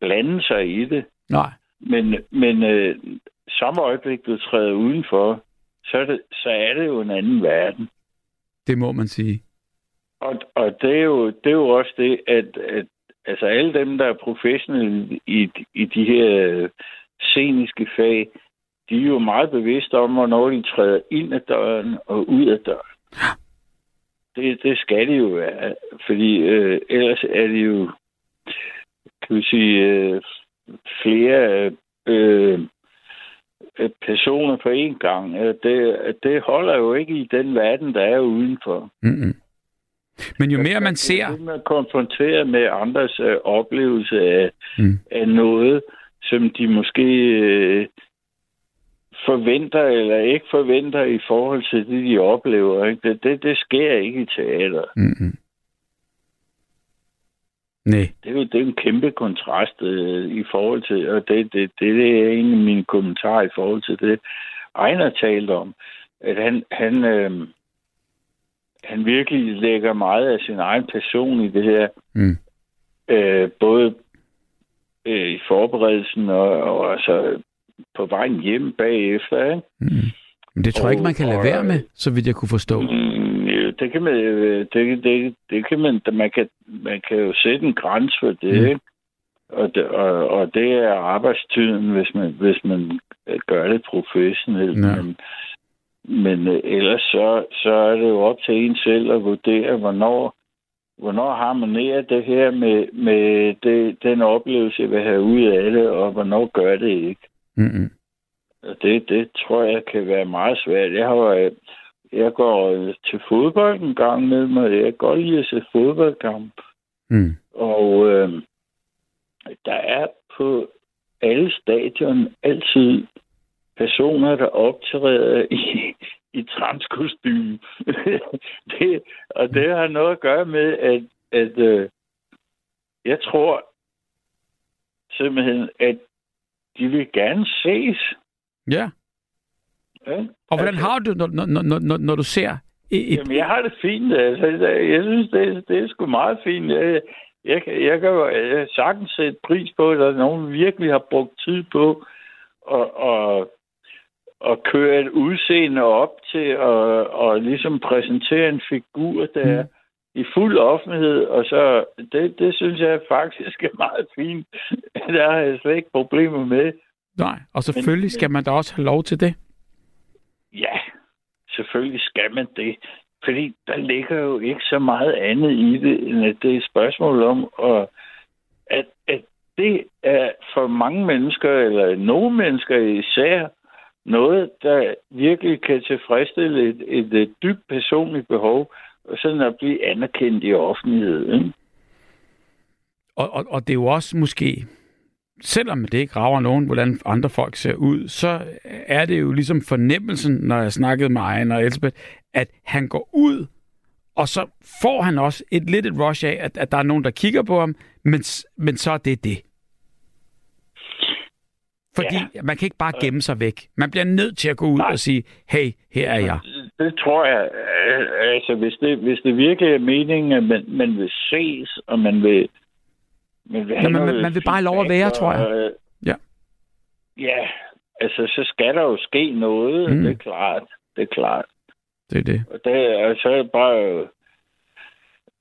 blande sig i det. Nej. Men, men øh, samme øjeblik, du træder udenfor, så er, det, så er det jo en anden verden. Det må man sige. Og, og det, er jo, det er jo også det, at, at altså alle dem, der er professionelle i, i de her sceniske fag, de er jo meget bevidste om, hvornår de træder ind ad døren og ud af døren. Det, det skal de jo være, fordi øh, ellers er det jo, kan vi sige, øh, flere øh, øh, personer på én gang. Øh, Det, det holder jo ikke i den verden, der er udenfor. Mm-mm. Men jo mere man ser... er det, man konfronterer med andres øh, oplevelse af, Mm. af noget, som de måske øh, forventer eller ikke forventer i forhold til det, de oplever. Ikke? Det, det, det sker ikke i teater. Mm-mm. Nej. Det er jo det er en kæmpe kontrast øh, i forhold til, og det, det, det, det er en af mine kommentarer i forhold til det, Ejner talte om, at han, han, øh, han virkelig lægger meget af sin egen person i det her, Mm. øh, både øh, i forberedelsen og, og altså på vejen hjem bagefter. Ikke? Mm. Men det tror jeg ikke, man kan lade være med, så vidt jeg kunne forstå. Mm, det kan man, øh, det, det, det kan man, man kan, man kan jo sætte en grænse for det, Mm. ikke? Og det, og, og det er arbejdstiden, hvis man, hvis man øh, gør det professionelt. Ja. Men, men øh, ellers så, så er det jo op til en selv at vurdere, hvornår, hvornår harmonerer det her med, med det, den oplevelse, jeg vil have ud af det, og hvornår gør det ikke. Mm-mm. Og det, det tror jeg kan være meget svært. Jeg har jeg går øh, til fodbold en gang med mig. Jeg kan godt lide at se fodboldkamp. Mm. Og øh, der er på alle stadion altid personer, der optræder i, i transkostyme. <laughs> det, og det har noget at gøre med, at, at øh, jeg tror simpelthen, at de vil gerne ses. Ja. Ja? Og hvordan Altså- har du, når, når, når, når, når du ser et, Jamen, jeg har det fint. Altså, jeg synes, det, det er sgu meget fint. Jeg, jeg, jeg kan jeg sagtens sætte pris på, at der er nogen virkelig har brugt tid på at, at, at køre et udseende op til at og ligesom præsentere en figur, der er i fuld offentlighed, og så det, det synes jeg faktisk er meget fint. <laughs> Der har jeg slet ikke problemer med. nej, og selvfølgelig skal man da også have lov til det. Ja, selvfølgelig skal man det. Fordi der ligger jo ikke så meget andet i det, end at det er et spørgsmål om, at, at, at det er for mange mennesker, eller nogle mennesker især, noget, der virkelig kan tilfredsstille et, et, et dybt personligt behov, og sådan at blive anerkendt i offentligheden. Og, og, og det er jo også måske, selvom det ikke rager nogen, hvordan andre folk ser ud, så er det jo ligesom fornemmelsen, når jeg snakkede med Ejner og Elsbeth, at han går ud, og så får han også et lidt et rush af, at, at der er nogen, der kigger på ham, men, men så er det det. Fordi ja. man kan ikke bare gemme sig væk. Man bliver nødt til at gå ud Nej. og sige, hey, her er jeg. Det tror jeg, øh, altså hvis det, hvis det virkelig er meningen, at man, man vil ses, og man vil... Man vil, have Jamen, man- noget man vil bare lov at være, tror jeg. og, øh, Ja. Ja, altså så skal der jo ske noget, Mm. det er klart. Det er klart. Det er det. Og det er så er det bare...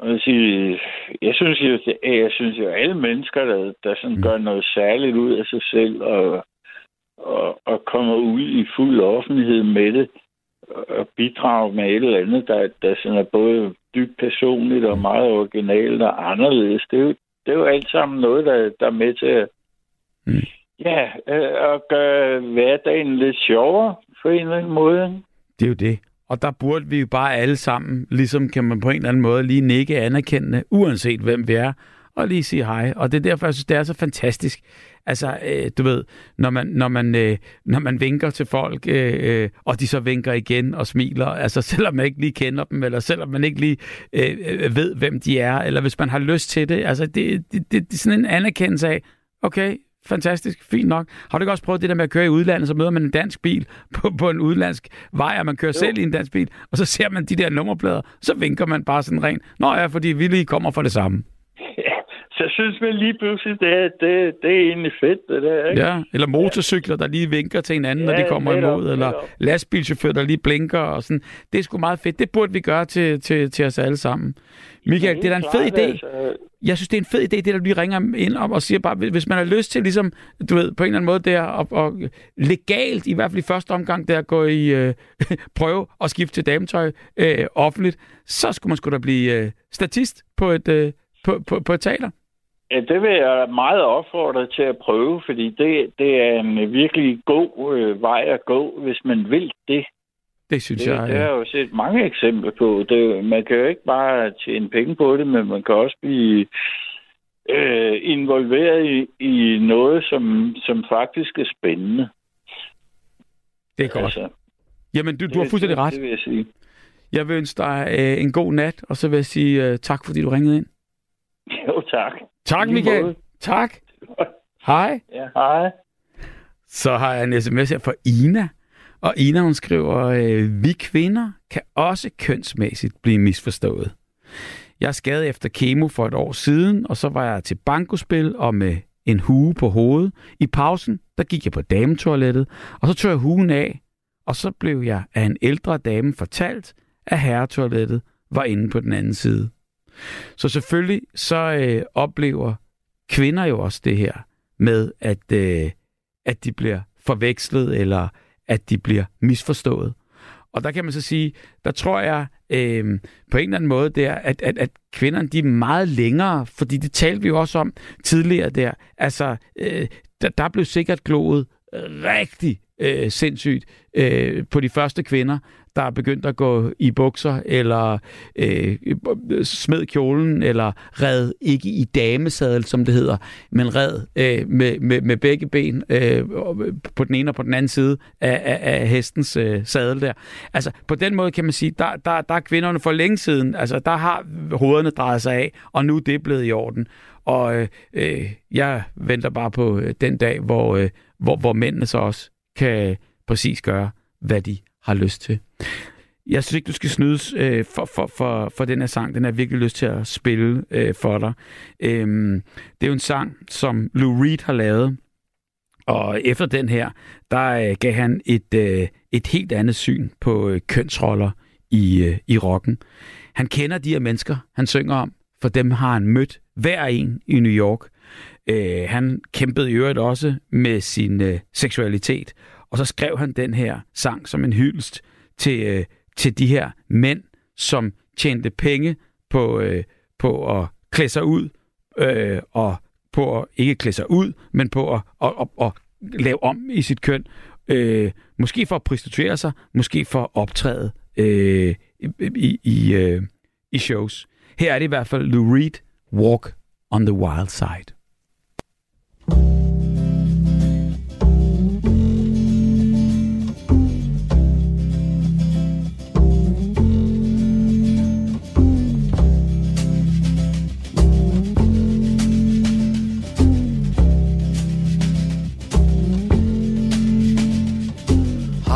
Jeg, sige, jeg synes jo, jeg synes jo, alle mennesker, der, der sådan Mm. gør noget særligt ud af sig selv, og, og, og kommer ud i fuld offentlighed med det, og bidrager med et eller andet, der, der sådan er både dybt personligt og meget originalt og anderledes. Det er jo, det er jo alt sammen noget, der, der er med til at, Mm. ja, øh, at gøre hverdagen lidt sjovere på en eller anden måde. Det er jo det. Og der burde vi jo bare alle sammen, ligesom kan man på en eller anden måde lige nikke anerkendende, uanset hvem vi er, og lige sige hej. Og det er derfor, jeg synes, det er så fantastisk. Altså, øh, du ved, når man, når man, øh, når man vinker til folk, øh, øh, og de så vinker igen og smiler, altså <laughs> selvom man ikke lige kender dem, eller selvom man ikke lige øh, øh, ved, hvem de er, eller hvis man har lyst til det, altså det, det, det, det er sådan en anerkendelse af, okay, fantastisk, fint nok. Har du ikke også prøvet det der med at køre i udlandet, så møder man en dansk bil <laughs> på, på en udlandsk vej, og man kører jo. selv i en dansk bil, og så ser man de der nummerplader, så vinker man bare sådan rent. Nå ja, fordi vi lige kommer for det samme. Så synes man lige pludselig, det, er- det, det er egentlig fedt, det der, ikke? Ja, eller motorcykler, der lige vinker til hinanden, når Ja, de kommer netop, imod, eller netop. lastbilchauffører, der lige blinker og sådan. Det er sgu meget fedt. Det burde vi gøre til, til, til os alle sammen. Michael, det er da en fed idé. Altså, Jeg synes, det er en fed idé, det der du lige ringer ind om og siger bare, hvis man har lyst til ligesom, du ved, på en eller anden måde der, og, og legalt, i hvert fald i første omgang, der at gå i øh, <laughs> prøve og skifte til dametøj øh, offentligt, så skulle man sgu da blive øh, statist på et, øh, på, på, på et teater. Ja, det vil jeg meget opfordre til at prøve, fordi det, det er en virkelig god øh, vej at gå, hvis man vil det. Det synes Det, jeg. det har jeg jo set mange eksempler på. Det, man kan jo ikke bare tjene penge på det, men man kan også blive øh, involveret i, i noget, som, som faktisk er spændende. det er godt. Altså, Jamen, du, du har fuldstændig det, ret. Det vil jeg sige. Jeg vil ønske dig øh, en god nat, og så vil jeg sige øh, tak, fordi du ringede ind. Tak. Tak, Michael. måde. Tak. Hej. Ja, hej. Så har jeg en sms her fra Ina. Og Ina, hun skriver, øh, vi kvinder kan også kønsmæssigt blive misforstået. Jeg er skadet efter kemo for et år siden, og så var jeg til bankospil og med en hue på hovedet. I pausen, der gik jeg på dametoilettet, og så tog jeg huen af, og så blev jeg af en ældre dame fortalt, at herretoilettet var inde på den anden side. Så selvfølgelig så øh, oplever kvinder jo også det her med, at, øh, at de bliver forvekslet, eller at de bliver misforstået. Og der kan man så sige, der tror jeg øh, på en eller anden måde, der, at, at, at kvinderne de er meget længere, fordi det talte vi jo også om tidligere der. Altså, øh, der, der blev sikkert gloet rigtig øh, sindssygt øh, på de første kvinder, der er begyndt at gå i bukser, eller øh, smed kjolen, eller red ikke i damesadel, som det hedder, men red øh, med, med, med begge ben øh, på den ene og på den anden side af, af, af hestens øh, sadel der. Altså, på den måde kan man sige, der, der, der er kvinderne for længe siden, altså der har hovederne drejet sig af, og nu er det blevet i orden. Og øh, øh, jeg venter bare på øh, den dag, hvor, øh, hvor, hvor mændene så også kan præcis gøre, hvad de har lyst til. Jeg synes ikke, du skal snydes øh, for, for, for, for den her sang. Den har jeg virkelig lyst til at spille øh, for dig. Øhm, det er jo en sang, som Lou Reed har lavet. Og efter den her, der øh, gav han et, øh, et helt andet syn på øh, kønsroller i, øh, i rocken. Han kender de her mennesker, han synger om, for dem har han mødt hver en i New York. Øh, han kæmpede i øvrigt også med sin øh, seksualitet, og så skrev han den her sang som en hyldest til, øh, til de her mænd, som tjente penge på, øh, på at klæde sig ud, øh, og på at ikke klæde sig ud, men på at, at, at, at lave om i sit køn. Øh, måske for at prostituere sig, måske for at optræde øh, i, i, øh, i shows. Her er det i hvert fald Lou Reed, Walk on the Wild Side.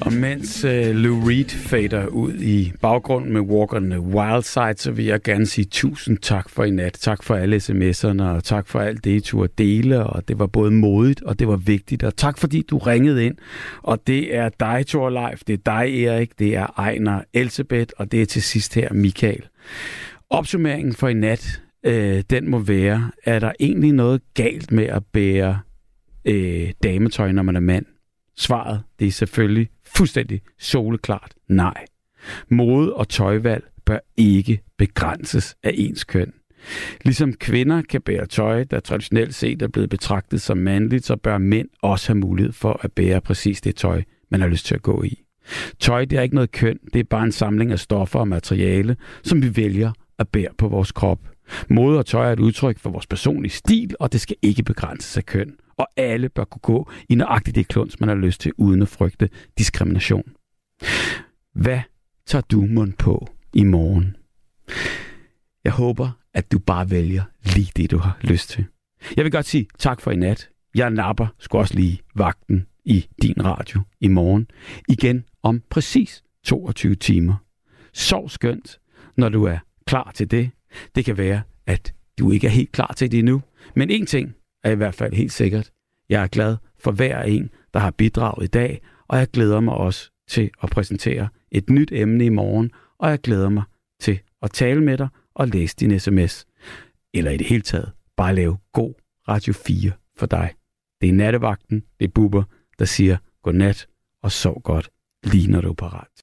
Og mens uh, Lou Reed fader ud i baggrunden med Walkerne Wild Side, så vil jeg gerne sige tusind tak for i nat. Tak for alle sms'erne, og tak for alt det, I turde dele, og det var både modigt, og det var vigtigt, og tak fordi du ringede ind. Og det er dig, Thor Life, det er dig, Erik, det er Ejner Elsebeth, og det er til sidst her Michael. Opsummeringen for i nat øh, den må være, er der egentlig noget galt med at bære øh, dametøj, når man er mand? Svaret, det er selvfølgelig fuldstændig soleklart nej. Mode og tøjvalg bør ikke begrænses af ens køn. Ligesom kvinder kan bære tøj, der traditionelt set er blevet betragtet som mandligt, så bør mænd også have mulighed for at bære præcis det tøj, man har lyst til at gå i. Tøj det er ikke noget køn, det er bare en samling af stoffer og materiale, som vi vælger at bære på vores krop. Mode og tøj er et udtryk for vores personlige stil, og det skal ikke begrænses af køn. Og alle bør kunne gå i nøjagtigt det kluns, man har lyst til, uden at frygte diskrimination. Hvad tager du mund på i morgen? Jeg håber, at du bare vælger lige det, du har lyst til. Jeg vil godt sige tak for i nat. Jeg napper sgu også lige vagten i din radio i morgen. Igen om præcis 22 timer. Sov skønt, når du er klar til det. Det kan være, at du ikke er helt klar til det endnu. Men en ting er i hvert fald helt sikkert. Jeg er glad for hver en, der har bidraget i dag, og jeg glæder mig også til at præsentere et nyt emne i morgen, og jeg glæder mig til at tale med dig og læse din sms. Eller i det hele taget, bare lave god Radio 4 for dig. Det er nattevagten, det er buber, der siger godnat og sov godt, lige når du er parat.